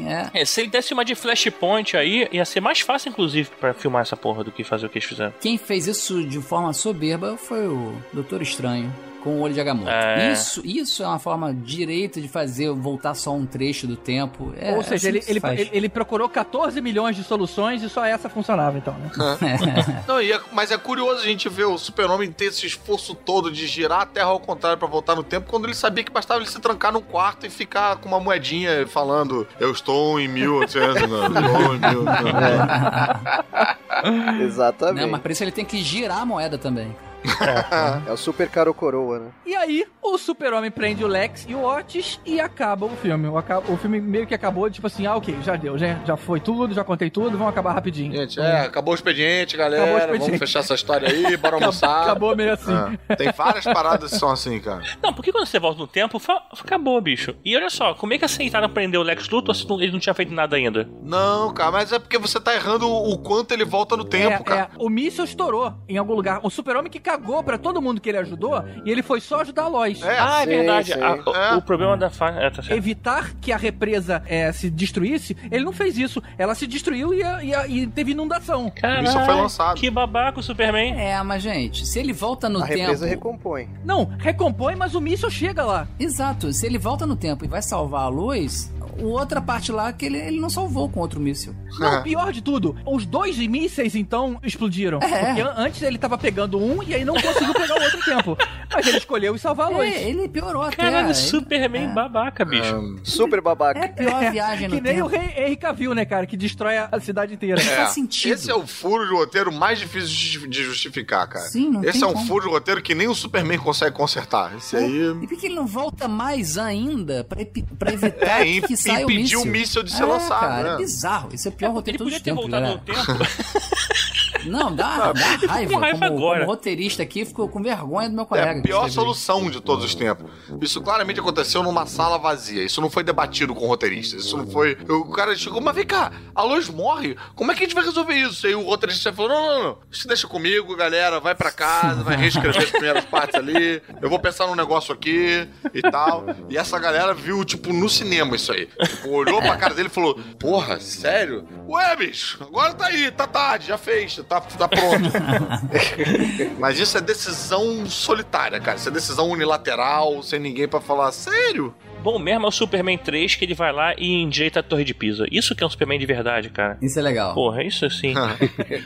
é. É, se ele desse uma de flashpoint aí, ia ser mais fácil, inclusive, pra filmar essa porra do que fazer o que eles fizeram. Quem fez isso de forma soberba foi o Doutor Estranho. Com o olho de Agamotto. É. Isso, isso é uma forma direita de fazer voltar só um trecho do tempo. É, Ou é seja, assim ele, ele, ele- ele procurou 14 milhões de soluções e só essa funcionava, então, né? [LAUGHS] Não, e é- mas é curioso a gente ver o super-homem ter esse esforço todo de girar a Terra ao contrário pra voltar no tempo, quando ele sabia que bastava ele se trancar num quarto e ficar com uma moedinha falando eu estou em 1800, não, estou em 1800. [LAUGHS] Exatamente. Não, mas por isso ele tem que girar a moeda também. É o super caro coroa, né? E aí, o super-homem prende o Lex e o Otis e acaba o filme. O, aca- o filme meio que acabou, tipo assim, ah, ok, já deu, já, já foi tudo, já contei tudo, vamos acabar rapidinho. Gente, é, acabou o expediente, galera. Acabou o expediente. Vamos fechar essa história aí, bora Acabou, almoçar. acabou meio assim. É, Tem várias paradas que são assim, cara. Não, porque quando você volta no tempo, acabou, bicho. E olha só, como é que aceitaram prender o Lex Luthor se ele não tinha feito nada ainda? Não, cara, mas é porque você tá errando o o quanto ele volta no tempo, é, cara. é, o míssil estourou em algum lugar. O super-homem que cagou pra todo mundo que ele ajudou e ele foi só ajudar a Lois. É, ah, é sim, verdade. sim. A- o- É. O problema da fa... É, tá certo. Evitar que a represa é, se destruísse, ele não fez isso. Ela se destruiu e, a- e a- e teve inundação. Caralho, Isso foi lançado. Que babaca o Superman. É, mas gente, se ele volta no A tempo. represa recompõe. Não, recompõe, mas o míssil chega lá. Exato, se ele volta no tempo e vai salvar a luz, o outra parte lá que ele, ele não salvou com outro míssil. Não, pior de tudo, os dois mísseis então explodiram. É. Porque an- antes ele tava pegando um e aí não conseguiu pegar o outro tempo. Mas ele escolheu e salvar. É, ele piorou até. Caralho, Ele- Superman é. babaca, bicho. Super babaca. É pior a viagem no que nem tempo. o rei Henry Cavill, né, cara? Que destrói a cidade inteira. Não faz sentido. Esse é o furo de roteiro mais difícil de justificar, cara. Sim, não Esse tem é um como. furo de roteiro que nem o Superman consegue consertar. Esse aí. E por que ele não volta mais ainda pra, pra [LAUGHS] evitar É, que saia o impedir míssil? o míssil de ser é, lançado, Cara, né? é bizarro. Esse é o pior roteiro Ele de todos podia os ter tempos, voltado galera. no tempo. [LAUGHS] Não, dá, dá raiva. com raiva como, agora. como roteirista aqui, ficou com vergonha do meu É colega. a que pior solução de todos os tempos. Isso claramente aconteceu numa sala vazia. Isso não foi debatido com roteristas. Isso não foi. O cara chegou, mas vem cá, a Lois morre. Como é que a gente vai resolver isso? Aí o roteirista falou: não, não, não. Isso deixa comigo, galera. Vai pra casa, vai reescrever as primeiras partes ali. Eu vou pensar num negócio aqui e tal. E essa galera viu, tipo, no cinema isso aí. Tipo, olhou pra cara dele e falou: Porra, sério? Ué, bicho, agora tá aí, tá tarde, já fez, tá, tá pronto. [LAUGHS] Mas isso é decisão solitária, cara. Isso é decisão unilateral, sem ninguém pra falar sério. Bom mesmo é o Superman 3 que ele vai lá e endireita a torre de Pisa. Isso que é um Superman de verdade, cara. Isso é legal. Porra, isso.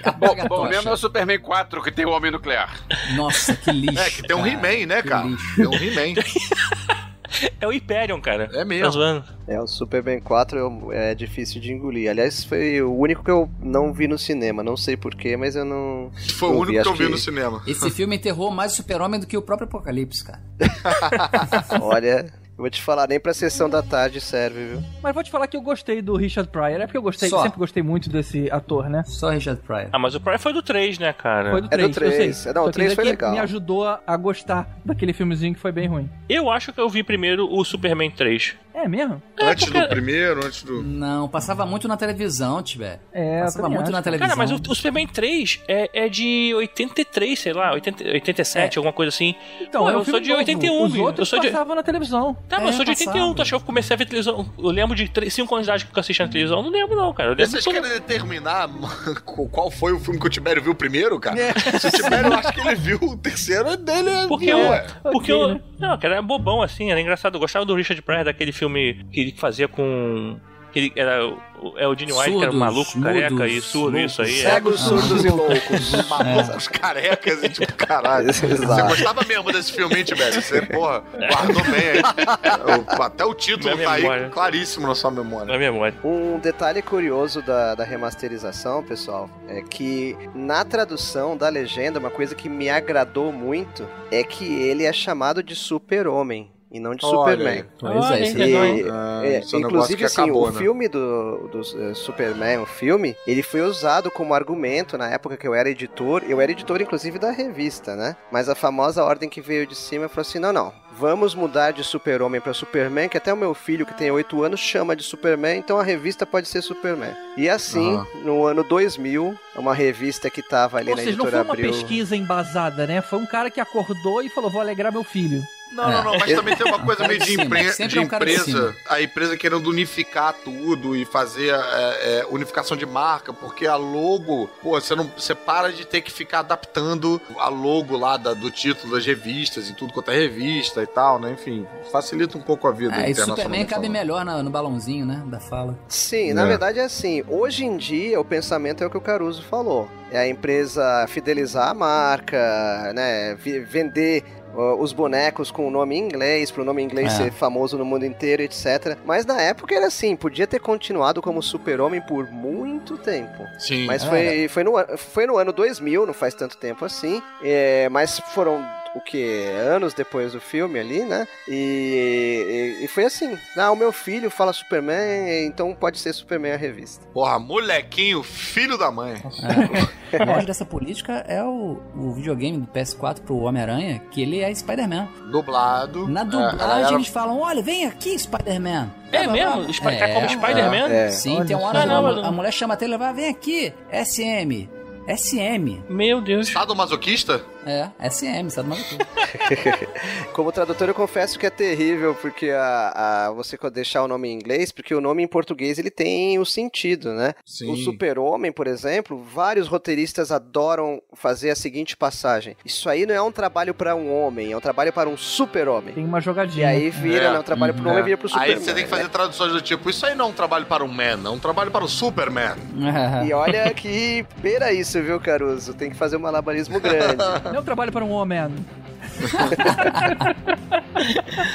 Apaga [LAUGHS] a Bom, tocha. mesmo é o Superman 4 que tem o Homem Nuclear. Nossa, que lixo. É, que tem um cara. He-Man, né, Que cara? lixo. Tem um He-Man. [LAUGHS] É o Hyperion, cara. É mesmo. Tá zoando. É, o Superman 4 eu- é difícil de engolir. Aliás, foi o único que eu não vi no cinema. Não sei porquê, mas eu não. Foi o não único que eu vi no cinema. Esse filme enterrou mais o super-homem do que o próprio Apocalipse, cara. [LAUGHS] Olha, eu vou te falar, nem pra sessão da tarde serve, viu? Mas vou te falar que eu gostei do Richard Pryor. É porque eu gostei, Só. sempre gostei muito desse ator, né? Só Richard Pryor. Ah, mas o Pryor foi do 3, né, cara? Foi do É 3, do três. eu sei. É, não, o Só quer três dizer foi que legal. me ajudou a, gostar daquele filmezinho que foi bem ruim. Eu acho que eu vi primeiro o Superman 3. É mesmo? antes porque- do primeiro, antes do. Não, passava muito na televisão, Tibé. É, eu Passava muito acho. na televisão. Cara, mas o, o Superman 3 é, é de 83, sei lá, 80, 87, alguma coisa assim. Então, Pô, é um eu filme sou de novo. 81, Os outros eu sou de... passavam na televisão. Tá, mas eu É, sou de 81, passava. tu achou que eu comecei a ver televisão? Eu lembro de 5 anos de idade que eu assisti na televisão, não lembro não, cara. Eu lembro Vocês querem determinar qual foi o filme que o Tibério viu primeiro, cara? Se o Tibério acha que ele viu o terceiro, é dele é Porque viu, eu. ué. Porque Ok, eu. né? Não, cara, era bobão assim, era engraçado. Eu gostava do Richard Pryor, daquele filme que ele fazia com. Que ele era. o- É o Gene White, que era Surdos, maluco, careca mudos, e surdo, loucos, isso aí. é. Cegos, surdos e loucos. [LAUGHS] Malucos carecas e tipo, caralho. [LAUGHS] Você Exato. gostava mesmo desse filme, hein, Tibério? Você, porra, guardou bem aí. Até o título Minha tá aí memória. claríssimo na sua memória. Na memória. Um detalhe curioso da, da remasterização, pessoal, é que na tradução da legenda, uma coisa que me agradou muito é que ele é chamado de Super-Homem e não de Olha Superman. Pois é, E? Ah, é, é um inclusive, assim, acabou, o né? filme do, do eh, Superman, o filme, ele foi usado como argumento na época que eu era editor. Eu era editor, inclusive, da revista, né? Mas a famosa ordem que veio de cima falou assim: não, não. Vamos mudar de Super-Homem para Superman, que até o meu filho, que tem 8 anos, chama de Superman, então a revista pode ser Superman. E assim, Aham. no ano 2000, uma revista que tava ali Ou na seja, não foi editora uma Abril. pesquisa embasada, né? Foi um cara que acordou e falou: vou alegrar meu filho. Não, não, não, mas também tem uma coisa cara meio de de, sempre de é um de empresa, a empresa querendo unificar tudo e fazer é, é, unificação de marca, porque a logo, pô, você não, você para de ter que ficar adaptando a logo lá da- do título das revistas e tudo quanto é revista e tal, né? Enfim, facilita um pouco a vida É, internacionalmente Superman cabe falando. melhor na- no balãozinho, né? Da fala. Sim, na É. verdade é assim. Hoje em dia o pensamento é o que o Caruso falou. É a empresa fidelizar a marca, né? Vender os bonecos com o nome em inglês, para o nome em inglês É. ser famoso no mundo inteiro, etc. Mas na época era assim, podia ter continuado como super-homem por muito tempo. Sim. Mas É. foi, foi, no, foi no ano 2000, não faz tanto tempo assim. É, mas foram o que? Anos depois do filme ali, né? E, e, e foi assim. Ah, o meu filho fala Superman, então pode ser Superman a revista. Porra, molequinho, filho da mãe. [LAUGHS] O auge dessa política é o, o videogame do PS4 pro Homem-Aranha, que ele é Spider-Man. Dublado. Na É, dublagem galera- eles falam, olha, vem aqui, Spider-Man. É Blá, blá, blá. mesmo? Spi- tá como Spider-Man? É. Sim, Olha tem uma hora Caramba, a, não. a mulher chama até ele, vai, vem aqui, SM. SM. Meu Deus. Estado masoquista? É, SM, sabe mais do que. Como tradutor, eu confesso que é terrível, porque a, a, você deixar o nome em inglês, porque o nome em português ele tem o sentido, né? Sim. O Super-Homem, por exemplo, vários roteiristas adoram fazer a seguinte passagem: Isso aí não é um trabalho para um homem, é um trabalho para um super-homem. Tem uma E jogadinha. aí vira, É. né? Um trabalho para um É. homem vira pro Superman. Aí você tem que fazer né? traduções do tipo, isso aí não é um trabalho para um man, é um trabalho para o Superman. E olha que beira isso, viu, Caruso? Tem que fazer um malabarismo grande. [LAUGHS] Não trabalho para um homem. [LAUGHS]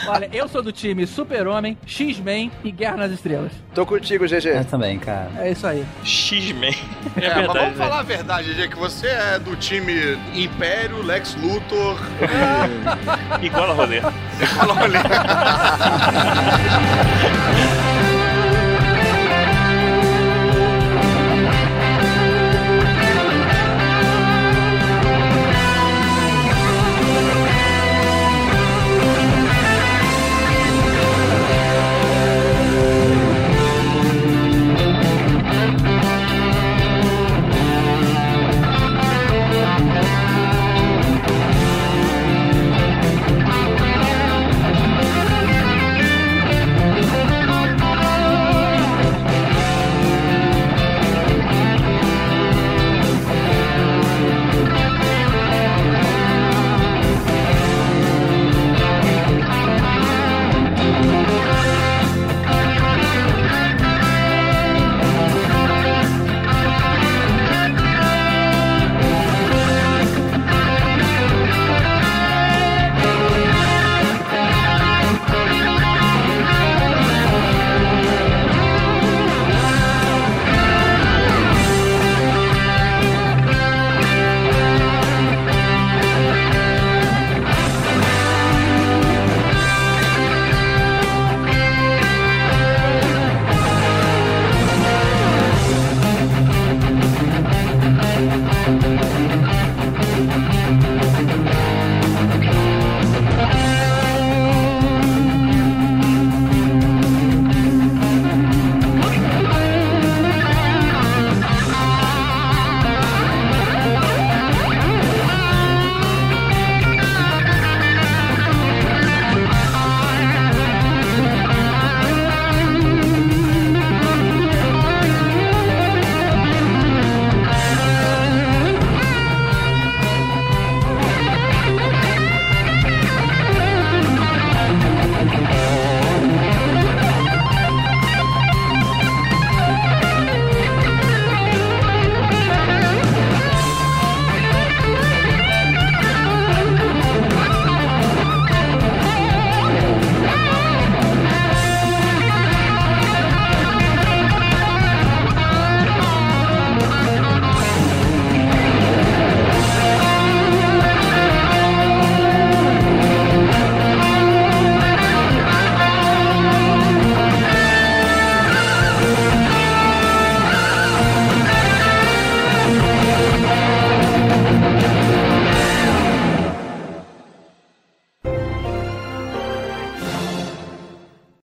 Olha, eu sou do time Super-Homem, X-Men e Guerra nas Estrelas. Tô contigo, GG. Eu também, cara. É isso aí. X-Men. É, É, mas vamos né? falar a verdade, Gê, que você é do time Império, Lex Luthor. [LAUGHS] Igual a rolê. Olha, olha.